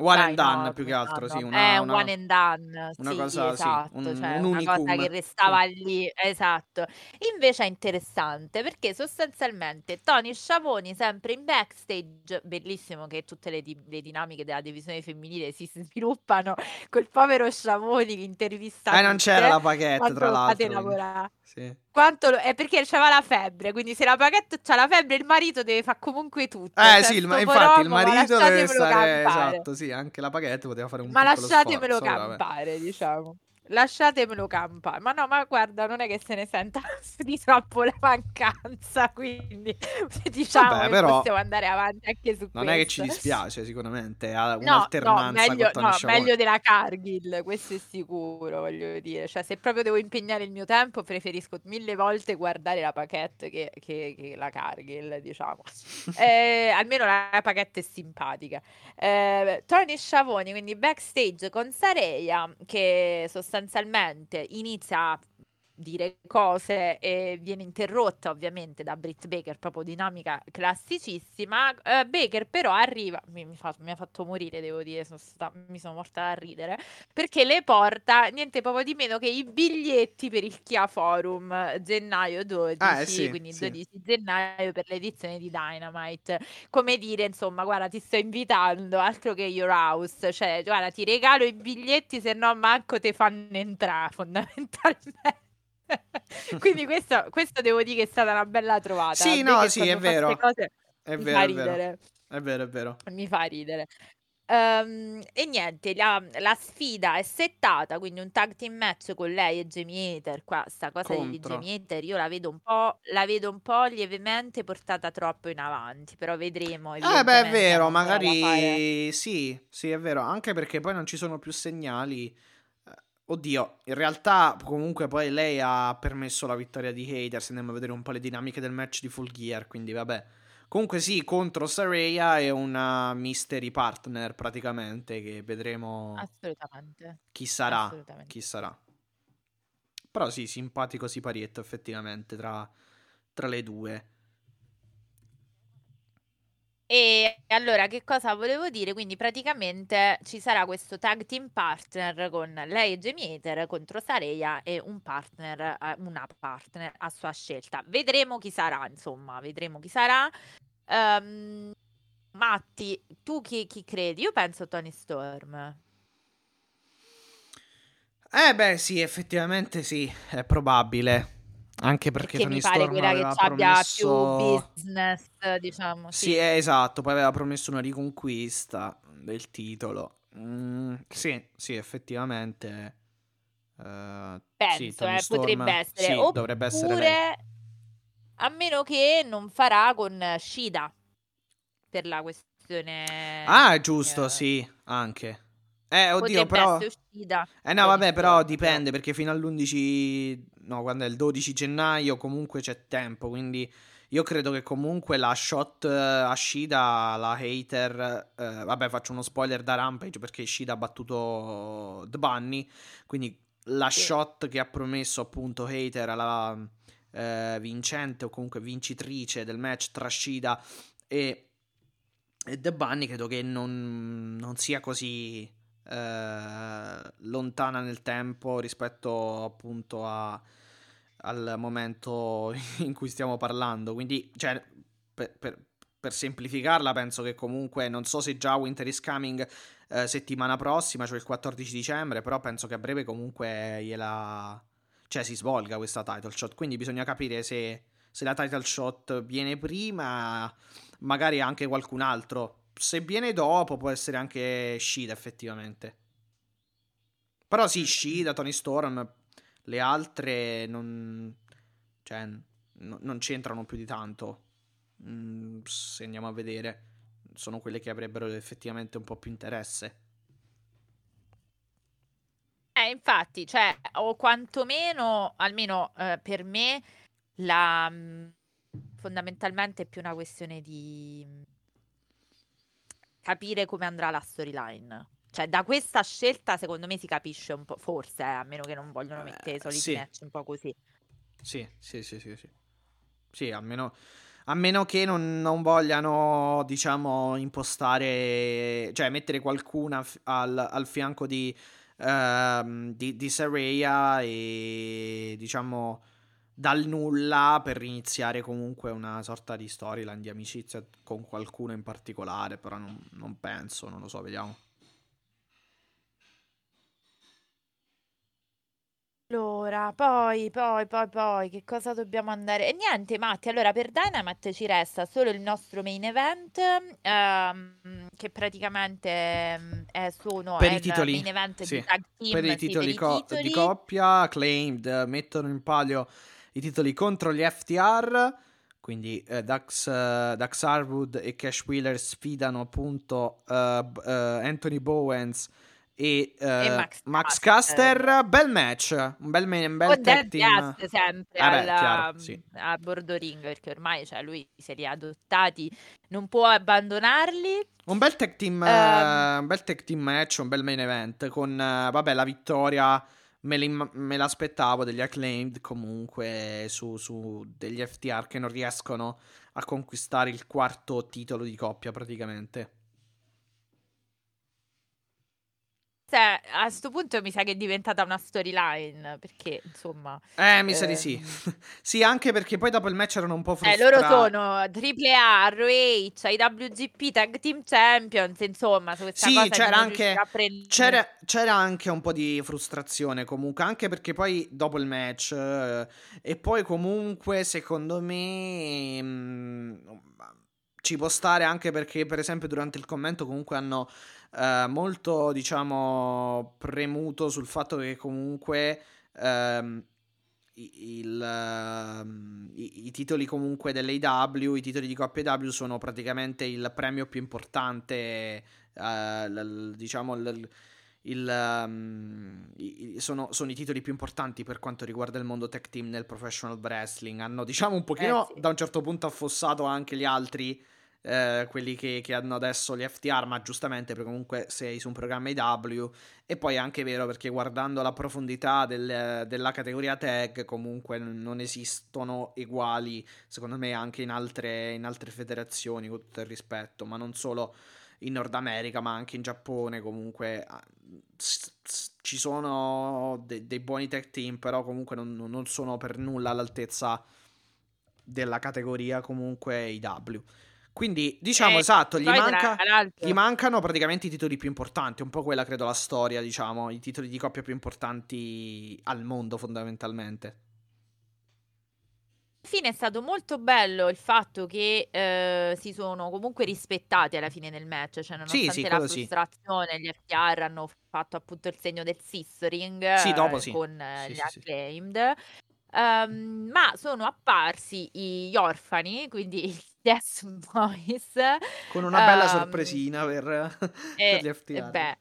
S2: One
S3: Dai,
S2: and done
S3: no,
S2: più che altro,
S3: no.
S2: sì, una,
S3: un
S2: una,
S3: one and done,
S2: una
S3: sì,
S2: cosa, sì,
S3: esatto,
S2: un,
S3: cioè
S2: un
S3: una cosa che
S2: Sì.
S3: restava lì, esatto. Invece è interessante perché sostanzialmente Tony Sciavoni, sempre in backstage, bellissimo che tutte le, di- le dinamiche della divisione femminile si sviluppano col povero Sciavoni che intervista
S2: Eh, non c'era la paquette, tra l'altro,
S3: lavorare.
S2: Sì.
S3: Quanto lo- È perché c'aveva la febbre, quindi se la paquette c'ha la febbre il marito deve fare comunque tutto.
S2: Eh
S3: Cioè
S2: sì, il ma- infatti il
S3: poromo, ma
S2: marito deve stare,
S3: campare.
S2: esatto, sì, anche la paquette poteva fare un
S3: Ma
S2: piccolo
S3: lasciatemelo
S2: sforzo, vabbè.
S3: campare, diciamo. Lasciatemelo campare. Ma no, ma guarda, non è che se ne senta di troppo la mancanza, quindi diciamo
S2: Vabbè,
S3: che
S2: però
S3: possiamo andare avanti anche su
S2: non è che ci
S3: questo.
S2: dispiace sicuramente, ha
S3: No, no,
S2: un'alternanza
S3: meglio, no, meglio della Cargill, questo è sicuro, voglio dire. Cioè, se proprio devo impegnare il mio tempo, preferisco mille volte guardare la Paquette che, che- che la Cargill, diciamo. Eh, almeno la Paquette è simpatica. Eh, Tony Sciavoni, quindi backstage con Sareia, che sostanzialmente inizia a dire cose e viene interrotta ovviamente da Britt Baker, proprio dinamica classicissima. Eh, Baker però arriva, mi, mi fa- mi ha fatto morire, devo dire, sono sta- mi sono morta da ridere, perché le porta niente poco di meno che i biglietti per il Kia Forum gennaio 12,
S2: Ah, eh sì,
S3: quindi
S2: sì.
S3: 12 gennaio per l'edizione di Dynamite. Come dire, insomma, guarda, ti sto invitando, altro che Your House, cioè, guarda, ti regalo i biglietti, se no manco te fanno entrare, fondamentalmente. Quindi questo, questo devo dire che è stata una bella trovata.
S2: Sì, no, sì, è vero. È vero,
S3: fa
S2: è vero. È vero, è vero.
S3: Mi fa ridere. Ehm, e niente, la, la sfida è settata, quindi un tag team match con lei e Jamie Hater. Qua sta cosa di
S2: Contro.
S3: Jamie Hater io la vedo un po', la vedo un po' lievemente portata troppo in avanti, però vedremo.
S2: Eh beh, è vero, magari sì, sì, è vero, anche perché poi non ci sono più segnali. Oddio, in realtà comunque poi lei ha permesso la vittoria di Hater, se andiamo a vedere un po' le dinamiche del match di Full Gear, quindi vabbè. Comunque sì, contro Saraya è una mystery partner praticamente, che vedremo
S3: Assolutamente,
S2: chi sarà,
S3: assolutamente.
S2: chi sarà. Però sì, simpatico siparietto effettivamente tra, tra le due.
S3: E allora, che cosa volevo dire? Quindi praticamente ci sarà questo tag team partner con lei e Jamie Hater contro Sareia e un partner, eh, una partner a sua scelta. Vedremo chi sarà, insomma, vedremo chi sarà. Ehm, Matti, tu chi, chi credi? Io penso Tony Storm.
S2: Eh beh, sì, effettivamente sì, è probabile. Anche perché
S3: Perché mi pare
S2: Storm
S3: quella che abbia più
S2: promesso...
S3: business, diciamo,
S2: Sì,
S3: sì.
S2: esatto, poi aveva promesso una riconquista del titolo. Mm, sì, sì, effettivamente. sì,
S3: Penso,
S2: Tony
S3: eh, potrebbe essere.
S2: sì, dovrebbe essere lei.
S3: Oppure, a meno che non farà con Shida per la questione.
S2: Ah, giusto,
S3: eh,
S2: sì, anche. Eh, oddio,
S3: potrebbe
S2: però... Eh no, vabbè, però dipende perché fino all'11, no, quando è il 12 gennaio comunque c'è tempo, quindi io credo che comunque la shot eh, a Shida, la hater, eh, vabbè faccio uno spoiler da Rampage perché Shida ha battuto The Bunny, quindi la
S3: Sì.
S2: shot che ha promesso appunto hater alla eh, vincente o comunque vincitrice del match tra Shida e, e The Bunny credo che non, non sia così eh, lontana nel tempo rispetto appunto a- al momento in cui stiamo parlando. Quindi, cioè, per, per- per semplificarla, penso che comunque non so se già Winter is Coming eh, settimana prossima, cioè il 14 dicembre, però penso che a breve comunque gliela. cioè si svolga questa title shot. Quindi bisogna capire se, se la title shot viene prima, magari anche qualcun altro. Se viene dopo, può essere anche Shida, effettivamente. Però sì, Shida, Tony Storm, le altre non. cioè, no- non c'entrano più di tanto. Mm, se andiamo a vedere, sono quelle che avrebbero effettivamente un po' più interesse.
S3: Eh, infatti, cioè, o quantomeno, almeno eh, per me, la, mh, fondamentalmente è più una questione di capire come andrà la storyline. Cioè, da questa scelta, secondo me, si capisce un po', forse, eh, a meno che non vogliono mettere i
S2: Eh,
S3: soliti
S2: sì.
S3: match un po' così.
S2: Sì, sì, sì, sì, sì. Sì, almeno, A meno che non, non vogliano, diciamo, impostare, cioè mettere qualcuna al, al fianco di, uh, di, di Saraya e, diciamo, dal nulla per iniziare comunque una sorta di storyline di amicizia con qualcuno in particolare, però non, non penso, non lo so, vediamo.
S3: Allora, poi, poi, poi, poi, che cosa dobbiamo andare? E niente, Matti, allora per Dynamite ci resta solo il nostro main event, ehm, che praticamente ehm, è, sono,
S2: per
S3: è
S2: i titoli,
S3: main event
S2: sì.
S3: di tag team,
S2: per i
S3: sì,
S2: titoli,
S3: per i
S2: co-
S3: titoli.
S2: di coppia, Claimed mettono in palio i titoli contro gli FTR, quindi eh, Dax, uh, Dax Harwood e Cash Wheeler sfidano appunto uh, uh, Anthony Bowens e, uh,
S3: E Max
S2: Max
S3: Caster.
S2: Caster. Bel match, un bel, un bel
S3: Con
S2: tag team.
S3: Sempre
S2: beh,
S3: alla-
S2: chiaro, sì.
S3: a bordo ring perché ormai cioè, lui se li ha adottati, non può abbandonarli.
S2: Un bel tag team, eh, un bel tag team match, un bel main event con, vabbè, la vittoria me, l'aspettavo degli acclaimed comunque su, su degli FTR che non riescono a conquistare il quarto titolo di coppia praticamente.
S3: Cioè, a sto punto mi sa che è diventata una storyline perché insomma,
S2: Eh, mi sa di
S3: Ehm.
S2: sì. sì, anche perché poi dopo il match erano un po'
S3: eh,
S2: frustrati.
S3: loro sono AAA, ROH, IWGP Tag Team Champions, insomma, su questa
S2: Sì,
S3: cosa
S2: c'era anche- C'era, c'era anche un po' di frustrazione comunque, anche perché poi dopo il match eh, e poi comunque secondo me mm, ci può stare anche perché per esempio durante il commento comunque hanno eh, molto diciamo premuto sul fatto che comunque ehm, i- il, ehm, i, i titoli comunque dell'AW, i titoli di Coppia AW sono praticamente il premio più importante, eh, l- l- diciamo il, il, i- i- sono, sono i titoli più importanti per quanto riguarda il mondo tech team nel professional wrestling. Hanno diciamo un pochino
S3: Eh, sì.
S2: da un certo punto affossato anche gli altri. Eh, quelli che, che hanno adesso gli FTR, ma giustamente perché comunque sei su un programma IW e poi è anche vero perché guardando la profondità del- della categoria tag, comunque non esistono uguali, secondo me, anche in altre, in altre federazioni, con tutto il rispetto, ma non solo in Nord America, ma anche in Giappone. Comunque ah, ci sono de- dei buoni tag team, però comunque non, non sono per nulla all'altezza della categoria comunque IW. Quindi diciamo
S3: Eh,
S2: esatto, gli, manca, gli mancano praticamente i titoli più importanti, un po' quella credo la storia, diciamo, i titoli di coppia più importanti al mondo fondamentalmente.
S3: Alla fine è stato molto bello il fatto che eh, si sono comunque rispettati alla fine del match, cioè nonostante
S2: sì,
S3: la
S2: quello sì.
S3: frustrazione, gli FTR hanno fatto appunto il segno del ring
S2: Sì, dopo
S3: eh,
S2: sì.
S3: con eh,
S2: Sì,
S3: gli
S2: sì, sì.
S3: acclaimed. Ehm, ma sono apparsi gli orfani, quindi i Death Boys.
S2: Con una bella
S3: ehm,
S2: sorpresina per, per
S3: e,
S2: gli
S3: e
S2: FTR.
S3: beh,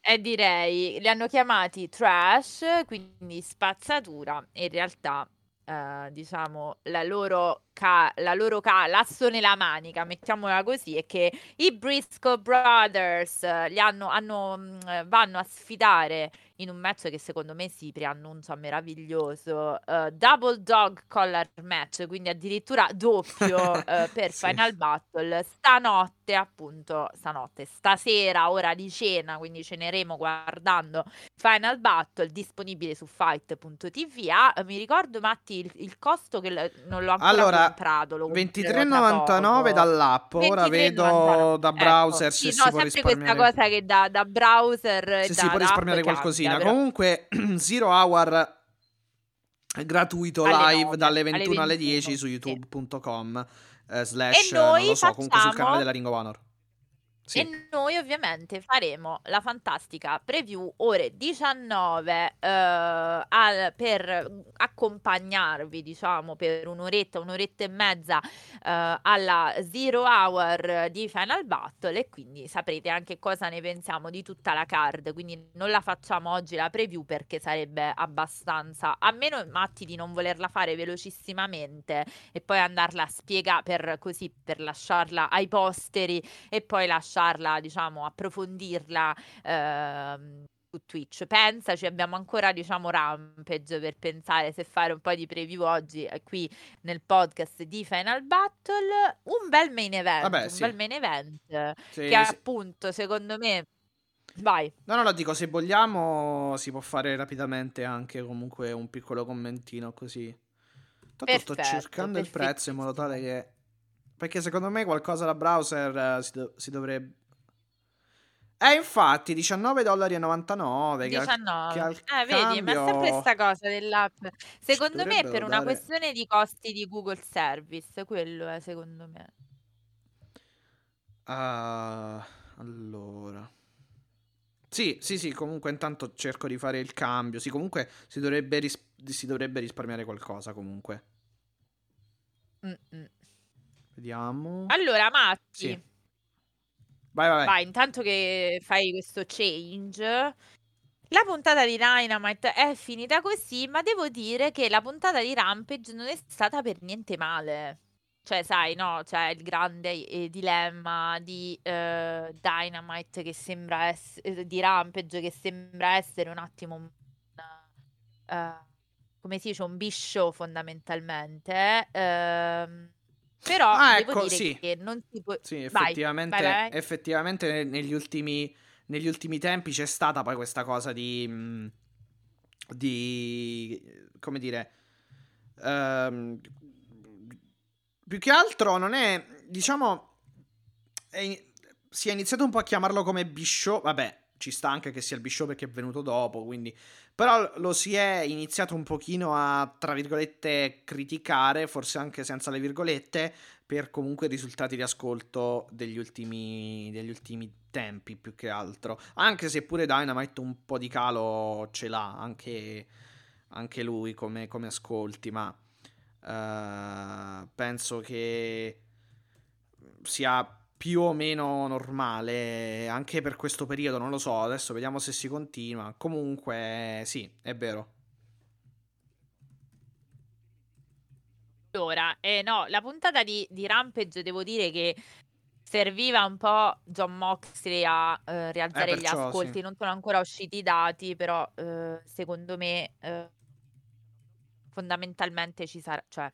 S3: e direi li hanno chiamati trash, quindi spazzatura, e in realtà eh, diciamo la loro, ca- la loro ca- l'asso nella manica, mettiamola così, è che i Briscoe Brothers eh, li hanno, hanno, mh, eh, vanno a sfidare in un match che secondo me si preannuncia meraviglioso, eh, Double Dog Collar Match, quindi addirittura doppio eh, per
S2: Sì.
S3: Final Battle, stanotte appunto, stanotte, stasera, ora di cena, quindi ceneremo guardando Final Battle, disponibile su fight.tv. Ah, mi ricordo Matti il, il costo che l- non l'ho ancora
S2: Allora,
S3: comprato, lo comprerò tra
S2: 23,99
S3: poco.
S2: dall'app. Ora
S3: 23,99.
S2: vedo da
S3: Ecco,
S2: browser
S3: sì,
S2: se
S3: no,
S2: si può
S3: sempre questa
S2: risparmiare.
S3: cosa che da, da browser
S2: Se
S3: da,
S2: si può risparmiare qualcosina.
S3: Cambia, però.
S2: Comunque, Zero Hour gratuito
S3: Alle
S2: live
S3: 9,
S2: dalle
S3: alle
S2: 21 alle
S3: 21,
S2: 10 su
S3: sì.
S2: youtube.com eh, slash,
S3: E noi
S2: non lo so, comunque sul canale della Ring of Honor. Sì.
S3: E noi ovviamente faremo la fantastica preview ore 19 eh, al- per accompagnarvi, diciamo, per un'oretta, un'oretta e mezza eh, alla Zero Hour di Final Battle e quindi saprete anche cosa ne pensiamo di tutta la card. Quindi non la facciamo oggi la preview perché sarebbe abbastanza, a meno Matti di non volerla fare velocissimamente e poi andarla a spiegare per così, per lasciarla ai posteri e poi lasciarla, diciamo, approfondirla ehm, su Twitch. Pensaci, abbiamo ancora, diciamo, Rampage per pensare se fare un po' di preview oggi eh, qui nel podcast di Final Battle. Un bel main event,
S2: Vabbè,
S3: un
S2: sì.
S3: bel main event
S2: Sì,
S3: che
S2: sì.
S3: appunto, secondo me... Vai.
S2: No, no, lo dico, se vogliamo si può fare rapidamente anche comunque un piccolo commentino così. Tanto sto
S3: Perfetto,
S2: cercando il prezzo in modo tale che... Perché secondo me qualcosa da browser eh, si, do- si dovrebbe... Eh, infatti, 19,99 dollari. Che al-
S3: 19.
S2: che al
S3: Eh, vedi, ma è sempre
S2: cambio
S3: sta cosa dell'app. Secondo me è per una
S2: dare-
S3: questione di costi di Google Service, quello è secondo me.
S2: Ah, allora. Sì, sì, sì, comunque intanto cerco di fare il cambio. Sì, comunque si dovrebbe, ris- si dovrebbe risparmiare qualcosa comunque.
S3: Mm-mm.
S2: Vediamo.
S3: Allora, Matti,
S2: Sì. Vai, vai, vai.
S3: vai, intanto che fai questo change, la puntata di Dynamite è finita così, ma devo dire che la puntata di Rampage non è stata per niente male. Cioè, sai, no, c'è il grande eh, dilemma di eh, Dynamite che sembra essere, di Rampage che sembra essere un attimo un, eh, come si dice, un bishow fondamentalmente. ehm, però
S2: Ah,
S3: devo
S2: ecco,
S3: dire
S2: sì.
S3: che non si può...
S2: Sì,
S3: Vai,
S2: effettivamente,
S3: vai, vai.
S2: effettivamente negli ultimi, negli ultimi tempi c'è stata poi questa cosa di... mh, di... come dire... ehm, più che altro non è... diciamo... è si è iniziato un po' a chiamarlo come bishow, vabbè, ci sta anche che sia il bishow perché è venuto dopo, quindi... Però lo si è iniziato un pochino a, tra virgolette, criticare, forse anche senza le virgolette, per comunque i risultati di ascolto degli ultimi, degli ultimi tempi più che altro. Anche se pure Dynamite un po' di calo ce l'ha, anche, anche lui come, come ascolti, ma eh, penso che sia più o meno normale anche per questo periodo, non lo so, adesso vediamo se si continua. Comunque sì, è vero.
S3: Allora, eh, no, la puntata di, di Rampage devo dire che serviva un po' John Moxley a eh, rialzare
S2: Eh,
S3: gli
S2: perciò,
S3: ascolti.
S2: sì.
S3: Non sono ancora usciti i dati, però eh, secondo me eh, fondamentalmente ci sarà, cioè,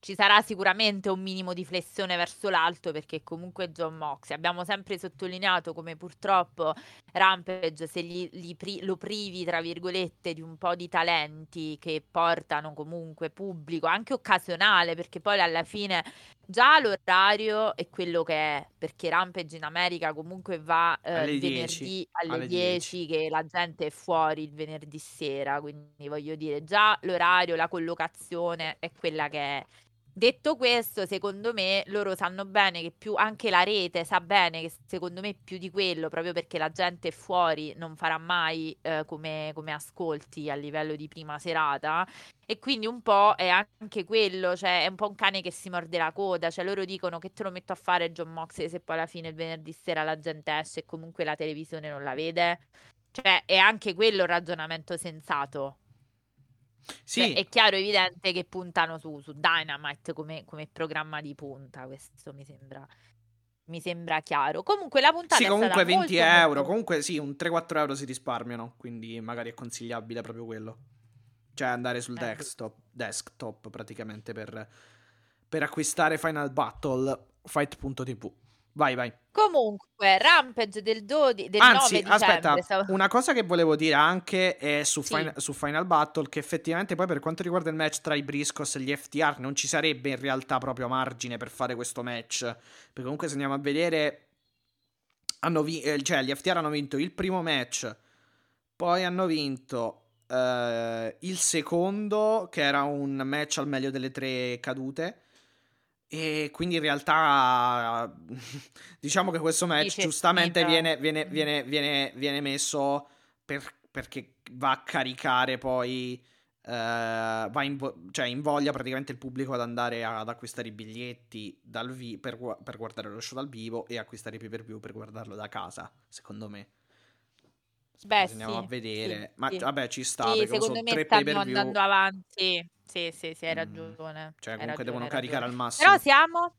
S3: ci sarà sicuramente un minimo di flessione verso l'alto perché comunque John Moxley abbiamo sempre sottolineato come purtroppo Rampage se gli, gli pri- lo privi tra virgolette di un po' di talenti che portano comunque pubblico anche occasionale perché poi alla fine già l'orario è quello che è perché Rampage in America comunque va eh,
S2: Alle
S3: il
S2: 10,
S3: venerdì alle,
S2: alle
S3: 10 che la gente è fuori il venerdì sera quindi voglio dire già l'orario la collocazione è quella che è Detto questo, secondo me loro sanno bene che più anche la rete sa bene che secondo me più di quello, proprio perché la gente fuori non farà mai eh, come, come ascolti a livello di prima serata. E quindi un po' è anche quello, cioè è un po' un cane che si morde la coda, cioè loro dicono che te lo metto a fare John Moxley se poi alla fine il venerdì sera la gente esce e comunque la televisione non la vede. Cioè è anche quello il ragionamento sensato.
S2: Sì,
S3: Cioè, è chiaro evidente che puntano su, su Dynamite come, come programma di punta, questo mi sembra, mi sembra chiaro. Comunque la puntata
S2: Sì,
S3: è
S2: comunque
S3: stata
S2: 20
S3: molto,
S2: euro.
S3: molto-
S2: Comunque sì, un 3-4 euro si risparmiano. Quindi magari è consigliabile proprio quello. Cioè andare sul
S3: Eh,
S2: desktop, desktop praticamente per, per acquistare Final Battle Fight.tv. Vai, vai.
S3: Comunque, Rampage del, 12, del
S2: Anzi,
S3: 9 dicembre.
S2: aspetta, una cosa che volevo dire anche è su,
S3: Sì.
S2: Fin- su Final Battle, che effettivamente poi per quanto riguarda il match tra i Briscos e gli FTR non ci sarebbe in realtà proprio margine per fare questo match, perché comunque se andiamo a vedere, hanno vi- eh, cioè gli FTR hanno vinto il primo match, poi hanno vinto eh, il secondo, che era un match al meglio delle tre cadute. E quindi in realtà diciamo che questo match
S3: Dice
S2: giustamente viene, viene-
S3: Mm.
S2: viene- viene- viene messo per- perché va a caricare poi eh, va in, cioè invoglia praticamente il pubblico ad andare ad acquistare i biglietti dal vi- per, per guardare lo show dal vivo e acquistare i pay per view per guardarlo da casa, secondo me.
S3: Beh,
S2: andiamo
S3: sì,
S2: a vedere,
S3: sì,
S2: ma
S3: sì.
S2: vabbè, ci sta
S3: Sì,
S2: perché
S3: secondo
S2: sono
S3: me stanno andando avanti. Sì, sì, sì, hai
S2: Mm.
S3: ragione.
S2: Cioè,
S3: hai
S2: comunque
S3: ragione,
S2: devono caricare al massimo.
S3: Però siamo...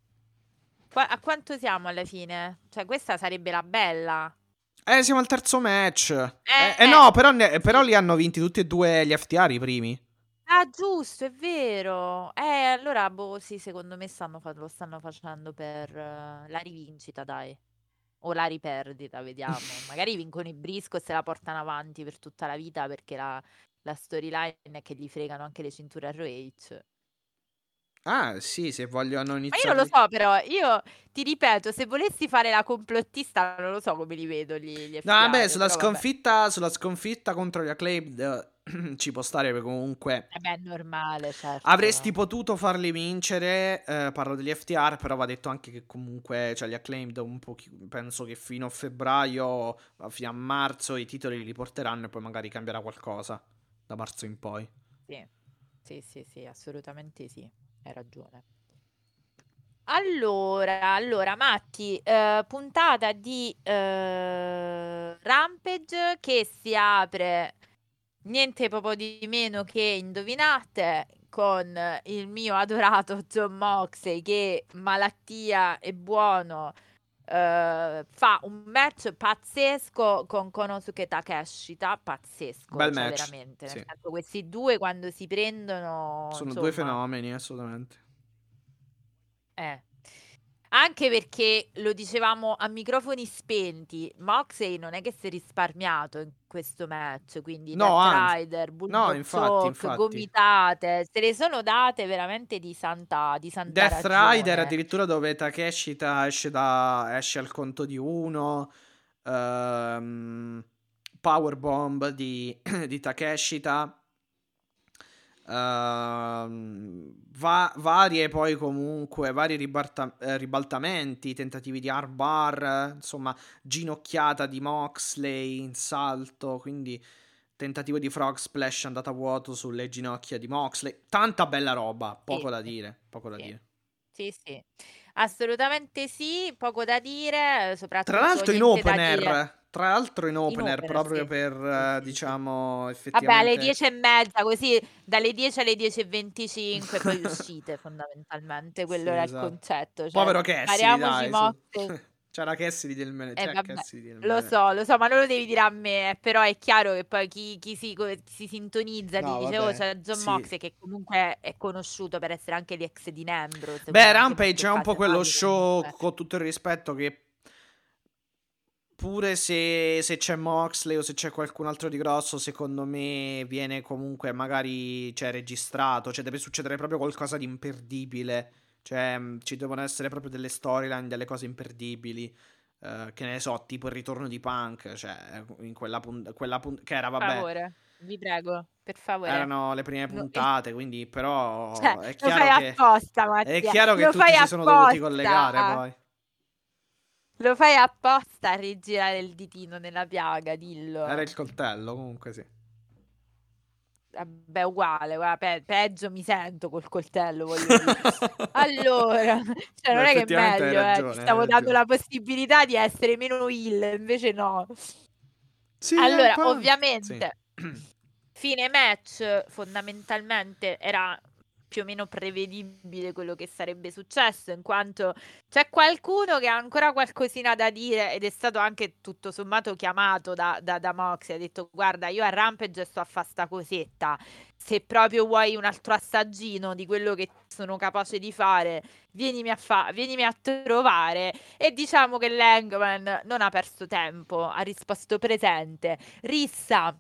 S3: A quanto siamo alla fine? Cioè, questa sarebbe la bella.
S2: Eh, siamo al terzo match.
S3: Eh,
S2: Eh, eh,
S3: eh,
S2: no, però, ne- però li hanno vinti tutti e due gli FTR i primi.
S3: Ah, giusto, è vero. Eh, allora, boh, sì, secondo me stanno fa- lo stanno facendo per eh, la rivincita, dai. O la riperdita, vediamo. Magari vincono i Brisco e se la portano avanti per tutta la vita perché la, la storyline è che gli fregano anche le cinture ROH.
S2: Ah, sì, se vogliono
S3: Ma io
S2: iniziare.
S3: non lo so, però, io ti ripeto, se volessi fare la complottista, non lo so come li vedo gli, gli
S2: No, vabbè, sulla
S3: però vabbè.
S2: sconfitta, sulla sconfitta contro gli Acclaimed ci può stare perché comunque
S3: Eh beh, è normale, certo.
S2: avresti potuto farli vincere, eh, parlo degli FTR, però va detto anche che comunque, cioè gli Acclaimed un po' penso che fino a febbraio, fino a marzo i titoli li porteranno e poi magari cambierà qualcosa da marzo in poi.
S3: Sì, sì, sì, sì, assolutamente sì, hai ragione. Allora, allora, Matti, eh, puntata di eh, Rampage che si apre niente proprio di meno che indovinate con il mio adorato John Moxley che malattia e buono eh, fa un match pazzesco con Konosuke Takeshita, pazzesco,
S2: Bel
S3: cioè
S2: match,
S3: veramente,
S2: sì.
S3: senso questi due quando si prendono
S2: Sono due
S3: insomma,
S2: fenomeni, assolutamente.
S3: eh. Anche perché lo dicevamo a microfoni spenti, Moxley non è che si è risparmiato in questo match, quindi
S2: No, anzi.
S3: Rider,
S2: No,
S3: Bulldog
S2: infatti,
S3: Choke,
S2: infatti.
S3: gomitate, se le sono date veramente di santa, di santa
S2: Death
S3: ragione.
S2: Rider addirittura dove Takeshita esce, da, esce al conto di uno. ehm, Powerbomb di, di Takeshita. Ehm, va- varie poi comunque, vari ribalta- eh, ribaltamenti, tentativi di armbar, eh, insomma, ginocchiata di Moxley in salto, quindi tentativo di frog splash andata a vuoto sulle ginocchia di Moxley. Tanta bella roba, poco
S3: Sì,
S2: da dire, poco da
S3: sì.
S2: dire.
S3: Sì, sì, assolutamente sì, poco da dire, soprattutto
S2: Tra l'altro in
S3: da dire.
S2: opener, tra l'altro in
S3: In
S2: opener,
S3: opener,
S2: proprio
S3: sì.
S2: per,
S3: sì.
S2: diciamo,
S3: Vabbè, alle
S2: effettivamente...
S3: 10 e mezza, così dalle 10 alle 10.25 poi uscite fondamentalmente, quello
S2: Sì,
S3: era
S2: esatto.
S3: il concetto. Cioè,
S2: Povero Cassidy, dai,
S3: mosse.
S2: C'era Cassidy del mene,
S3: Eh, vabbè,
S2: Cassidy del
S3: lo so, lo so, ma non lo devi dire a me, eh, però è chiaro che poi chi, chi si, si sintonizza
S2: No,
S3: ti dice, oh, c'è John
S2: sì.
S3: Moxley che comunque è conosciuto per essere anche l'ex di quindi
S2: Beh, Rampage è un po' quello show, con tutto il rispetto, che pure se, se c'è Moxley o se c'è qualcun altro di grosso, secondo me viene comunque magari cioè, registrato, cioè deve succedere proprio qualcosa di imperdibile, cioè mh, ci devono essere proprio delle storyline, delle cose imperdibili. eh, che ne so, tipo il ritorno di Punk, cioè in quella puntata, quella punt- che era,
S3: Per
S2: vabbè,
S3: favore, vi prego, per favore.
S2: erano le prime
S3: No,
S2: puntate, quindi però
S3: Cioè,
S2: è
S3: lo
S2: chiaro
S3: fai
S2: che
S3: apposta,
S2: è
S3: Mattia.
S2: chiaro che
S3: Lo
S2: tutti si sono dovuti
S3: apposta.
S2: collegare poi.
S3: Lo fai apposta a rigirare il ditino nella piaga, dillo.
S2: Era il coltello, comunque sì.
S3: Vabbè, uguale, guarda, pe- peggio mi sento col coltello, voglio dire. Allora, cioè non è che è meglio, eh.
S2: ragione,
S3: Ti
S2: hai
S3: stavo dando la possibilità di essere meno ill, invece no.
S2: Sì,
S3: Allora,
S2: po'-
S3: ovviamente,
S2: sì.
S3: fine match fondamentalmente era più o meno prevedibile quello che sarebbe successo, in quanto c'è qualcuno che ha ancora qualcosina da dire ed è stato anche tutto sommato chiamato da, da, da Moxley, ha detto guarda io a Rampage sto a fa sta cosetta, se proprio vuoi un altro assaggino di quello che sono capace di fare, vienimi a, fa- vienimi a trovare. E diciamo che Langman non ha perso tempo, ha risposto presente, rissa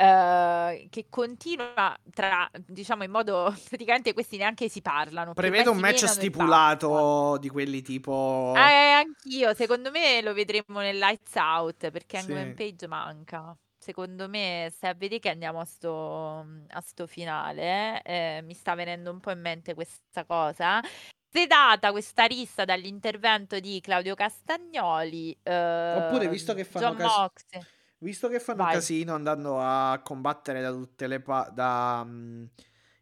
S3: eh, che continua tra, diciamo, in modo praticamente questi neanche si parlano.
S2: Prevedo un match stipulato di quelli tipo...
S3: Eh, anch'io, secondo me lo vedremo nel Lights Out perché
S2: Sì.
S3: Hangman Page manca. Secondo me, se a vedere che andiamo a sto, a sto finale, eh, mi sta venendo un po' in mente questa cosa. Sedata questa rissa dall'intervento di Claudio Castagnoli,
S2: Oppure,
S3: eh,
S2: visto che fanno
S3: John
S2: cas-. Visto che fanno
S3: Vai.
S2: casino andando a combattere da tutte le pa- da, mm,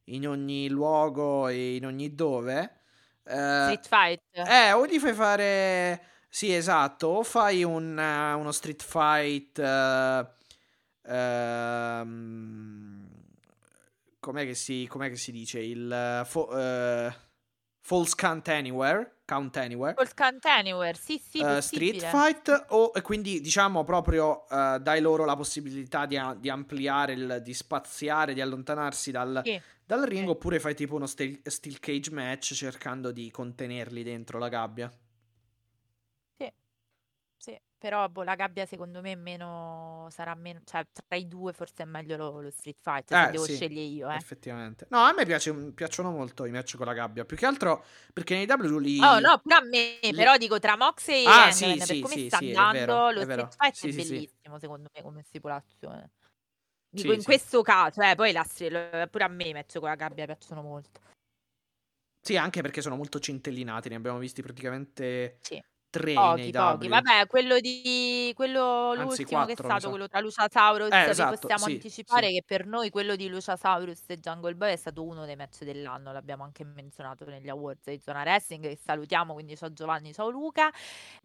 S2: in ogni luogo e in ogni dove, eh,
S3: Street Fight.
S2: eh, o gli fai fare, sì, esatto, o fai un, eh, uno street fight, eh, ehm, com'è che si, com'è che si dice, il eh, fo- False Count Anywhere, Count Anywhere.
S3: Col Count Anywhere, sì, sì,
S2: uh, Street Fight o e quindi diciamo proprio uh, dai loro la possibilità di, di ampliare, il, di spaziare, di allontanarsi dal, sì. dal ring sì. oppure fai tipo uno steel, steel cage match cercando di contenerli dentro la gabbia.
S3: Però boh, la gabbia secondo me meno sarà meno, cioè tra i due forse è meglio lo, lo Street Fight, se
S2: Eh,
S3: devo
S2: sì,
S3: scegliere io, eh.
S2: effettivamente. No, a me piace- piacciono molto i match con la gabbia. Più che altro perché nei W li...
S3: Oh no, pure a me,
S2: li-
S3: però dico tra Moxley e
S2: Ah, sì,
S3: Hangman, per
S2: sì,
S3: come
S2: sì,
S3: sta
S2: sì, è
S3: andando,
S2: vero,
S3: lo Street
S2: vero.
S3: Fight
S2: Sì,
S3: è
S2: sì, sì.
S3: bellissimo secondo me come stipulazione. Dico
S2: Sì,
S3: in
S2: sì.
S3: questo caso, eh, poi la pure a me i match con la gabbia piacciono molto.
S2: Sì, anche perché sono molto centellinati, ne abbiamo visti praticamente
S3: Sì.
S2: Tre
S3: Pochi,
S2: nei
S3: pochi.
S2: W.
S3: Vabbè, quello di quello
S2: Anzi,
S3: l'ultimo che è
S2: quattro, mi
S3: stato,
S2: sa.
S3: quello tra Luciasaurus,
S2: Eh,
S3: vi
S2: esatto,
S3: possiamo
S2: sì,
S3: anticipare
S2: sì.
S3: che per noi quello di Luciasaurus e Jungle Boy è stato uno dei match dell'anno, l'abbiamo anche menzionato negli awards di Zona Wrestling, che salutiamo, quindi ciao Giovanni, ciao Luca.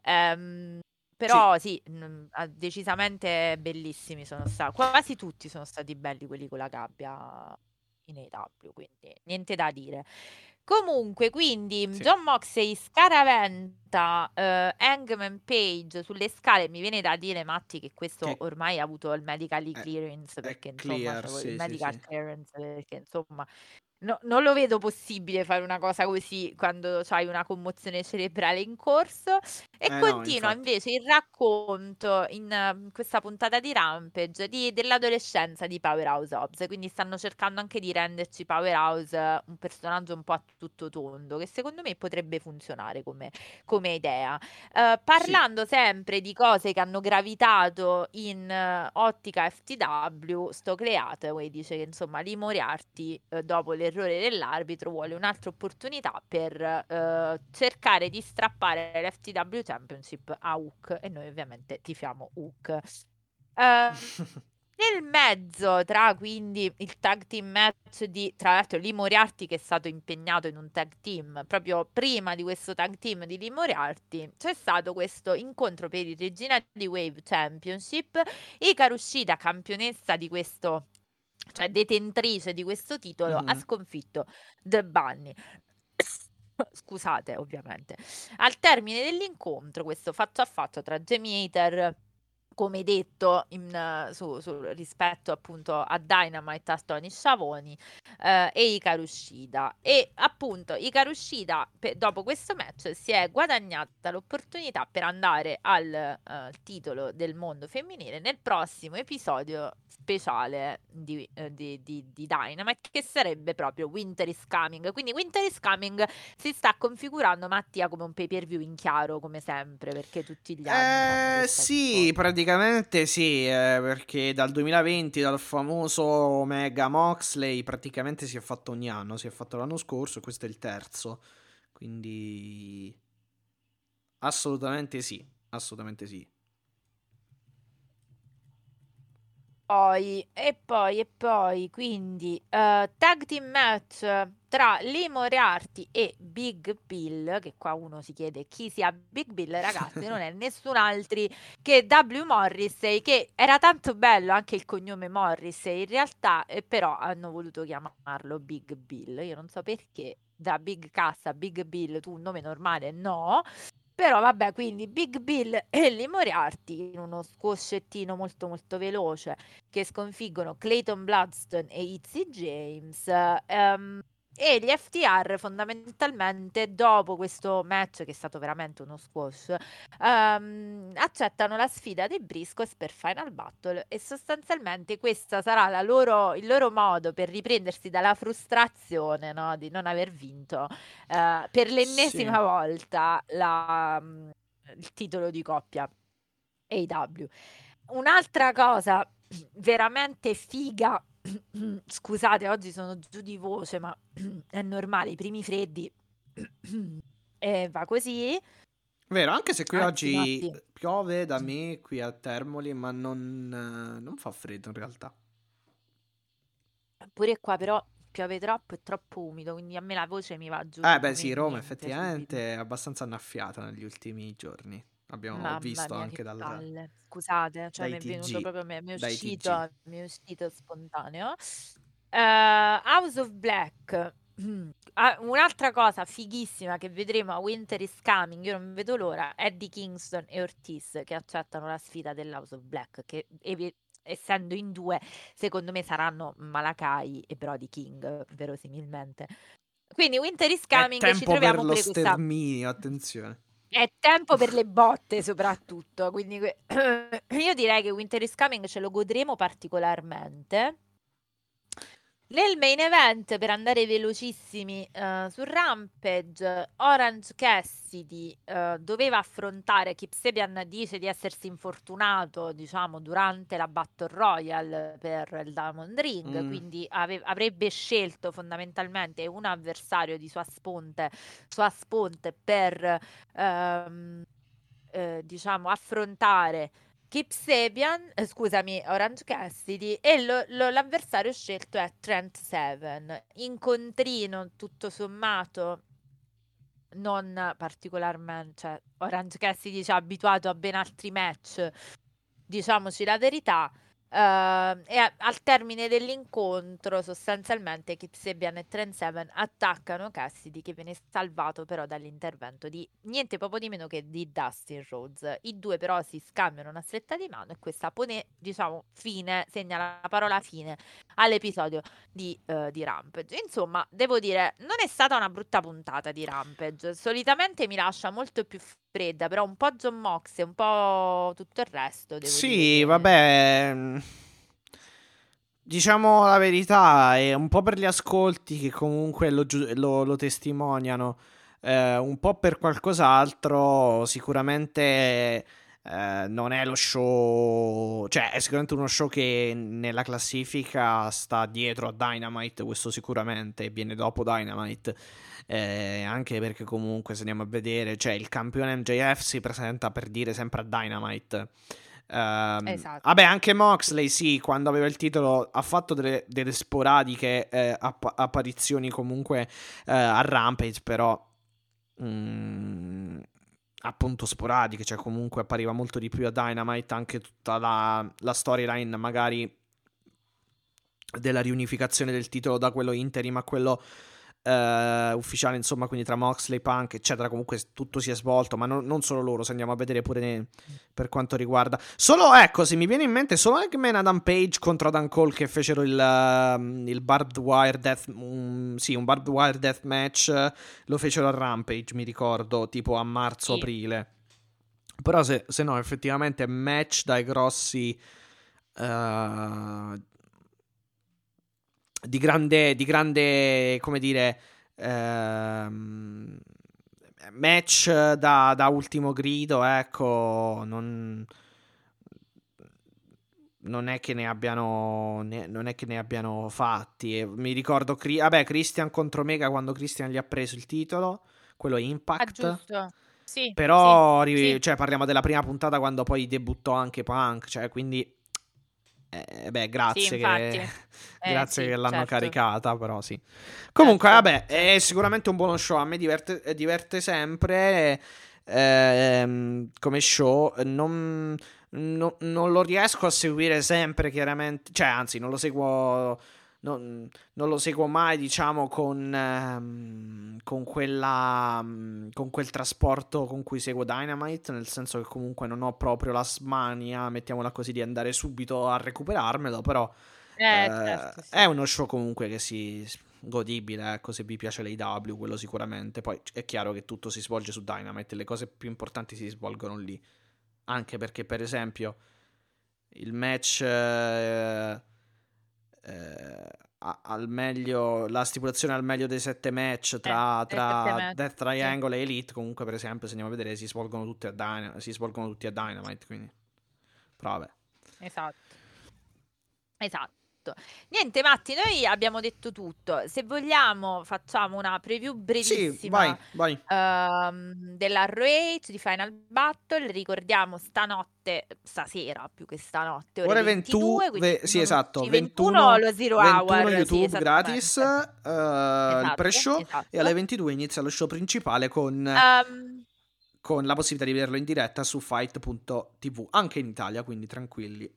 S3: Ehm, però sì, mh, ah, decisamente bellissimi sono stati, quasi tutti sono stati belli quelli con la gabbia in AW, quindi niente da dire. Comunque, quindi
S2: Sì.
S3: John Moxley scaraventa eh, Hangman Page sulle scale. Mi viene da dire, Matti, che questo
S2: Che-
S3: ormai ha avuto il medical
S2: È-
S3: clearance
S2: è
S3: perché insomma
S2: clear,
S3: c'è
S2: sì,
S3: il
S2: sì,
S3: medical
S2: sì.
S3: clearance perché insomma no- non lo vedo possibile fare una cosa così quando hai una commozione cerebrale in corso. E
S2: Eh no,
S3: continua
S2: infatti.
S3: invece il racconto in eh, questa puntata di Rampage di- dell'adolescenza di Powerhouse Hobbs. Quindi stanno cercando anche di renderci Powerhouse un personaggio un po' a tutto tondo, che secondo me potrebbe funzionare come, come idea. Eh, parlando sempre di cose che hanno gravitato in eh, ottica FTW, sto Hathaway dice che insomma Lee Moriarty eh, dopo l'errore dell'arbitro vuole un'altra opportunità per eh, cercare di strappare l'FTW Championship a Hook e noi ovviamente tifiamo Hook. Eh, nel mezzo tra quindi il tag team match di tra l'altro Lee Moriarty che è stato impegnato in un tag team proprio prima di questo tag team di Lee Moriarty c'è stato questo incontro per il Regina di Wave Championship Hikaru Shida campionessa di questo cioè detentrice di questo titolo ha
S2: Mhm.
S3: sconfitto The Bunny. Scusate ovviamente. Al termine dell'incontro questo faccia a faccia tra Jamie Hater come detto in, su, su- rispetto appunto a Dynamite a Tony Sciavoni eh, e Hikaru Shida e appunto Hikaru Shida pe- dopo questo match si è guadagnata l'opportunità per andare al eh, titolo del mondo femminile nel prossimo episodio speciale di, eh, di, di- di Dynamite che sarebbe proprio Winter is Coming quindi Winter is Coming si sta configurando Mattia come un pay per view in chiaro come sempre perché tutti gli anni
S2: Eh, sì,
S3: cosa.
S2: praticamente sì, eh, perché dal 2020, dal famoso Mega Moxley, praticamente si è fatto ogni anno, si è fatto l'anno scorso, questo è il terzo, quindi assolutamente sì, assolutamente sì.
S3: Poi, e poi, e poi, quindi eh, tag team match tra Lee Moriarty e Big Bill, che qua uno si chiede chi sia Big Bill, ragazzi, non è nessun altro che W. Morrissey, che era tanto bello anche il cognome Morrissey, in realtà, eh, però hanno voluto chiamarlo Big Bill, io non so perché, da Big Cassa, Big Bill, tu un nome normale, no, però vabbè, quindi Big Bill e Lee Moriarty in uno squoscettino molto molto veloce che sconfiggono Clayton Bloodstone e Izzy James. ehm, e gli FTR fondamentalmente dopo questo match che è stato veramente uno squash ehm, accettano la sfida dei Briscoes per Final Battle e sostanzialmente questa sarà loro- il loro modo per riprendersi dalla frustrazione no, di non aver vinto eh, per l'ennesima
S2: Sì.
S3: volta la- mm, il titolo di coppia AW. Un'altra cosa veramente figa, scusate, oggi sono giù di voce, ma è normale, i primi freddi e va così.
S2: Vero, anche se qui
S3: Anzi,
S2: oggi
S3: Matti.
S2: piove da me qui a Termoli, ma non, non fa freddo in realtà.
S3: Pure qua però piove troppo, è troppo umido, quindi a me la voce mi va giù.
S2: Eh beh sì, Roma effettivamente è abbastanza annaffiata negli ultimi giorni. Abbiamo
S3: Mamma
S2: visto
S3: mia,
S2: anche
S3: che
S2: dalla,
S3: palle. Scusate, cioè mi è venuto
S2: TG,
S3: proprio, mi è, mi è
S2: dai
S3: uscito,
S2: TG.
S3: mi è uscito spontaneo. Eh, House of Black ah, un'altra cosa fighissima che vedremo a Winter is Coming, io non vedo l'ora, è di Kingston e Ortiz che accettano la sfida dell'House of Black, che essendo in due, secondo me saranno Malakai e Brody King, verosimilmente. Quindi Winter is Coming
S2: è
S3: ci troviamo
S2: per lo
S3: questa...
S2: sterminio, attenzione.
S3: È tempo per le botte soprattutto, quindi io direi che Winter is Coming ce lo godremo particolarmente. Nel main event, per andare velocissimi uh, su Rampage, Orange Cassidy uh, doveva affrontare, Kip Sabian dice di essersi infortunato, diciamo, durante la Battle Royale per il Diamond Ring, mm. quindi ave- avrebbe scelto fondamentalmente un avversario di sua sponte, sua sponte per, um, eh, diciamo, affrontare Kip Sabian, eh, scusami, Orange Cassidy e lo, lo, l'avversario scelto è Trent Seven. Incontrino tutto sommato non particolarmente, cioè Orange Cassidy ci ha abituato a ben altri match, diciamoci la verità. Uh, e a- al termine dell'incontro, sostanzialmente, Kip Sabian e Trent Seven attaccano Cassidy, che viene salvato però dall'intervento di niente poco di meno che di Dustin Rhodes. I due però si scambiano una stretta di mano e questa pone, diciamo, fine, segna la parola fine all'episodio di, uh, di Rampage. Insomma, devo dire, non è stata una brutta puntata di Rampage. Solitamente mi lascia molto più fredda, però un po' John Mox e un po' tutto il resto. Devo
S2: sì,
S3: dire.
S2: vabbè. Mm, diciamo la verità, è un po' per gli ascolti che comunque lo, lo, lo testimoniano, eh, un po' per qualcos'altro, sicuramente eh, non è lo show, cioè è sicuramente uno show che nella classifica sta dietro a Dynamite, questo sicuramente, viene dopo Dynamite. Eh, anche perché comunque se andiamo a vedere, cioè il campione MJF si presenta per dire sempre a Dynamite. Um, esatto. Vabbè, anche Moxley, sì, quando aveva il titolo ha fatto delle, delle sporadiche eh, app- apparizioni comunque eh, a Rampage, però mm, appunto sporadiche, cioè comunque appariva molto di più a Dynamite anche tutta la, la storyline magari della riunificazione del titolo da quello interim a quello Uh, ufficiale, insomma, quindi tra Moxley, Punk, eccetera. Comunque tutto si è svolto, ma non, non solo loro. Se andiamo a vedere pure ne, per quanto riguarda, solo ecco, se mi viene in mente, solo Eggman Adam Page contro Adam Cole che fecero il, uh, il Barbed Wire Death. Um, sì, un Barbed Wire Death match. Lo fecero a Rampage, mi ricordo, tipo a marzo-aprile. Sì. Però, se, se, no, effettivamente, match dai grossi. Uh, di grande, di grande come dire, ehm, match da, da, ultimo grido, ecco, non, non è che ne abbiano, ne, non è che ne abbiano fatti. E mi ricordo, vabbè, Christian contro Mega quando Christian gli ha preso il titolo, quello Impact.
S3: Ah, giusto. Sì,
S2: Però,
S3: sì,
S2: ri-
S3: sì.
S2: cioè, parliamo della prima puntata quando poi debuttò anche Punk, cioè, quindi eh, beh, grazie,
S3: sì,
S2: che,
S3: eh,
S2: grazie
S3: sì,
S2: che l'hanno
S3: certo.
S2: caricata, però sì. Comunque,
S3: certo.
S2: vabbè, è sicuramente un buono show, a me diverte, diverte sempre ehm, come show, non, non, non lo riesco a seguire sempre, chiaramente, cioè anzi, non lo seguo non, non, lo seguo mai, diciamo, con, ehm, con, quella, con quel trasporto con cui seguo Dynamite, nel senso che comunque non ho proprio la smania, mettiamola così, di andare subito a recuperarmelo, però
S3: eh, eh, certo, sì.
S2: è uno show comunque che si godibile, ecco, se vi piace l'AW, quello sicuramente. Poi è chiaro che tutto si svolge su Dynamite, le cose più importanti si svolgono lì. Anche perché, per esempio, il match... Eh, eh, al meglio la stipulazione al meglio dei sette match tra,
S3: eh,
S2: tra
S3: sette match,
S2: Death Triangle sì. e Elite. Comunque per esempio se andiamo a vedere si svolgono tutti a, Dyna- si svolgono tutti a Dynamite quindi. Però vabbè
S3: esatto esatto Niente, Matti, noi abbiamo detto tutto. Se vogliamo, facciamo una preview brevissima
S2: sì, vai, vai.
S3: Uh, della ROH di Final Battle. Ricordiamo stanotte, stasera più che stanotte, ore, ore 22.
S2: 21, ve- sì, esatto.
S3: 21, 21 lo Zero
S2: 21
S3: Hour.
S2: YouTube
S3: sì,
S2: gratis, uh,
S3: esatto,
S2: il pre-show.
S3: Esatto.
S2: E alle 22 inizia lo show principale con.
S3: Um,
S2: con la possibilità di vederlo in diretta su fight.tv anche in Italia, quindi tranquilli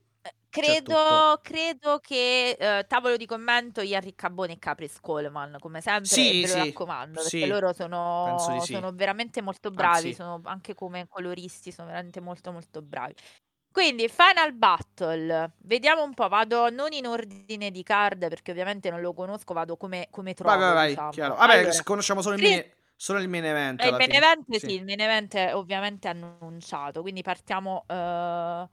S3: credo, credo che eh, tavolo di commento Ian Riccaboni e Capris Coleman, come sempre,
S2: Sì,
S3: ve lo
S2: sì,
S3: raccomando, perché
S2: sì,
S3: loro sono, sono veramente molto bravi,
S2: Anzi,
S3: sono anche come coloristi, sono veramente molto molto bravi. Quindi, Final Battle, vediamo un po', vado non in ordine di card perché ovviamente non lo conosco, vado come, come
S2: vai, vai,
S3: trovo,
S2: vai,
S3: diciamo.
S2: chiaro. Vabbè,
S3: Allora,
S2: conosciamo solo il
S3: Chris-
S2: mini, solo il main event
S3: eh, il main event,
S2: Sì.
S3: sì, il main event è ovviamente annunciato, quindi partiamo... eh,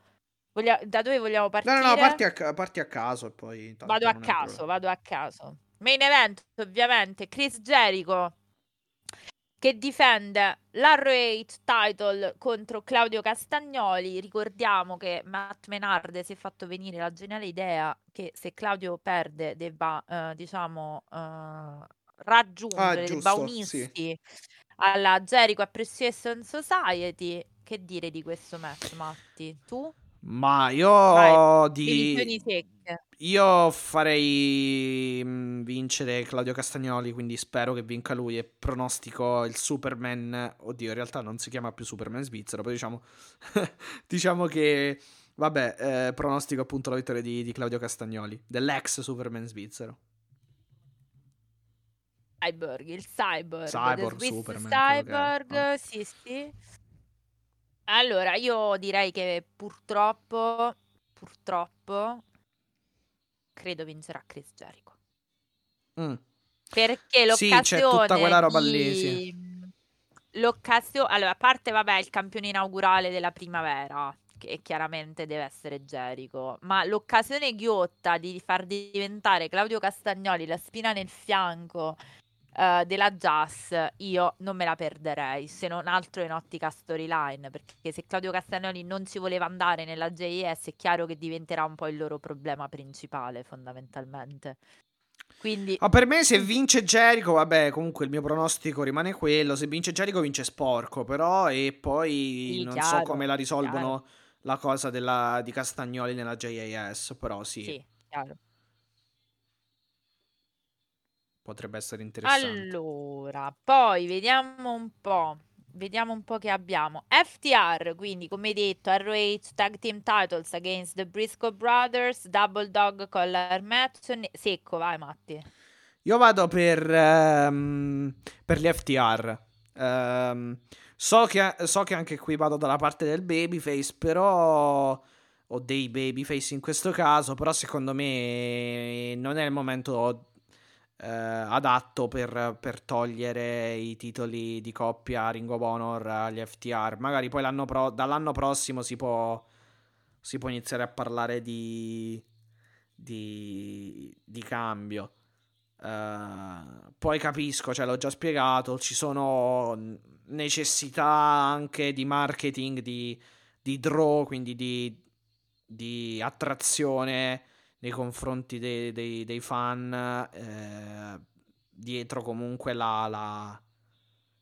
S3: voglia- da dove vogliamo
S2: No,
S3: partire?
S2: no, no, parti a, parti a caso e poi...
S3: Vado a caso,
S2: problema.
S3: vado a caso. Main event, ovviamente, Chris Jericho che difende l'Arrow title contro Claudio Castagnoli. Ricordiamo che Matt Menard si è fatto venire la geniale idea che se Claudio perde debba, eh, diciamo, eh, raggiungere,
S2: Ah,
S3: debba
S2: giusto,
S3: unirsi alla Jericho Appreciation Society. Che dire di questo match, Matti? Tu?
S2: Ma io
S3: Vai,
S2: di... Io farei mm, vincere Claudio Castagnoli, quindi spero che vinca lui e pronostico il Superman. Oddio, in realtà non si chiama più Superman svizzero, poi diciamo, diciamo che, vabbè, eh, pronostico appunto la vittoria di, di Claudio Castagnoli, dell'ex Superman svizzero.
S3: Cyborg, il cyborg,
S2: Cyborg, Superman,
S3: cyborg, sì, sì. Allora, io direi che purtroppo, purtroppo, credo vincerà Chris Jericho.
S2: Mm.
S3: Perché
S2: Sì, c'è tutta
S3: l'occasione
S2: quella roba
S3: di...
S2: lì, sì.
S3: L'occasione... Allora, a parte, vabbè, il campione inaugurale della primavera, che chiaramente deve essere Jericho, ma l'occasione ghiotta di far diventare Claudio Castagnoli la spina nel fianco eh, della Jazz, io non me la perderei, se non altro in ottica storyline, perché se Claudio Castagnoli non ci voleva andare nella JS è chiaro che diventerà un po' il loro problema principale, fondamentalmente. Quindi...
S2: Ma per me se vince Jericho, vabbè, comunque il mio pronostico rimane quello, se vince Jericho vince sporco, però e poi
S3: Sì,
S2: non
S3: chiaro,
S2: so come la risolvono la cosa della, di Castagnoli nella JAS, però sì,
S3: Sì, chiaro.
S2: Potrebbe essere interessante.
S3: Allora, poi vediamo un po'. Vediamo un po' che abbiamo. FTR, quindi come detto, ROH Tag Team Titles against the Briscoe Brothers, Double Dog Collar Match. Secco, vai Matti.
S2: Io vado per, ehm, per gli FTR. Ehm, so, che, so che anche qui vado dalla parte del babyface, però... O dei babyface in questo caso, però secondo me non è il momento eh, adatto per, per togliere i titoli di coppia Ring of Honor agli FTR. Magari poi l'anno pro- dall'anno prossimo si può, si può iniziare a parlare di, di, di cambio. Uh, poi capisco, cioè l'ho già spiegato, ci sono necessità anche di marketing, di, di draw, quindi di, di attrazione nei confronti dei, dei, dei fan, eh, dietro comunque la, la,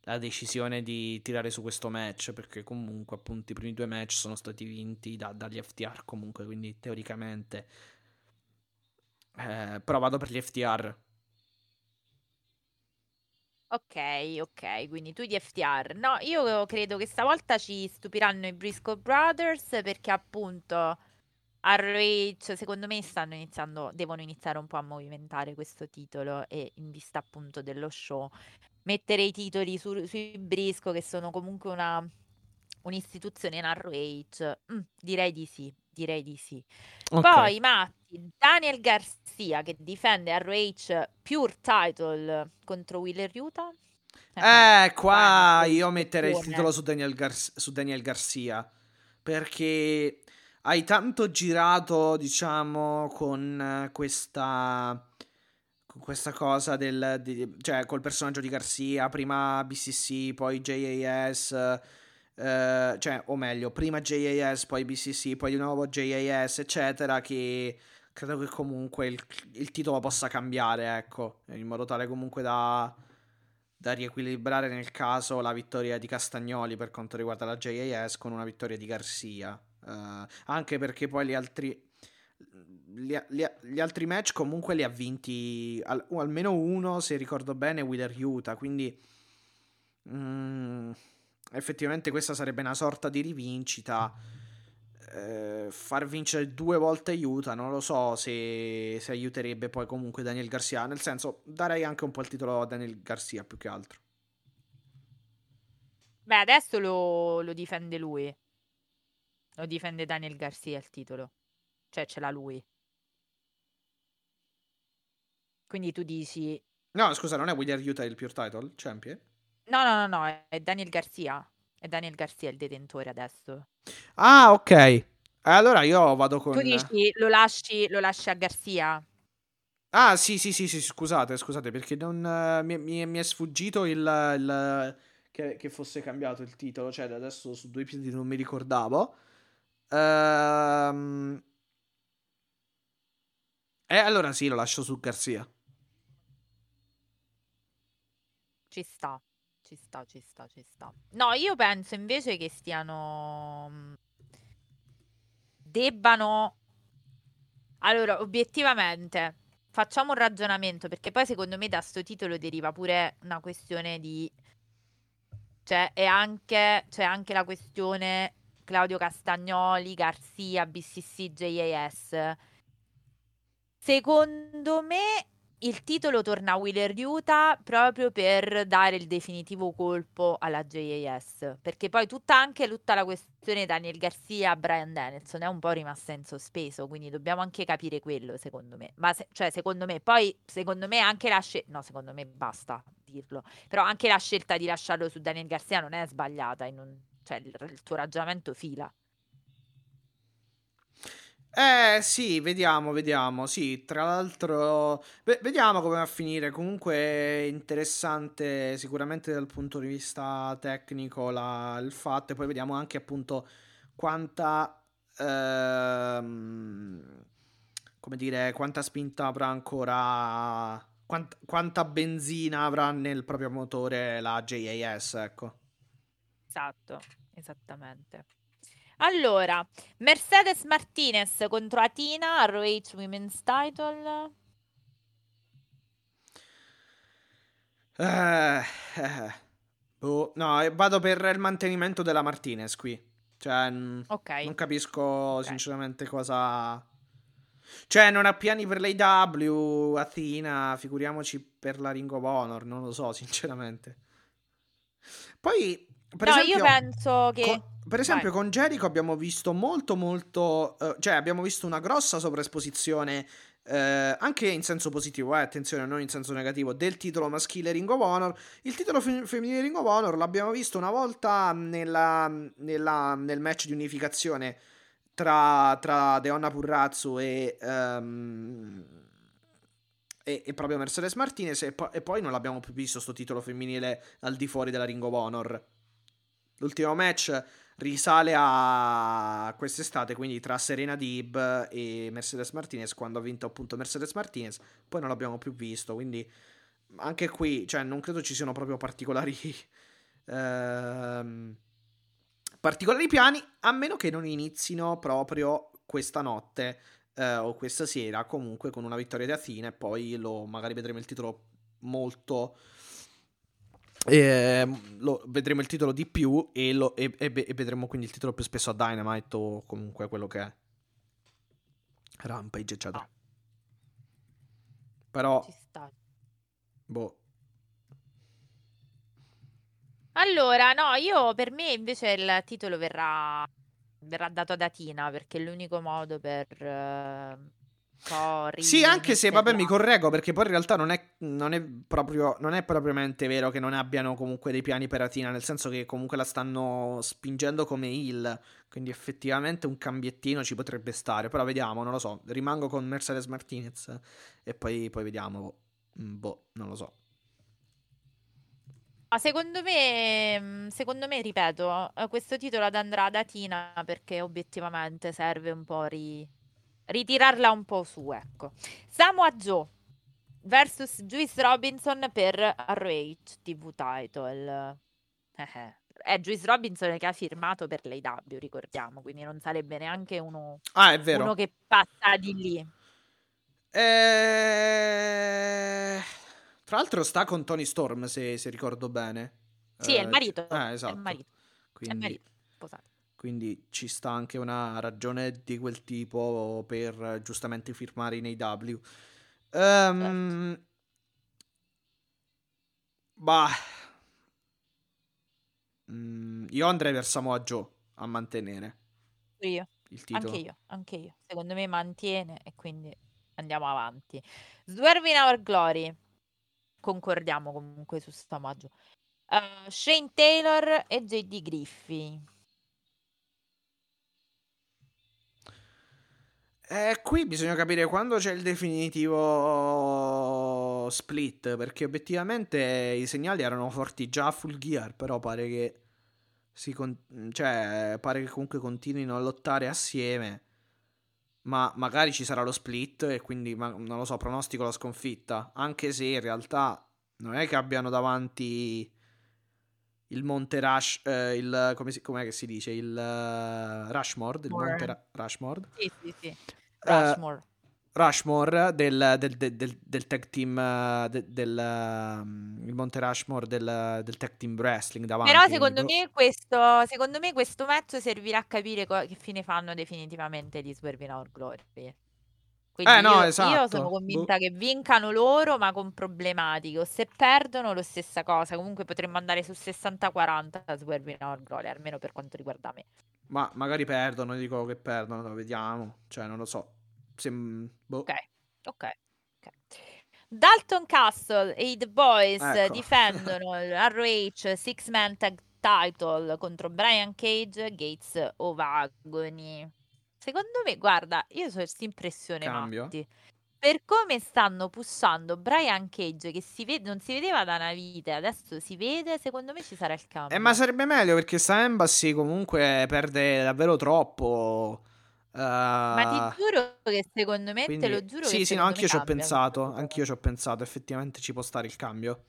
S2: la, decisione di tirare su questo match, perché comunque appunto i primi due match sono stati vinti da, dagli FTR comunque, quindi teoricamente... Eh, però vado per gli FTR.
S3: Ok, ok, quindi tu di FTR. No, io credo che stavolta ci stupiranno i Briscoe Brothers perché appunto ROH secondo me stanno iniziando, devono iniziare un po' a movimentare questo titolo e in vista appunto dello show mettere i titoli su, sui Briscoe che sono comunque una un'istituzione in ROH. Mm, direi di sì, direi di sì.
S2: Okay.
S3: Poi Matti, Daniel Garcia che difende ROH Pure Title contro Wheeler Utah.
S2: Eh, qua io metterei il titolo su Daniel, Gar- su Daniel Garcia perché hai tanto girato, diciamo, con questa con questa cosa del di, cioè col personaggio di Garcia, prima BCC, poi JAS eh, cioè, o meglio, prima JAS, poi BCC, poi di nuovo JAS, eccetera, che credo che comunque il, il titolo possa cambiare, ecco, in modo tale comunque da, da riequilibrare nel caso la vittoria di Castagnoli per quanto riguarda la JAS con una vittoria di Garcia. Uh, anche perché poi gli altri gli, gli, gli, altri match comunque li ha vinti al, almeno uno se ricordo bene Wheeler Utah quindi mm, effettivamente questa sarebbe una sorta di rivincita eh, far vincere due volte aiuta, non lo so se, se aiuterebbe poi comunque Daniel Garcia, nel senso darei anche un po' il titolo a Daniel Garcia più che altro.
S3: Beh, adesso lo, lo difende lui. Lo difende Daniel Garcia il titolo. Cioè, ce l'ha lui. Quindi tu dici...
S2: No, scusa, non è William Utah il Pure Title Champion?
S3: No, no, no, no, è Daniel Garcia. È Daniel Garcia il detentore adesso.
S2: Ah, ok. Allora io vado con...
S3: Tu dici lo lasci, lo lasci a Garcia?
S2: Ah, sì, sì, sì, sì, scusate, scusate, perché non, uh, mi, mi, mi, è sfuggito il... il che, che, fosse cambiato il titolo, cioè adesso su due piedi non mi ricordavo. Ehm... E allora sì, lo lascio su Garcia.
S3: Ci sta, ci sta, ci sta, ci sta. No, io penso invece che stiano... Mm, debbano... Allora, obiettivamente, facciamo un ragionamento, perché poi secondo me da sto titolo deriva pure una questione di... Cioè, è anche, c'è anche la questione Claudio Castagnoli, Garzia, BCC, JAS. Secondo me il titolo torna a Wheeler Utah proprio per dare il definitivo colpo alla JAS, perché poi tutta anche tutta la questione Daniel Garcia, Brian Danielson è un po' rimasta in sospeso, quindi dobbiamo anche capire quello, secondo me. Ma se, cioè, secondo me, poi secondo me anche la scelta no, secondo me basta dirlo, però anche la scelta di lasciarlo su Daniel Garcia non è sbagliata, un, cioè il, il tuo ragionamento fila.
S2: Eh sì, vediamo, vediamo. Sì, tra l'altro, v- vediamo come va a finire. Comunque interessante sicuramente dal punto di vista tecnico la- il fatto e poi vediamo anche appunto quanta, ehm, come dire, quanta spinta avrà ancora, quant- quanta benzina avrà nel proprio motore la JAS, ecco.
S3: Esatto, esattamente. Allora, Mercedes Martinez contro Atina, ROH Women's Title.
S2: Eh, eh. Oh, no, vado per il mantenimento della Martinez qui. Cioè, okay. non capisco okay. sinceramente cosa... Cioè, non ha piani per l'AW, Athena, figuriamoci per la Ring of Honor, non lo so, sinceramente. Poi, per
S3: no,
S2: esempio,
S3: io penso che...
S2: Con, per esempio, Vai. con Jericho abbiamo visto molto, molto. Uh, cioè, abbiamo visto una grossa sovraesposizione. Uh, anche in senso positivo, eh, attenzione, non in senso negativo, del titolo maschile Ring of Honor. Il titolo fe- femminile Ring of Honor l'abbiamo visto una volta nella, nella, nel match di unificazione tra, tra Deonna Purrazzo e, um, e, e, proprio Mercedes Martinez. E, po- e poi non l'abbiamo più visto sto titolo femminile al di fuori della Ring of Honor. L'ultimo match risale a quest'estate, quindi tra Serena Dib e Mercedes Martinez, quando ha vinto appunto Mercedes Martinez, poi non l'abbiamo più visto, quindi anche qui, cioè, non credo ci siano proprio particolari... ehm, particolari piani, a meno che non inizino proprio questa notte eh, o questa sera, comunque con una vittoria di Athena e poi lo, magari vedremo il titolo molto e, lo, vedremo il titolo di più e, lo, e, e, vedremo quindi il titolo più spesso a Dynamite o comunque quello che è Rampage, eccetera. Però,
S3: Ci sta.
S2: boh.
S3: Allora, no, io per me invece il titolo verrà, verrà dato ad Atina perché è l'unico modo per. Uh
S2: Corri, sì, anche se vabbè, mi correggo perché poi in realtà non è, non, è proprio, non è propriamente vero che non abbiano comunque dei piani per Atina, nel senso che comunque la stanno spingendo come heal. Quindi effettivamente un cambiettino ci potrebbe stare. Però vediamo, non lo so. Rimango con Mercedes Martinez e poi, poi vediamo. Mm, boh, non lo so.
S3: Ma secondo me, mm, secondo me, ripeto, eh, questo titolo andrà ad Atina perché obiettivamente serve un po' ri ritirarla un po' su, ecco. Samoa Joe versus Juice Robinson per ROH TV title. Eh, eh. È Juice Robinson che ha firmato per l'AW, ricordiamo, quindi non sarebbe neanche uno,
S2: ah, è vero.
S3: uno che passa di lì.
S2: Eh... Tra l'altro sta con Tony Storm, se, se ricordo bene.
S3: Sì, è il eh, marito.
S2: Eh, esatto.
S3: È il marito.
S2: Quindi...
S3: È il marito. Posato.
S2: Quindi ci sta anche una ragione di quel tipo per giustamente firmare in AW. Um, certo. Bah, mm, io andrei per Samoa Joe a mantenere
S3: io. il titolo. Anche io, anche io. Secondo me mantiene e quindi andiamo avanti. Swerve in Our Glory. Concordiamo comunque su Samoa Joe. Uh, Shane Taylor e JD Griffey.
S2: Eh, qui bisogna capire quando c'è il definitivo split, perché obiettivamente i segnali erano forti già a full gear, però pare che si con- cioè, pare che comunque continuino a lottare assieme. Ma magari ci sarà lo split e quindi ma- non lo so, pronostico la sconfitta, anche se in realtà non è che abbiano davanti il Monte Rush, eh, il, come si, com'è che si dice? Il uh, Rushmore, il Monte Ra- Rushmore.
S3: Sì, sì, sì. Rushmore. Uh,
S2: Rushmore del, del, del, del, tag team del um, il Monte Rushmore del, tag team wrestling davanti
S3: però secondo me, questo, secondo me questo match servirà a capire co- che fine fanno definitivamente di Swerve in Our Glory quindi
S2: eh, no,
S3: io,
S2: esatto.
S3: io, sono convinta che vincano loro ma con problematiche o se perdono lo stessa cosa comunque potremmo andare su 60-40 a Swerve in Our Glory almeno per quanto riguarda me
S2: ma magari perdono dico che perdono vediamo cioè non lo so Sem-
S3: boh. Ok, ok. Dalton Castle e i The Boys ecco. difendono ROH Six Man Tag Title contro Brian Cage, Gates o Vagoni. Secondo me, guarda, io ho questa impressione, Cambio. Matti. Per come stanno pushando Brian Cage, che si vede, non si vedeva da una vita, adesso si vede, secondo me ci sarà il cambio.
S2: Eh, ma sarebbe meglio perché sta Embassy comunque perde davvero troppo.
S3: Ma ti giuro che secondo me, te lo giuro
S2: sì, sì, no, anch'io
S3: ci
S2: ho pensato, anch'io ci ho pensato, effettivamente ci può stare il cambio.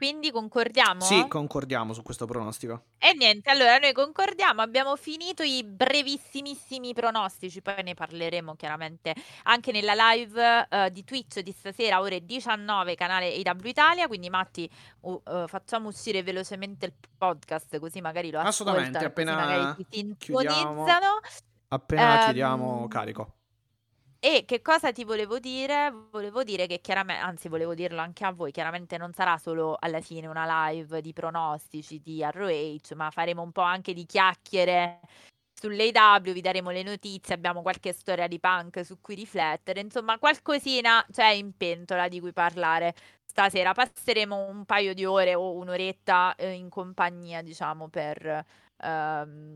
S3: Quindi concordiamo?
S2: Sì, concordiamo su questo pronostico.
S3: E niente, allora noi concordiamo, abbiamo finito i brevissimissimi pronostici, poi ne parleremo chiaramente anche nella live uh, di Twitch di stasera, ore 19, canale AW Italia, quindi Matti uh, uh, facciamo uscire velocemente il podcast così magari lo
S2: Assolutamente,
S3: appena
S2: magari
S3: si sintonizzano.
S2: Appena um, chiudiamo carico.
S3: E che cosa ti volevo dire? Volevo dire che chiaramente, anzi volevo dirlo anche a voi, chiaramente non sarà solo alla fine una live di pronostici di ROH, ma faremo un po' anche di chiacchiere sull'AW, vi daremo le notizie, abbiamo qualche storia di punk su cui riflettere, insomma qualcosina c'è in pentola di cui parlare. Stasera passeremo un paio di ore o un'oretta eh, in compagnia, diciamo, per... Ehm,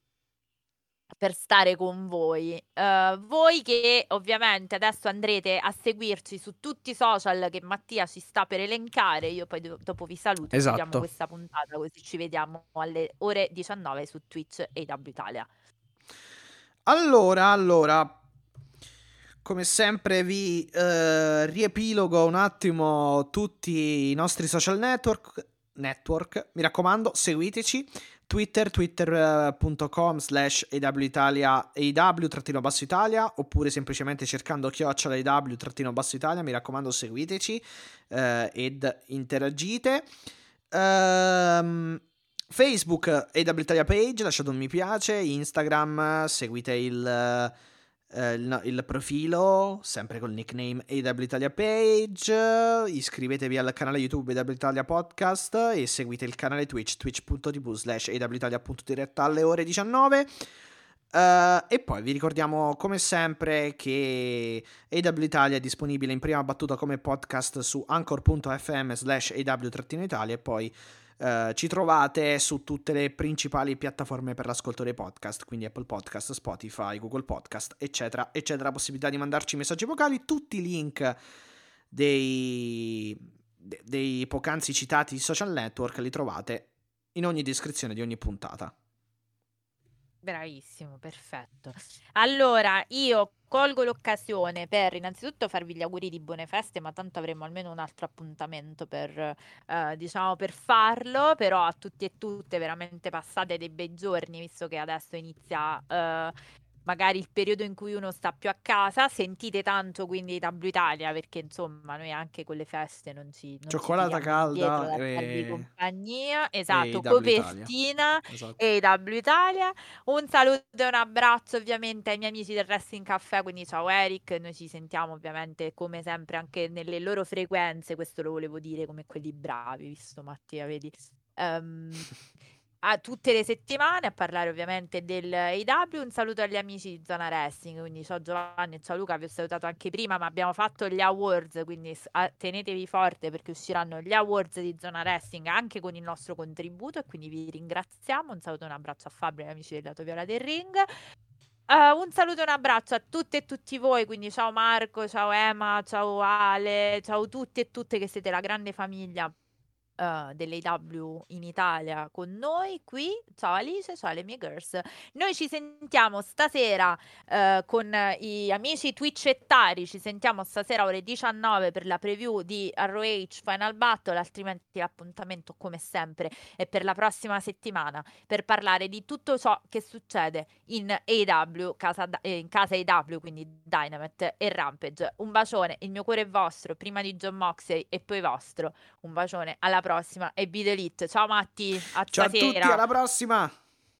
S3: per stare con voi. Uh, voi che ovviamente adesso andrete a seguirci su tutti i social che Mattia ci sta per elencare, io poi do- dopo vi saluto,
S2: esatto.
S3: chiudiamo questa puntata così ci vediamo alle ore 19 su Twitch e W Italia.
S2: Allora, allora, come sempre vi uh, riepilogo un attimo tutti i nostri social network. Network, mi raccomando, seguiteci Twitter, twitter.com slash awitalia, aw-basso Italia, oppure semplicemente cercando chiocciola aw-basso Italia, mi raccomando seguiteci eh, ed interagite. Um, Facebook AW Italia page, lasciate un mi piace, Instagram, seguite il eh, il, il, profilo, sempre col nickname AW Italia Page, iscrivetevi al canale YouTube AW Italia Podcast e seguite il canale Twitch, twitch.tv slash awitalia.diretta alle ore 19. Uh, eh, e poi vi ricordiamo come sempre che AW Italia è disponibile in prima battuta come podcast su anchor.fm slash aw-italia e poi Uh, ci trovate su tutte le principali piattaforme per l'ascolto dei podcast, quindi Apple Podcast, Spotify, Google Podcast, eccetera, eccetera. Possibilità di mandarci messaggi vocali. Tutti i link dei, dei poc'anzi citati social network li trovate in ogni descrizione di ogni puntata.
S3: Bravissimo, perfetto. Allora, io colgo l'occasione per innanzitutto farvi gli auguri di buone feste, ma tanto avremo almeno un altro appuntamento per, eh, diciamo, per farlo, però a tutti e tutte veramente passate dei bei giorni, visto che adesso inizia eh, magari il periodo in cui uno sta più a casa, sentite tanto quindi W Italia perché insomma noi anche con le feste non ci non
S2: cioccolata calda e...
S3: compagnia, esatto, copertina esatto. e W Italia. Un saluto e un abbraccio ovviamente ai miei amici del Wrestling Caffè, quindi ciao Eric, noi ci sentiamo ovviamente come sempre anche nelle loro frequenze, questo lo volevo dire come quelli bravi, visto Mattia, vedi. Um, a tutte le settimane a parlare ovviamente del AW. Un saluto agli amici di Zona Wrestling, quindi ciao Giovanni ciao Luca, vi ho salutato anche prima, ma abbiamo fatto gli awards, quindi tenetevi forte perché usciranno gli awards di Zona Wrestling anche con il nostro contributo e quindi vi ringraziamo. Un saluto e un abbraccio a Fabio e amici del lato viola del ring. Uh, un saluto e un abbraccio a tutte e tutti voi, quindi ciao Marco, ciao Emma, ciao Ale, ciao tutti e tutte che siete la grande famiglia uh, dell'AW in Italia con noi qui. Ciao Alice, ciao le mie girls. Noi ci sentiamo stasera uh, con gli amici twitchettari, ci sentiamo stasera ore 19 per la preview di ROH Final Battle, altrimenti l'appuntamento come sempre è per la prossima settimana per parlare di tutto ciò che succede in AW, casa, eh, in casa AW, quindi Dynamite e Rampage. Un bacione, il mio cuore è vostro, prima di John Moxley e poi vostro. Un bacione, alla prossima e Beat Elite. Ciao Matti, a
S2: Ciao
S3: stasera.
S2: a tutti, alla prossima.